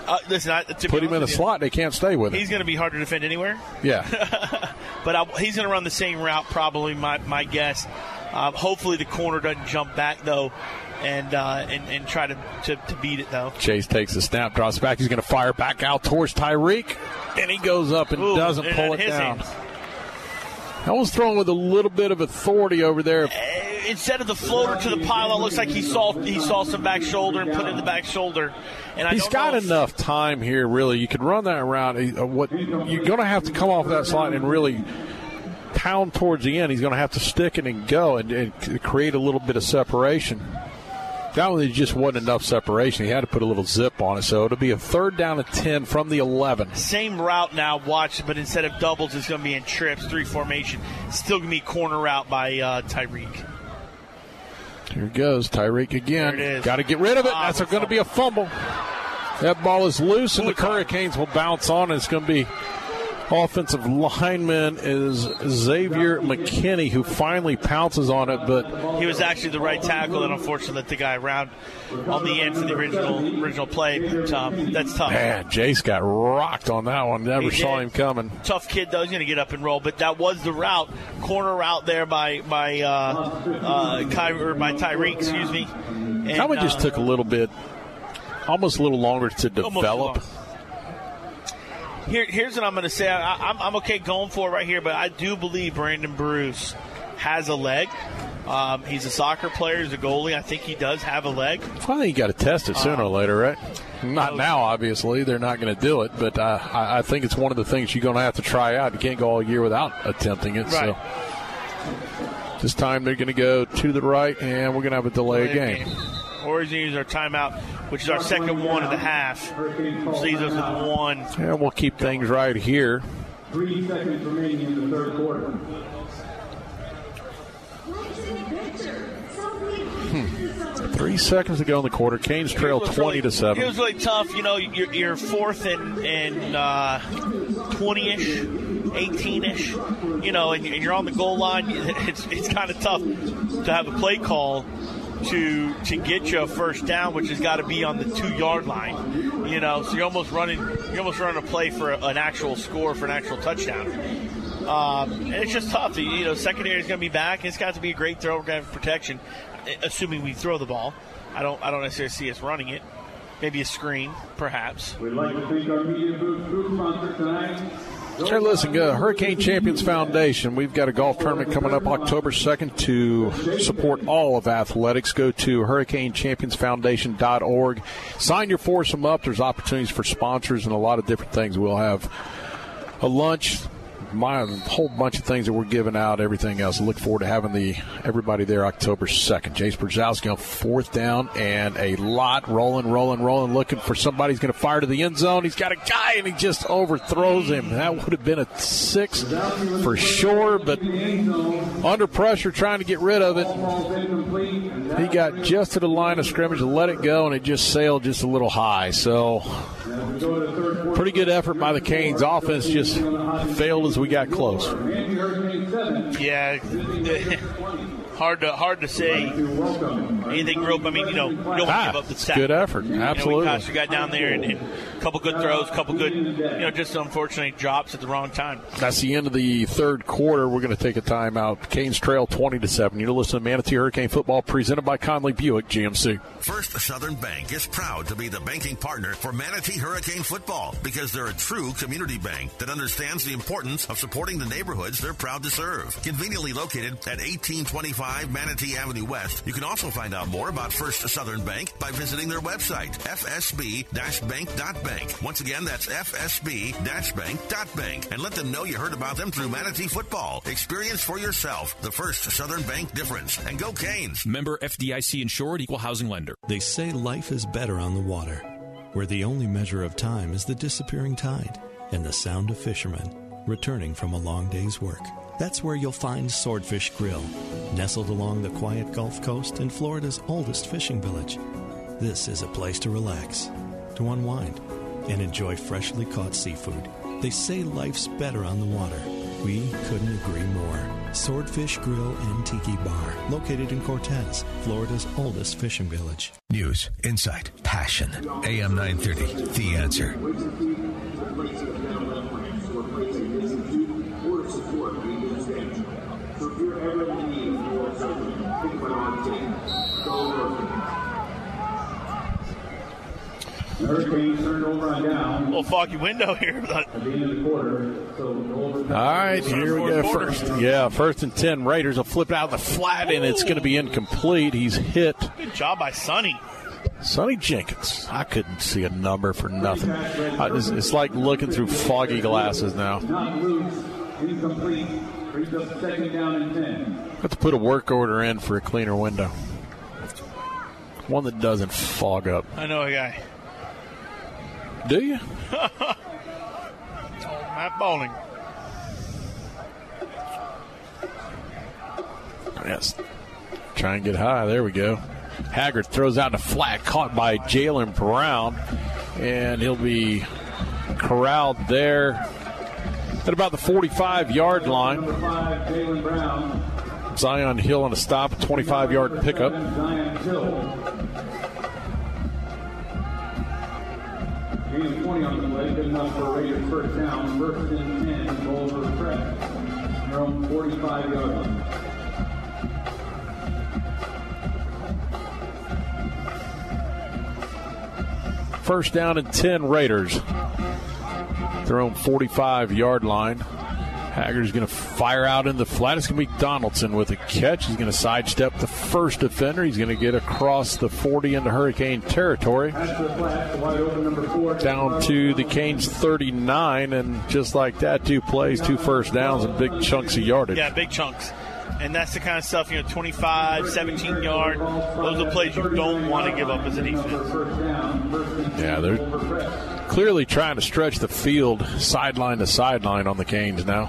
Uh, listen, I, Put him in the you, slot, they can't stay with him. He's going to be hard to defend anywhere. Yeah. but I, he's going to run the same route, probably. My my guess. Uh, hopefully, the corner doesn't jump back though, and uh, and, and try to, to, to beat it though. Jace takes the snap, drops back. He's going to fire back out towards Tyreek, and he goes up and Ooh, doesn't and pull it down. hands. That was thrown with a little bit of authority over there. Instead of the floater to the pile, it looks like he saw he saw some back shoulder and put it in the back shoulder. And I He's don't got enough time here, really. You could run that around. Uh, What you're going to have to come off that slide and really pound towards the end. He's going to have to stick it and go and, and create a little bit of separation. That one there just wasn't enough separation. He had to put a little zip on it. So it'll be a third down and ten from the eleven. Same route now, watch, but instead of doubles, it's going to be in trips, three formation. Still going to be corner route by uh, Tyreek. Here it goes, Tyreek again. There it is. Got to get rid of it. Ah, That's going to be a fumble. That ball is loose, and the Fully Hurricanes will bounce on. And it's going to be offensive lineman is Xavier McKinney, who finally pounces on it, but He was actually the right tackle, and unfortunately, let the guy around on the end for the original original play. But um, that's tough. man, Jace got rocked on that one. Never He saw did. him coming. Tough kid though. He's going to get up and roll, but that was the route, corner route there by by uh, uh, Ky- or by Tyreek. Excuse me. And, That one just uh, took a little bit, almost a little longer to develop. Long. Here, here's what I'm going to say. I, I'm, I'm okay going for it right here, but I do believe Brandon Bruce has a leg. Um, he's a soccer player. He's a goalie. I think he does have a leg. I think you got to test it sooner or later, right? Not now, obviously. They're not going to do it, but uh, I, I think it's one of the things you're going to have to try out. You can't go all year without attempting it. So this time they're going to go to the right, and we're going to have a delay game. Or he's going to use our timeout, which is our second one of the half. Which leaves us with one. And we'll keep things right here. Three seconds remaining in the third quarter. Three seconds to go in the quarter. Canes trail 20 really- to It 7. was really tough. You know, you're, you're fourth and and uh, 20-ish, 18-ish. You know, and, and you're on the goal line. It's it's kind of tough to have a play call to to get you a first down, which has got to be on the two yard line. You know, so you're almost running you're almost running a play for an actual score for an actual touchdown. Um, and it's just tough. You know, secondary is going to be back. It's got to be a great throw. Have protection, assuming we throw the ball. I don't. I don't necessarily see us running it. Maybe a screen, perhaps. We'd like to thank our media booth sponsor tonight. Hey, listen, uh, Hurricane Champions Foundation. We've got a golf tournament coming up October 2nd to support all of athletics. Go to hurricanechampionsfoundation.org. Sign your foursome up. There's opportunities for sponsors and a lot of different things. We'll have a lunch, my, whole bunch of things that we're giving out, everything else. I look forward to having the everybody there October 2nd. Jace Brzezowski on fourth down and a lot rolling, rolling, rolling, looking for somebody who's going to fire to the end zone. He's got a guy and he just overthrows him. That would have been a six for sure, but under pressure trying to get rid of it. He got just to the line of scrimmage and let it go, and it just sailed just a little high. So, pretty good effort by the Canes. Offense just failed as we got close. Yeah, hard to hard to say anything rope. I mean, you know, you don't want to Ah, give up the sack. good effort. You know, Absolutely. we Costa got down there and, and a couple good throws, a couple good, you know, just unfortunately drops at the wrong time. That's the end of the third quarter. We're going to take a timeout. Canes trail 20 to 7. You're listening to Manatee Hurricane Football presented by Conley Buick GMC. First Southern Bank is proud to be the banking partner for Manatee Hurricane Football because they're a true community bank that understands the importance of supporting the neighborhoods they're proud to serve. Conveniently located at 1825 Manatee Avenue West, you can also find out more about First Southern Bank by visiting their website, fsb-bank.bank. Once again, that's fsb-bank.bank. And let them know you heard about them through Manatee Football. Experience for yourself the First Southern Bank difference. And go Canes! Member FDIC insured equal housing lender. They say life is better on the water, where the only measure of time is the disappearing tide and the sound of fishermen returning from a long day's work. That's where you'll find Swordfish Grill, nestled along the quiet Gulf Coast in Florida's oldest fishing village. This is a place to relax, to unwind, and enjoy freshly caught seafood. They say life's better on the water. We couldn't agree more. Swordfish Grill and Tiki Bar, located in Cortez, Florida's oldest fishing village. News, insight, passion. AM 930, The Answer. The Hurricanes turned over on down. Little foggy window here. At the end of the quarter, so. All right, here we go. First, yeah, first and 10. Raiders will flip out the flat, and it's going to be incomplete. He's hit. Good job by Sonny. Sonny Jenkins. I couldn't see a number for nothing. I, it's, it's like looking through foggy glasses now. Incomplete. Second down and 10. Have to put a work order in for a cleaner window. One that doesn't fog up. I know a guy. Do you? Matt Bowling. Yes. Try and get high. There we go. Haggard throws out a flat caught by Jalen Brown, and he'll be corralled there at about the 45 yard line. Zion Hill on a stop, 25 yard pickup. Of 20 on the play, good enough for a first down. First and 10, Gulliver Prep. Their own 45 yard line. First down and 10 Raiders. Their own 45 yard line. Haggard's going to fire out in the flat. It's going to be Donaldson with a catch. He's going to sidestep the first defender. He's going to get across the 40 into Hurricane territory. Down to the Canes 39, and just like that, two plays, two first downs, and big chunks of yardage. Yeah, big chunks. And that's the kind of stuff, you know, 25, 17 yard. Those are plays you don't want to give up as a defense. Yeah, they're clearly trying to stretch the field sideline to sideline on the Canes now.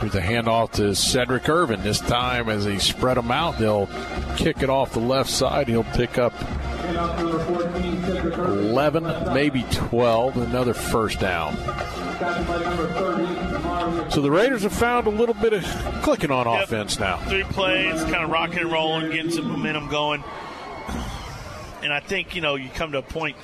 Here's a handoff to Sedrick Irvin. This time, as they spread them out, they'll kick it off the left side. He'll pick up 11, maybe 12, another first down. So the Raiders have found a little bit of clicking on Yep. offense now. Three plays, kind of rocking and rolling, getting some momentum going. And I think, you know, you come to a point,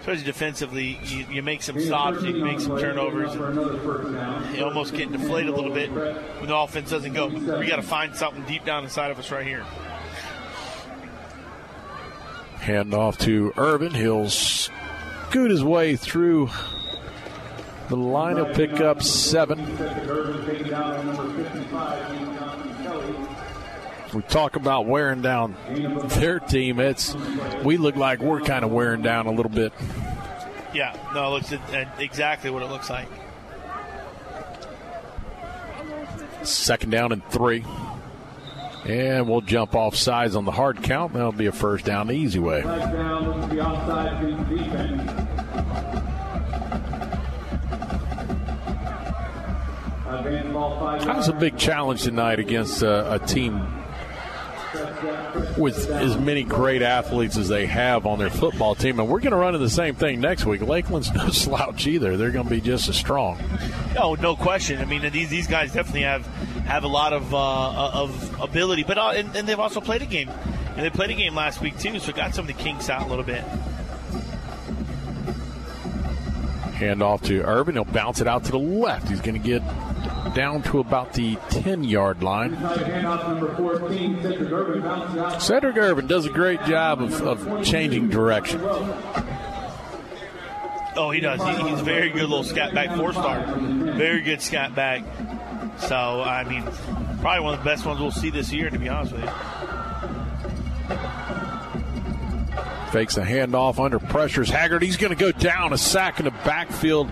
especially defensively, you, you make some stops, you make some turnovers, and you almost get deflated a little bit when the offense doesn't go. We got to find something deep down inside of us right here. Hand off to Irvin. He'll scoot his way through the line. He'll pick up seven. We talk about wearing down their team. It's we look like we're kind of wearing down a little bit. Yeah, no, it looks exactly what it looks like. Second down and three. And we'll jump off sides on the hard count. That'll be a first down the easy way. Advanced That was a big challenge tonight against uh, a team with as many great athletes as they have on their football team. And we're going to run into the same thing next week. Lakeland's no slouch either. They're going to be just as strong. Oh, no question. I mean, these these guys definitely have have a lot of uh, of ability. But uh, and, and they've also played a game, and they played a game last week too, so got some of the kinks out a little bit. Hand off to Irvin. He'll bounce it out to the left. He's going to get down to about the 10 yard line. Handoff number 14, Sedrick Irvin bounces out. Sedrick Irvin does a great job of, of changing direction. Oh, he does. He, he's very good little scat back four star. Very good scat back. So I mean, probably one of the best ones we'll see this year, to be honest with you. Fakes a handoff under pressures. Haggard, he's going to go down a sack in the backfield.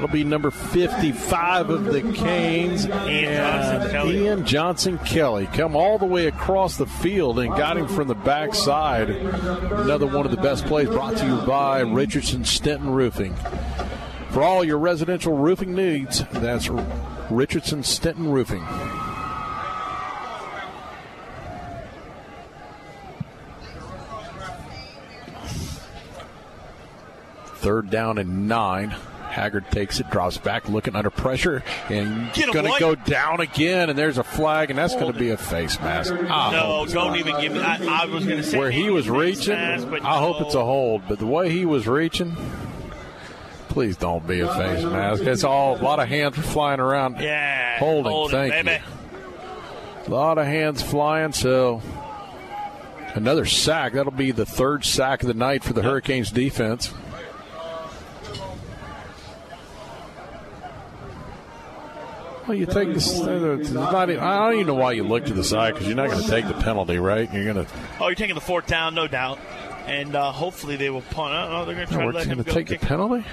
That'll be number 55 of the Canes. Johnson Kelly. Ian Johnson Kelly come all the way across the field and got him from the backside. Another one of the best plays brought to you by Richardson Stenton Roofing. For all your residential roofing needs, that's Richardson Stenton Roofing. Third down and nine. Haggard takes it, drops back, looking under pressure, and going to go down again. And there's a flag, and that's going to be a face mask. I no, ah. don't even give me. I, I was going to say Where he was reaching, mask, I hope no. it's a hold. But the way he was reaching, please don't be a face mask. It's all a lot of hands flying around. Yeah, holding. hold it, thank baby. you. A lot of hands flying. So another sack. That'll be the third sack of the night for the Hurricanes defense. Well, you take this. It's not, even- I don't even know why you look to the side because you're not going to take the penalty, right? You're going to. Oh, you're taking the fourth down, no doubt. And uh, hopefully they will punt. I know. They're going to try we're to let going him to go take kick. the penalty.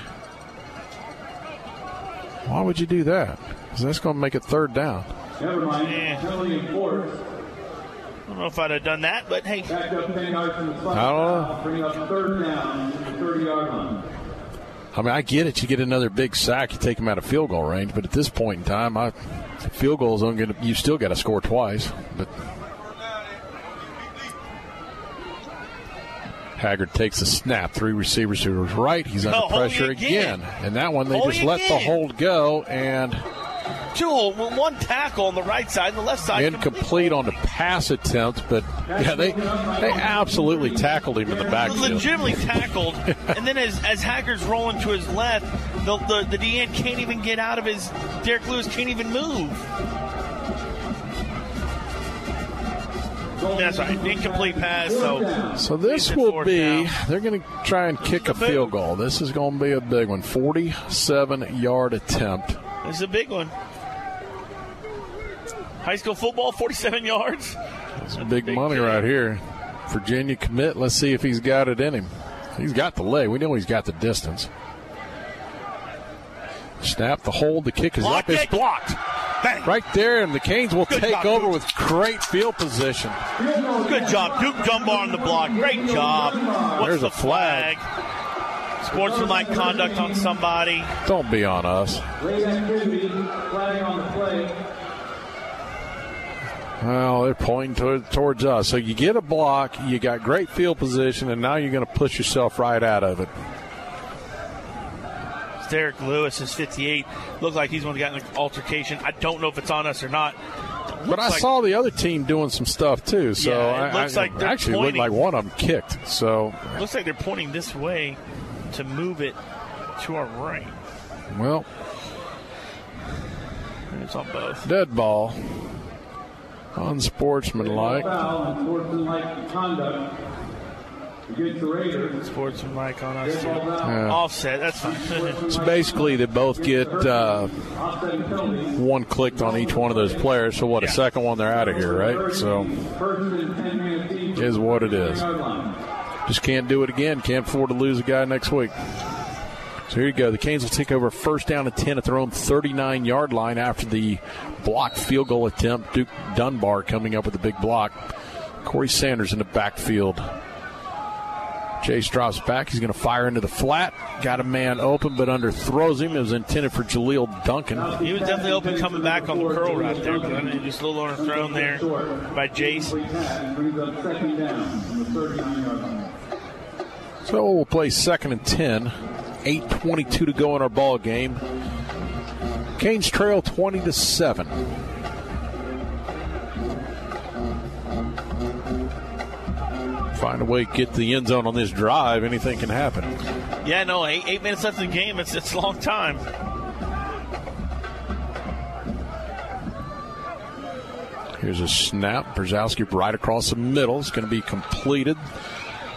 Why would you do that? 'Cause that's going to make it third down. Never mind. Yeah. Penalty enforced. I don't know if I'd have done that, but hey. Back up 10 yards from the spot. I don't know. Bring up third down, 30 yard line. I mean, I get it. You get another big sack, you take them out of field goal range. But at this point in time, I field goals aren't going to. You still got to score twice. But Haggard takes the snap. Three receivers to his right. He's under Oh, pressure again. again. And that one, they just let the hold go and Two, one tackle on the right side and the left side. incomplete on the pass attempt. But yeah, they they absolutely tackled him in the backfield. legitimately tackled, and then as, as Haggard's rolling to his left, the the, the DN can't even get out of his. Derek Lewis can't even move. That's right, incomplete pass. So, So this will be, down. they're going to try and kick a field goal. This is going to be a big one. 47 yard attempt. this is a big one. High school football, 47 yards. It's big money right here. Virginia commit. Let's see if he's got it in him. He's got the leg. We know he's got the distance. Snap the hold. The kick is Block up. It's it. blocked. Right there, and the Canes will Good take job, over Duke. with great field position. Good job, Duke Dunbar on the block. Great job. What's There's the a flag. Sportsmanlike conduct on somebody. Don't be on us. Late activity, flag on the play. Well, they're pointing to, towards us. So you get a block, you got great field position, and now you're going to push yourself right out of it. Derek Lewis is 58. Looks like he's going to get an altercation. I don't know if it's on us or not. But I like- saw the other team doing some stuff too. So Yeah, it I, looks I- like they're actually it looked pointing. like one of them kicked. So Looks like they're pointing this way to move it to our right. well, It's on both. dead ball, unsportsmanlike. Foul and sportsmanlike conduct against the Raiders. Sportsmanlike on us. Yeah. Offset. That's fine. So basically, they both get uh, one clicked on each one of those players. So what? A second one, they're out of here, right? So First and 10 minutes each. is what it is. Just can't do it again. Can't afford to lose a guy next week. So here you go. The Canes will take over first down and 10 at their own 39 yard line after the blocked field goal attempt. Duke Dunbar coming up with a big block. Corey Sanders in the backfield. Jace drops back. He's going to fire into the flat. Got a man open, but underthrows him. It was intended for Jaleel Duncan. He was definitely open coming back on the curl route there, but I mean, just a little underthrown there by Jace. Pass brings up second down on the 39 yard line. So we'll play second and 10. 8.22 to go in our ball game. Canes trail 20 to 7. Find a way to get the end zone on this drive, anything can happen. Yeah, no, eight, eight minutes left in the game. It's, it's a long time. Here's a snap. Brzezowski right across the middle. It's going to be completed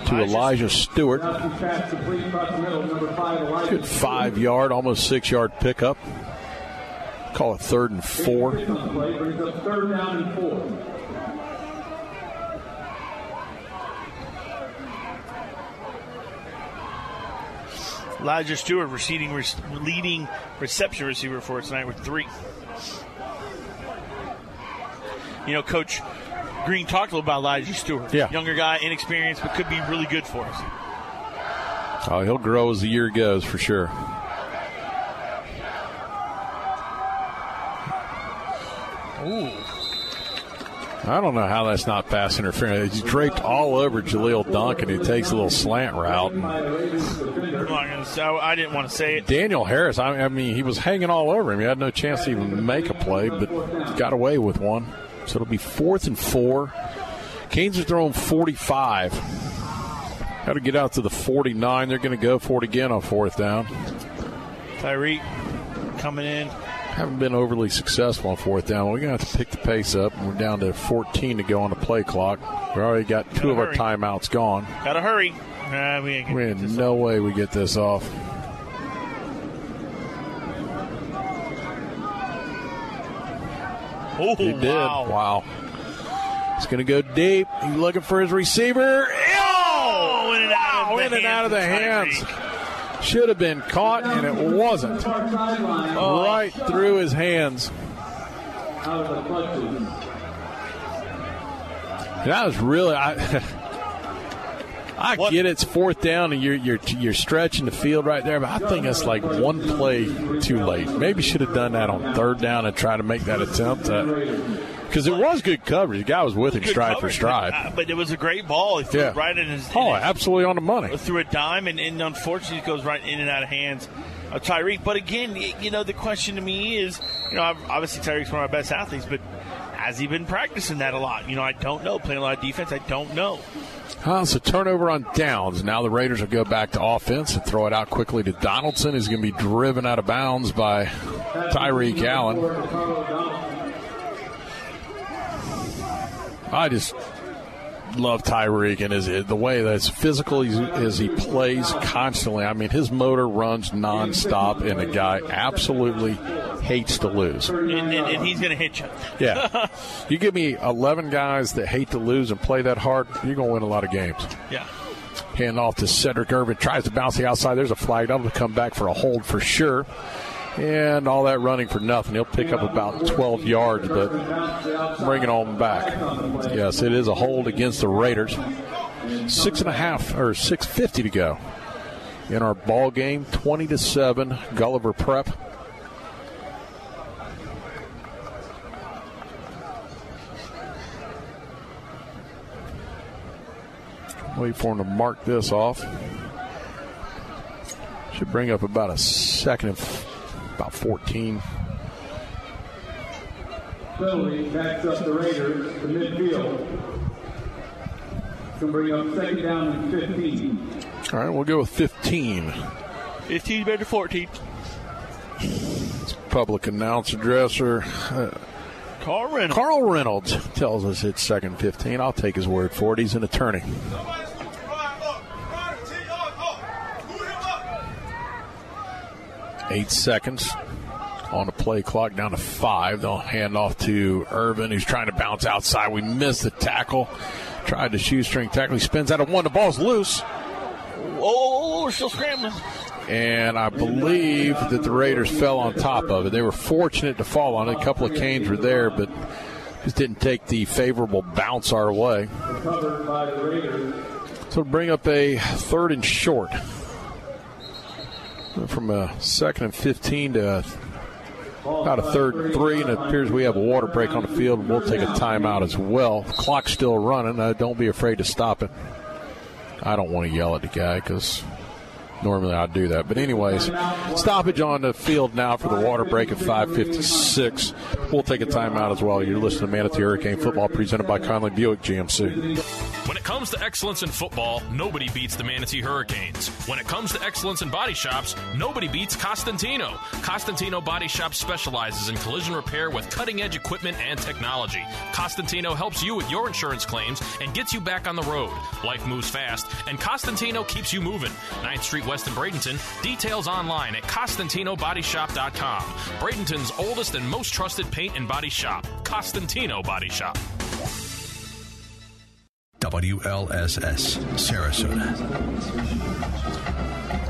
to Elijah Stewart. Good five yard, almost six yard pickup. Call it third and four. Play brings up third down and four. Elijah Stewart receiving, re- leading reception receiver for us tonight with three. You know, Coach Green talked a little about Elijah Stewart. Yeah. Younger guy, inexperienced, but could be really good for us. Oh, he'll grow as the year goes for sure. Ooh. I don't know how that's not pass interference. He's draped all over Jaleel Duncan, who takes a little slant route. And I'm not gonna say, I didn't want to say it. Daniel Harris, I, I mean, he was hanging all over him. He had no chance to even make a play, but got away with one. So it'll be fourth and four. Canes are throwing 45. Got to get out to the 49. They're going to go for it again on fourth down. Tyreek coming in. Haven't been overly successful on fourth down. We're going to have to pick the pace up. We're down to 14 to go on the play clock. We already got two of our timeouts gone. Gotta hurry. Nah, we ain't gonna We get had this no way we get this off. Oh, he did. wow. Wow. He's going to go deep. He's looking for his receiver. Oh, in and out of the in and out of the hands. Should have been caught, and it wasn't. Right through his hands. Out of the clutches. That was really. I, I get it's fourth down and you're you're you're stretching the field right there, but I think it's like one play too late. Maybe should have done that on third down and try to make that attempt. Uh, Because it was good coverage. The guy was with him stride for stride. But, uh, but it was a great ball. He threw Yeah. it right in his. Oh, in his- absolutely on the money. through a dime, and, and unfortunately, it goes right in and out of hands of Tyreek. But again, you know, the question to me is, you know, obviously Tyreek's one of our best athletes, but has he been practicing that a lot? You know, I don't know. Playing a lot of defense, I don't know. Uh, so turnover on downs. Now the Raiders will go back to offense and throw it out quickly to Donaldson. He's going to be driven out of bounds by Tyreek Allen. I just love Tyreek and his the way that's physical as he plays constantly. I mean, his motor runs nonstop, and the guy absolutely hates to lose. And, and, and he's going to hit you. Yeah, you give me eleven guys that hate to lose and play that hard, you're going to win a lot of games. Yeah. Hand off to Sedrick Irvin. Tries to bounce the outside. There's a flag. That'll come back for a hold for sure. And all that running for nothing. He'll pick up about 12 yards, but bring it on back. Yes, it is a hold against the Raiders. Six and a half or 650 to go in our ball game. 20 to seven. Gulliver Prep. Wait for him to mark this off. Should bring up about a second and about 14. Penalty backs up the Raiders to midfield. Gonna bring up second down and 15. All right, we'll go with 15. 15 better 14. Public announcer dresser. Uh, Carl Reynolds. Carl Reynolds tells us it's second 15. I'll take his word for it. He's an attorney. Eight seconds on the play clock, down to five. They'll hand off to Irvin, who's trying to bounce outside. We missed the tackle. Tried to shoestring tackle. He spins out of one. The ball's loose. Oh, we're still scrambling. and I believe that the Raiders fell on top of it. They were fortunate to fall on it. A couple of canes were there, but just didn't take the favorable bounce our way. Covered by the Raiders. So bring up a third and short. From a second and 15 to about a third and three, and it appears we have a water break on the field. We'll take a timeout as well. Clock's still running. Uh, don't be afraid to stop it. I don't want to yell at the guy because normally I'd do that. But anyways, stoppage on the field now for the water break at 5:56. We'll take a timeout as well. You're listening to Manatee Hurricane Football presented by Conley Buick GMC. When it comes to excellence in football, nobody beats the Manatee Hurricanes. When it comes to excellence in body shops, nobody beats Costantino. Costantino Body Shop specializes in collision repair with cutting edge equipment and technology. Costantino helps you with your insurance claims and gets you back on the road. Life moves fast, and Costantino keeps you moving. 9th Street West in Bradenton. Details online at CostantinoBodyShop.com. Bradenton's oldest and most trusted paint and body shop, Costantino Body Shop. WLSS, Sarasota.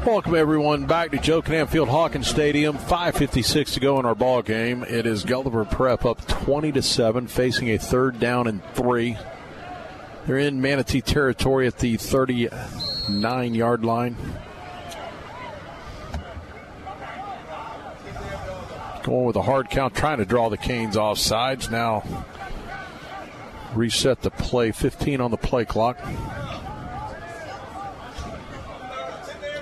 Welcome everyone back to Joe Kinnan Field Hawkins Stadium. 5:56 to go in our ball game. It is Gulliver Prep up 20 to seven, facing a third down and three. They're in Manatee territory at the 39 yard line. Going with a hard count, trying to draw the Canes off sides. Now reset the play, 15 on the play clock.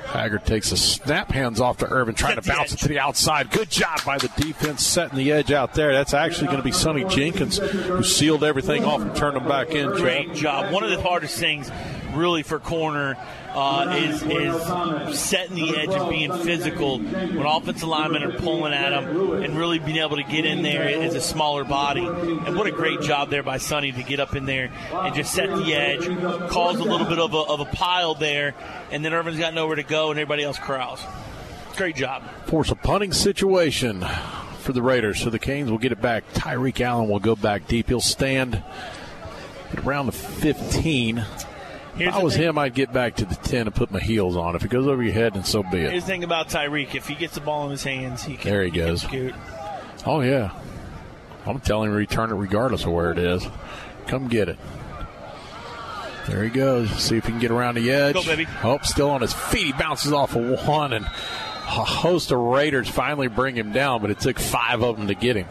Haggard takes a snap, hands off to Irvin, trying to bounce it to the outside. Good job by the defense setting the edge out there. That's actually going to be Sonny Jenkins who sealed everything off and turned them back in. Great job. One of the hardest things, really, for corner uh, is is setting the edge and being physical when offensive linemen are pulling at them and really being able to get in there as a smaller body. And what a great job there by Sonny to get up in there and just set the edge, cause a little bit of a, of a pile there, and then Irvin's got nowhere to go and everybody else corrals. Great job. Force a punting situation for the Raiders. So the Canes will get it back. Tyreek Allen will go back deep. He'll stand at around the 15. Here's if I was thing. him, I'd get back to the 10 and put my heels on. If it goes over your head, then so be it. Here's the thing about Tyreek: if he gets the ball in his hands, he can. There he goes. Scoot. Oh, yeah. I'm telling him to return it regardless of where it is. Come get it. There he goes. See if he can get around the edge. Go, baby. Oh, still on his feet. He bounces off of one, and a host of Raiders finally bring him down, but it took five of them to get him.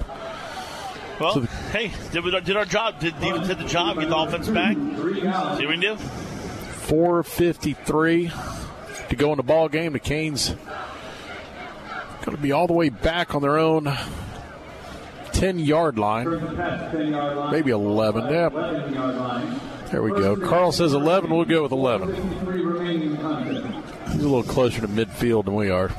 Well, So the- hey, did, we, did our job? Did, did, the job get the offense back? See what we can do? 453 to go in the ball game. The Canes going to be all the way back on their own 10 yard line, maybe 11. Yep. There we go. Carl says 11. We'll go with 11. He's a little closer to midfield than we are.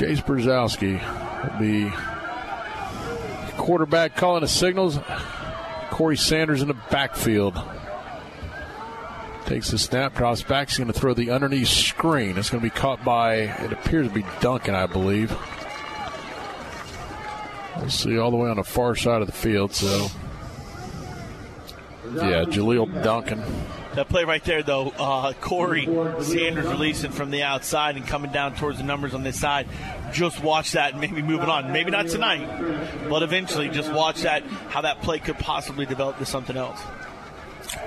Jace Brzezowski be quarterback calling the signals. Corey Sanders in the backfield. Takes the snap, drops back. He's going to throw the underneath screen. It's going to be caught by, it appears to be Duncan, I believe. We'll see all the way on the far side of the field. So, yeah, Jaleel Duncan. That play right there, though, uh, Corey Sanders releasing from the outside and coming down towards the numbers on this side. Just watch that and maybe moving on. Maybe not tonight, but eventually just watch that, how that play could possibly develop to something else.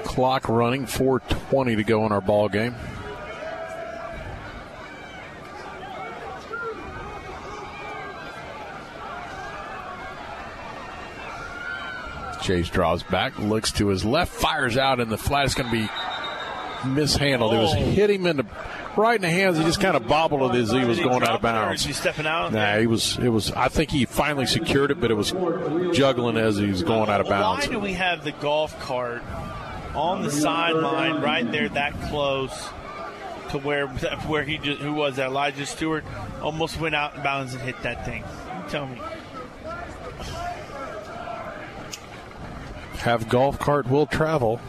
Clock running, 420 to go in our ball game. Jace draws back, looks to his left, fires out, and the flat is going to be mishandled. It was oh. hit him in the right in the hands. He just kind of bobbled it as he was going out of drop it, or bounds. is he stepping out? Nah, he was. It was. I think he finally secured it, but it was juggling as he was going out of bounds. Why do we have the golf cart on the sideline right there that close to where where he just, who was that Elijah Stewart almost went out of bounds and hit that thing? You tell me. Have golf cart will travel.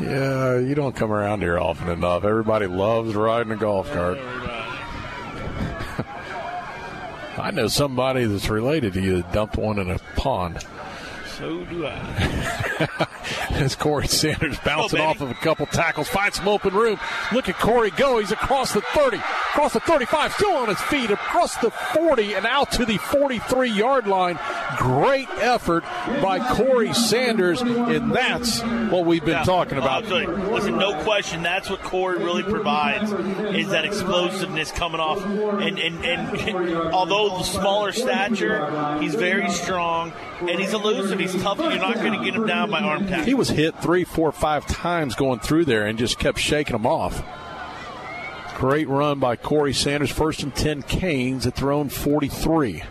yeah, you don't come around here often enough. Everybody loves riding a golf cart. I know somebody that's related to you that dumped one in a pond. So do I. As Corey Sanders bouncing Oh, off of a couple tackles, finds some open room. Look at Corey go. He's across the 30, across the 35, still on his feet, across the 40, and out to the 43 yard line. Great effort by Corey Sanders, and that's what we've been Yeah. talking about. Absolutely. Listen, no question, that's what Corey really provides is that explosiveness coming off. And, and, and although the smaller stature, he's very strong and he's elusive. He's tough. You're not going to get him down by arm tackle. He was hit three, four, five times going through there and just kept shaking them off. Great run by Corey Sanders. First and 10 Canes at their own 43.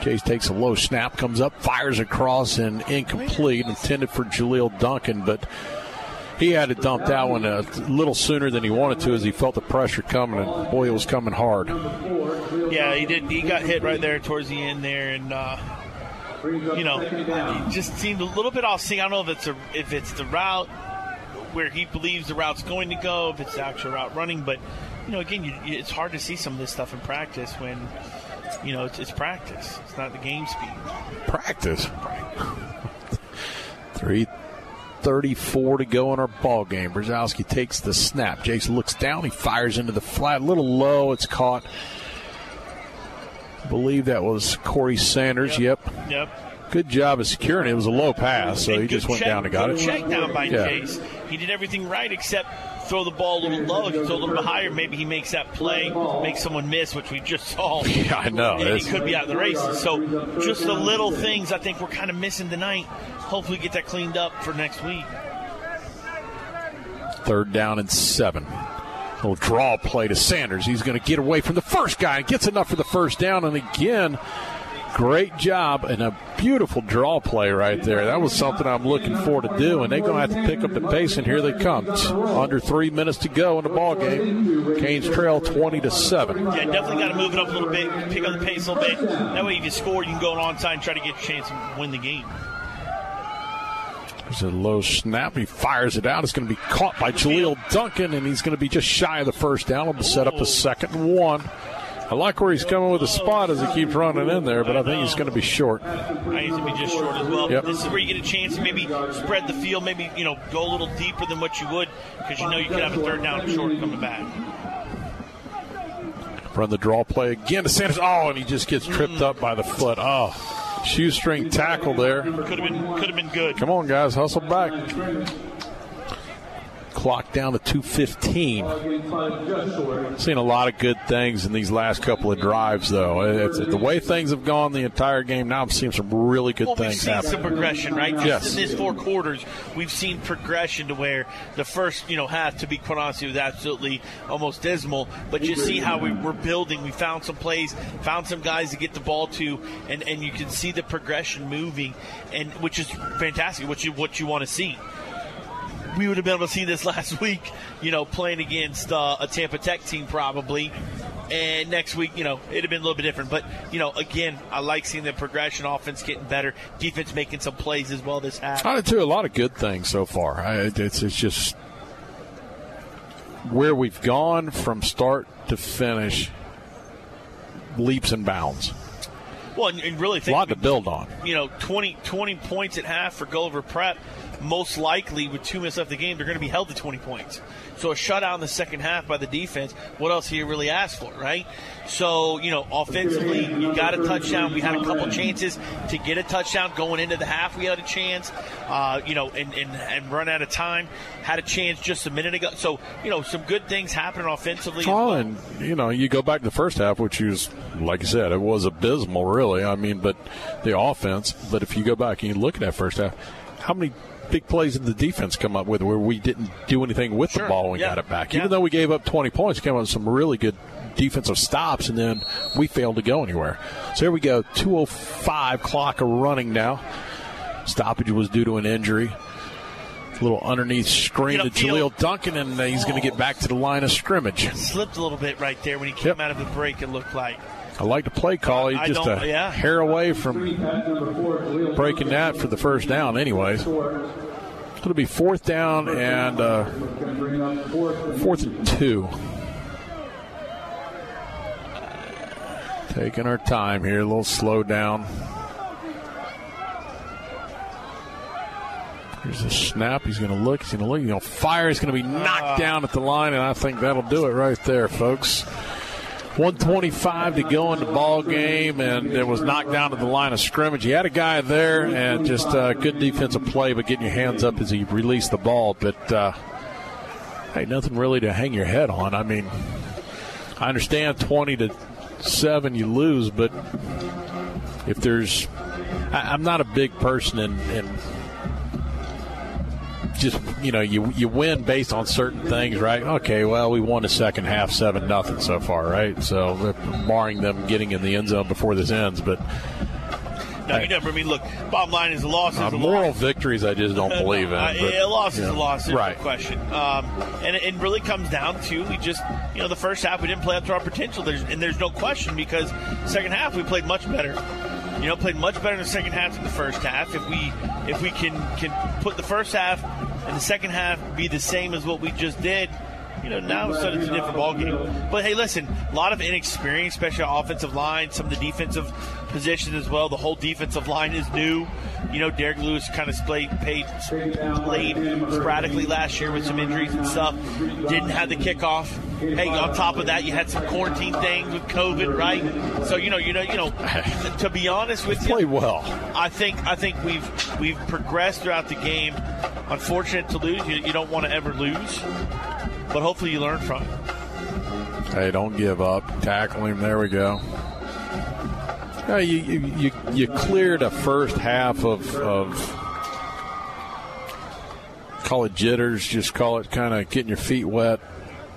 Jace takes a low snap, comes up, fires across, and incomplete, intended for Jaleel Duncan, but he had to dump that one a little sooner than he wanted to as he felt the pressure coming, and boy, it was coming hard. Yeah, he did. He got hit right there towards the end there, and uh, you know, he just seemed a little bit off sync. I don't know if it's a, if it's the route where he believes the route's going to go, if it's the actual route running, but you know, again, you, it's hard to see some of this stuff in practice when you know it's, it's practice. It's not the game speed. Practice. Three thirty-four to go in our ball game. Brzezowski takes the snap. Jason looks down. He fires into the flat. A little low. It's caught. I believe that was Corey Sanders. Yep. Yep. Good job of securing it. It was a low pass, so he Good just went check- down and got it. Check down by Yeah. Jace. He did everything right except throw the ball a little low. If you throw a little bit higher, maybe he makes that play, makes someone miss, which we just saw. Yeah, I know. And he could be out of the races. So just the little things I think we're kind of missing tonight. Hopefully get that cleaned up for next week. Third down and seven. Little draw play to Sanders. He's going to get away from the first guy and gets enough for the first down. And again, great job and a beautiful draw play right there. That was something I'm looking forward to do. And they're going to have to pick up the pace. And here they come. Under three minutes to go in the ball game. Canes trail 20 to seven. Yeah, definitely got to move it up a little bit, pick up the pace a little bit. That way, if you score, you can go on time, and try to get a chance to win the game. There's a low snap. He fires it out. It's going to be caught by Jaleel Duncan, and he's going to be just shy of the first down. He'll set up a second and one. I like where he's coming with the spot as he keeps running in there, but I think he's going to be short. I think to be just short as well. Yep. This is where you get a chance to maybe spread the field, maybe you know go a little deeper than what you would because you know you could have a third down short coming back. Run the draw play again to Sanders. Oh, and he just gets tripped mm. up by the foot. Oh, shoestring tackle there. Could have been could have been good. Come on, guys, hustle back. Clock down to 215. Seen a lot of good things in these last couple of drives, though. It's, the way things have gone the entire game, now I'm seeing some really good Well, we've things seen happen. some progression, right? Just Yes. in these four quarters, we've seen progression to where the first, you know, half, to be quite honest, was absolutely almost dismal. But you see how we, we're building. We found some plays, found some guys to get the ball to, and, and you can see the progression moving, and which is fantastic. What you what you want to see. We would have been able to see this last week, you know, playing against uh, a Tampa Tech team probably. And next week, you know, it'd have been a little bit different. But, you know, again, I like seeing the progression, offense getting better, defense making some plays as well this half. I did too. A lot of good things so far. I, it's, it's just where we've gone from start to finish, leaps and bounds. Well, and, and really A think lot to build on. you know, 20, 20 points at half for Gulliver Prep. Most likely, with two minutes left of the game, they're going to be held to 20 points. So a shutout in the second half by the defense, what else you really ask for, right? So, you know, offensively, you got a touchdown. We had a couple chances to get a touchdown going into the half. We had a chance, uh, you know, and, and, and run out of time. Had a chance just a minute ago. So, you know, some good things happening offensively. as Well, you know, you go back to the first half, which was, like you said, it was abysmal, really. I mean, but the offense. But if you go back and you look at that first half, how many big plays did the defense come up with where we didn't do anything with the ball we Yeah. got it back? Yeah. Even though we gave up 20 points, came up with some really good defensive stops, and then we failed to go anywhere. So here we go, 2:05 clock running now. Stoppage was due to an injury. A Little underneath screen to. Jaleel Duncan, and he's going to get back to the line of scrimmage. Slipped a little bit right there when he came out of the break, it looked like. I like the play call. He's just a yeah. hair away from breaking that for the first down, anyways. It's going to be fourth down and uh, fourth and two. Taking our time here, a little slow down. Here's a snap. He's going to look. He's going to look. He's going to fire. He's going to be knocked down at the line, and I think that'll do it right there, folks. 125 to go in the ball game, and it was knocked down to the line of scrimmage. He had a guy there, and just uh, good defensive play, but getting your hands up as he released the ball. But uh, hey, nothing really to hang your head on. I mean, I understand 20 to seven, you lose, but if there's, I, I'm not a big person in, in just you know you you win based on certain things, right? Okay, well we won the second half seven nothing so far, right? So barring them getting in the end zone before this ends, but. No, you never. I mean, look. Bottom line is a loss is Uh, a moral loss. victories, I just don't believe in. Uh, but, a loss is a loss. There's right? no question. Um, and it, it really comes down to we just, you know, the first half we didn't play up to our potential. There's, and there's no question because second half we played much better. You know, played much better in the second half than the first half. If we if we can can put the first half and the second half be the same as what we just did, you know, now of a sudden it's a different ballgame. But hey, listen, a lot of inexperience, especially offensive line, some of the defensive positions as well. The whole defensive line is new. You know, Derek Lewis kind of played, paid, played sporadically last year with some injuries and stuff. Didn't have the kickoff. Hey, on top of that, you had some quarantine things with COVID, right? So you know, you know, you know. To be honest with you, played well. I think I think we've we've progressed throughout the game. Unfortunate to lose. You, you don't want to ever lose, but hopefully you learn from it. Hey, don't give up. Tackle him. There we go. Yeah, you, you, you, you cleared a first half of, of call it jitters, just call it kind of getting your feet wet,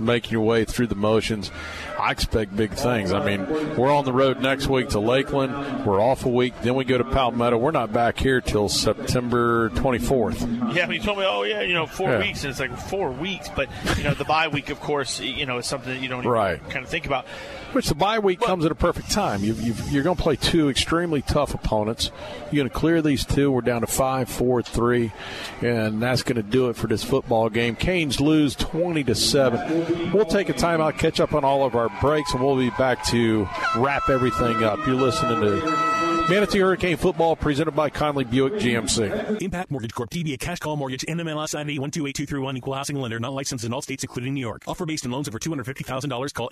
making your way through the motions. I expect big things. I mean, we're on the road next week to Lakeland. We're off a week. Then we go to Palmetto. We're not back here till September 24th. Yeah, I mean, you told me, oh yeah, you know, four Yeah. weeks, and it's like four weeks. But you know, the bye week, of course, you know, is something that you don't even Right. kind of think about. Which the bye week comes at a perfect time. You've, you've, you're going to play two extremely tough opponents. You're going to clear these two. We're down to five, four, three, and that's going to do it for this football game. Canes lose twenty to seven. We'll take a timeout, catch up on all of our breaks, and we'll be back to wrap everything up. You're listening to Manatee Hurricane Football, presented by Conley Buick GMC. Impact Mortgage Corp. DBA Cash Call Mortgage. NMLS ID 128231. Equal housing lender. Not licensed in all states, including New York. Offer based on loans over $250,000. Call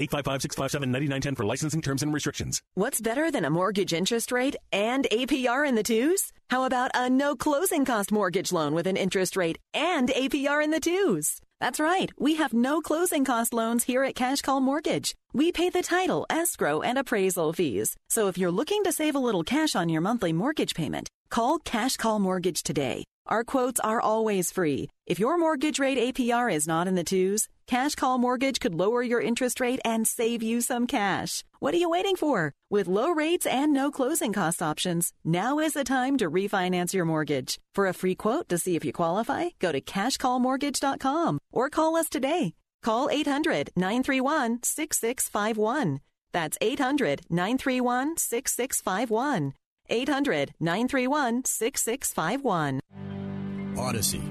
855-657-9910 for licensing terms and restrictions. What's better than a mortgage interest rate and APR in the twos? How about a no closing cost mortgage loan with an interest rate and APR in the twos? That's right. We have no closing cost loans here at Cash Call Mortgage. We pay the title, escrow, and appraisal fees. So if you're looking to save a little cash on your monthly mortgage payment, call Cash Call Mortgage today. Our quotes are always free. If your mortgage rate APR is not in the twos, Cash Call Mortgage could lower your interest rate and save you some cash. What are you waiting for? With low rates and no closing cost options, now is the time to refinance your mortgage. For a free quote to see if you qualify, go to cashcallmortgage.com or call us today. Call 800 931 6651. That's 800 931 6651. 800 931 6651. Odyssey.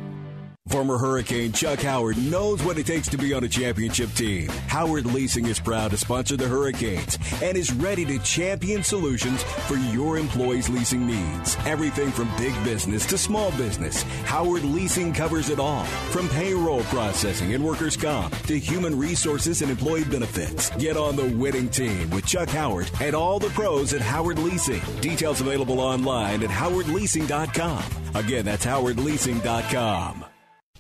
Former Hurricane Chuck Howard knows what it takes to be on a championship team. Howard Leasing is proud to sponsor the Hurricanes and is ready to champion solutions for your employees' leasing needs. Everything from big business to small business, Howard Leasing covers it all. From payroll processing and workers' comp to human resources and employee benefits. Get on the winning team with Chuck Howard and all the pros at Howard Leasing. Details available online at howardleasing.com. Again, that's howardleasing.com.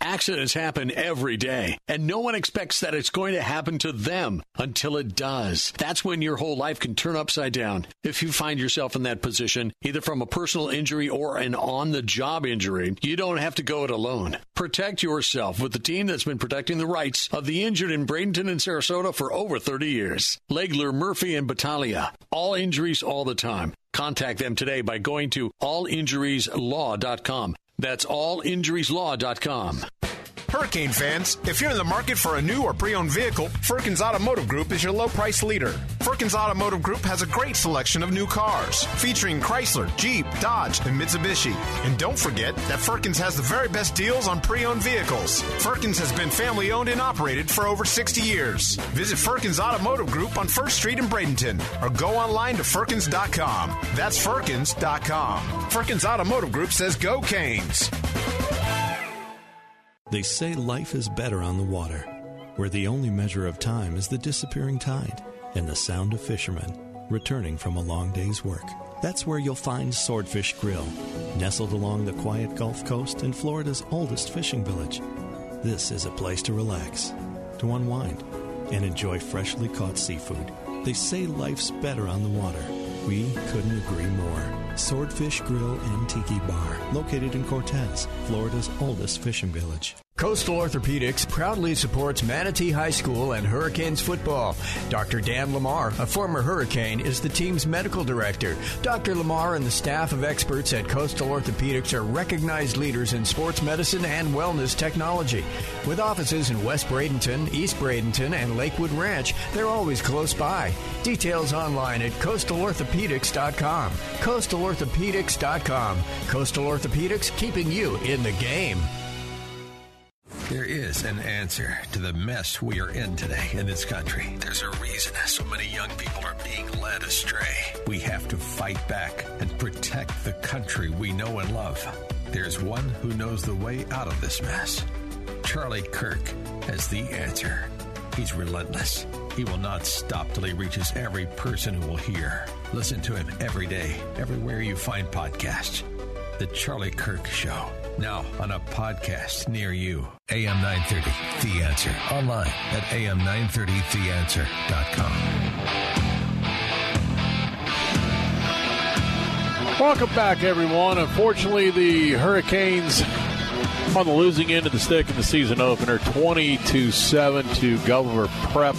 Accidents happen every day, and no one expects that it's going to happen to them until it does. That's when your whole life can turn upside down. If you find yourself in that position, either from a personal injury or an on the job injury, you don't have to go it alone. Protect yourself with the team that's been protecting the rights of the injured in Bradenton and Sarasota for over 30 years. Legler, Murphy, and Battaglia. All injuries all the time. Contact them today by going to allinjurieslaw.com. That's allinjurieslaw.com. Hurricane fans, if you're in the market for a new or pre-owned vehicle, Firkins Automotive Group is your low price leader. Firkins Automotive Group has a great selection of new cars, featuring Chrysler, Jeep, Dodge, and Mitsubishi. And don't forget that Firkins has the very best deals on pre-owned vehicles. Firkins has been family owned and operated for over 60 years. Visit Firkins Automotive Group on 1st Street in Bradenton or go online to Firkins.com. That's Firkins.com. Firkins Automotive Group says go Canes. They say life is better on the water, where the only measure of time is the disappearing tide and the sound of fishermen returning from a long day's work. That's where you'll find Swordfish Grill, nestled along the quiet Gulf Coast in Florida's oldest fishing village. This is a place to relax, to unwind, and enjoy freshly caught seafood. They say life's better on the water, We couldn't agree more. Swordfish Grill and Tiki Bar, located in Cortez, Florida's oldest fishing village. Coastal Orthopedics proudly supports Manatee High School and Hurricanes football. Dr. Dan Lamar, a former Hurricane, is the team's medical director. Dr. Lamar and the staff of experts at Coastal Orthopedics are recognized leaders in sports medicine and wellness technology. With offices in West Bradenton, East Bradenton, and Lakewood Ranch, they're always close by. Details online at coastalorthopedics.com. Coastalorthopedics.com. Coastal Orthopedics, keeping you in the game. There is an answer to the mess we are in today in this country. There's a reason so many young people are being led astray. We have to fight back and protect the country we know and love. There's one who knows the way out of this mess. Charlie Kirk has the answer. He's relentless. He will not stop till he reaches every person who will hear. Listen to him every day, everywhere you find podcasts. The Charlie Kirk Show. Now on a podcast near you. AM 930, The Answer. Online at am930theanswer.com. Welcome back, everyone. Unfortunately, the Hurricanes on the losing end of the stick in the season opener, 20 to 7 to Gulliver Prep.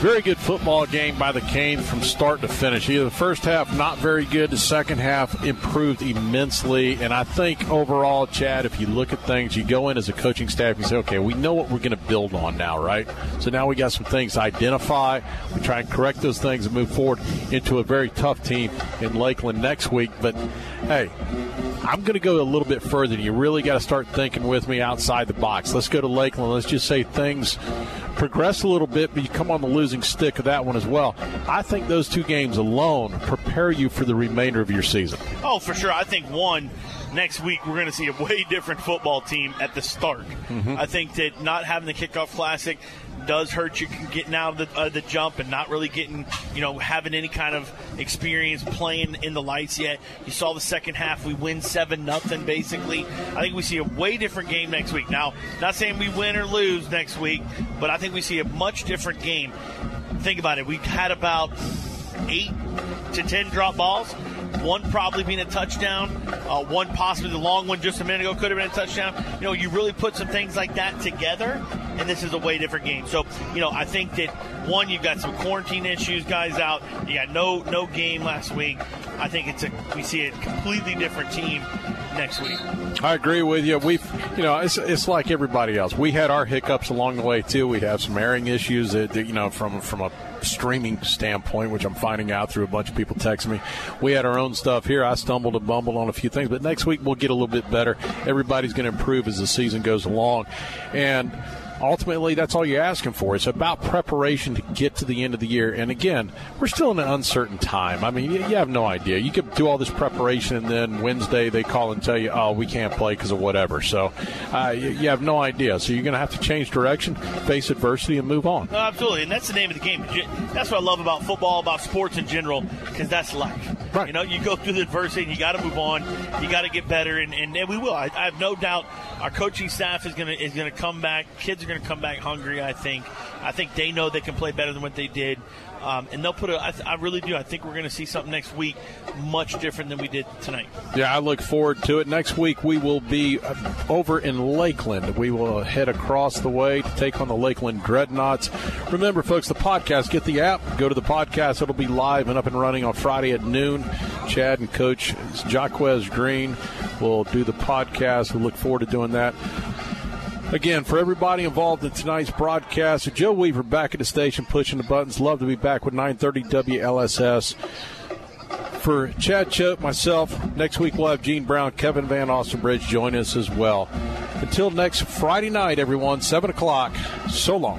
Very good football game by the Canes from start to finish. Either the first half not very good, the second half improved immensely. And I think overall, Chad, if you look at things, you go in as a coaching staff, you say, okay, we know what we're going to build on now, right? So now we got some things to identify. We try and correct those things and move forward into a very tough team in Lakeland next week. But hey, I'm going to go a little bit further. You really got to start thinking with me outside the box. Let's go to Lakeland. Let's just say things progress a little bit, but you come on the losing stick of that one as well. I think those two games alone prepare you for the remainder of your season. Oh, for sure. I think one next week we're going to see a way different football team at the start. Mm-hmm. I think that not having the kickoff classic does hurt you getting out of the, uh, the jump and not really getting, you know, having any kind of experience playing in the lights yet. You saw the second half, we win 7 nothing basically. I think we see a way different game next week. Now, not saying we win or lose next week, but I think we see a much different game. Think about it. We had about 8 to 10 drop balls one probably being a touchdown, uh, one possibly the long one just a minute ago could have been a touchdown. You know, you really put some things like that together, and this is a way different game. So, you know, I think that one, you've got some quarantine issues, guys out. You got no no game last week. I think it's a we see a completely different team next week. I agree with you. We've, you know, it's, it's like everybody else. We had our hiccups along the way too. We have some airing issues that, that you know from from a streaming standpoint, which I'm finding out through a bunch of people texting me. We had our own stuff here. I stumbled and bumbled on a few things, but next week we'll get a little bit better. Everybody's going to improve as the season goes along, and ultimately that's all you're asking for. It's about preparation to get to the end of the year. And again, we're still in an uncertain time. I mean, you, you have no idea. You could do all this preparation, and then Wednesday they call and tell you, "Oh, we can't play because of whatever." So uh, you, you, have no idea. So you're going to have to change direction, face adversity, and move on. No, absolutely, and that's the name of the game. That's what I love about football, about sports in general, because that's life. Right. You know, you go through the adversity, and you got to move on. You got to get better, and, and, and we will. I, I have no doubt our coaching staff is going to is going to come back. Kids are going to come back hungry. I think. I think they know they can play better than what they did, um, and they'll put a. I, th- I really do. I think we're going to see something next week much different than we did tonight. Yeah, I look forward to it. Next week we will be uh, over in Lakeland. We will head across the way to take on the Lakeland Dreadnoughts. Remember, folks, the podcast. Get the app. Go to the podcast. It'll be live and up and running on Friday at noon. Chad and Coach Jacquez Green will do the podcast. We look forward to doing that. Again, for everybody involved in tonight's broadcast, Joe Weaver back at the station pushing the buttons. Love to be back with 930 WLSS. For Chad Choate, myself, next week we'll have Gene Brown, Kevin Van Ostenbridge join us as well. Until next Friday night, everyone, 7 o'clock. So long.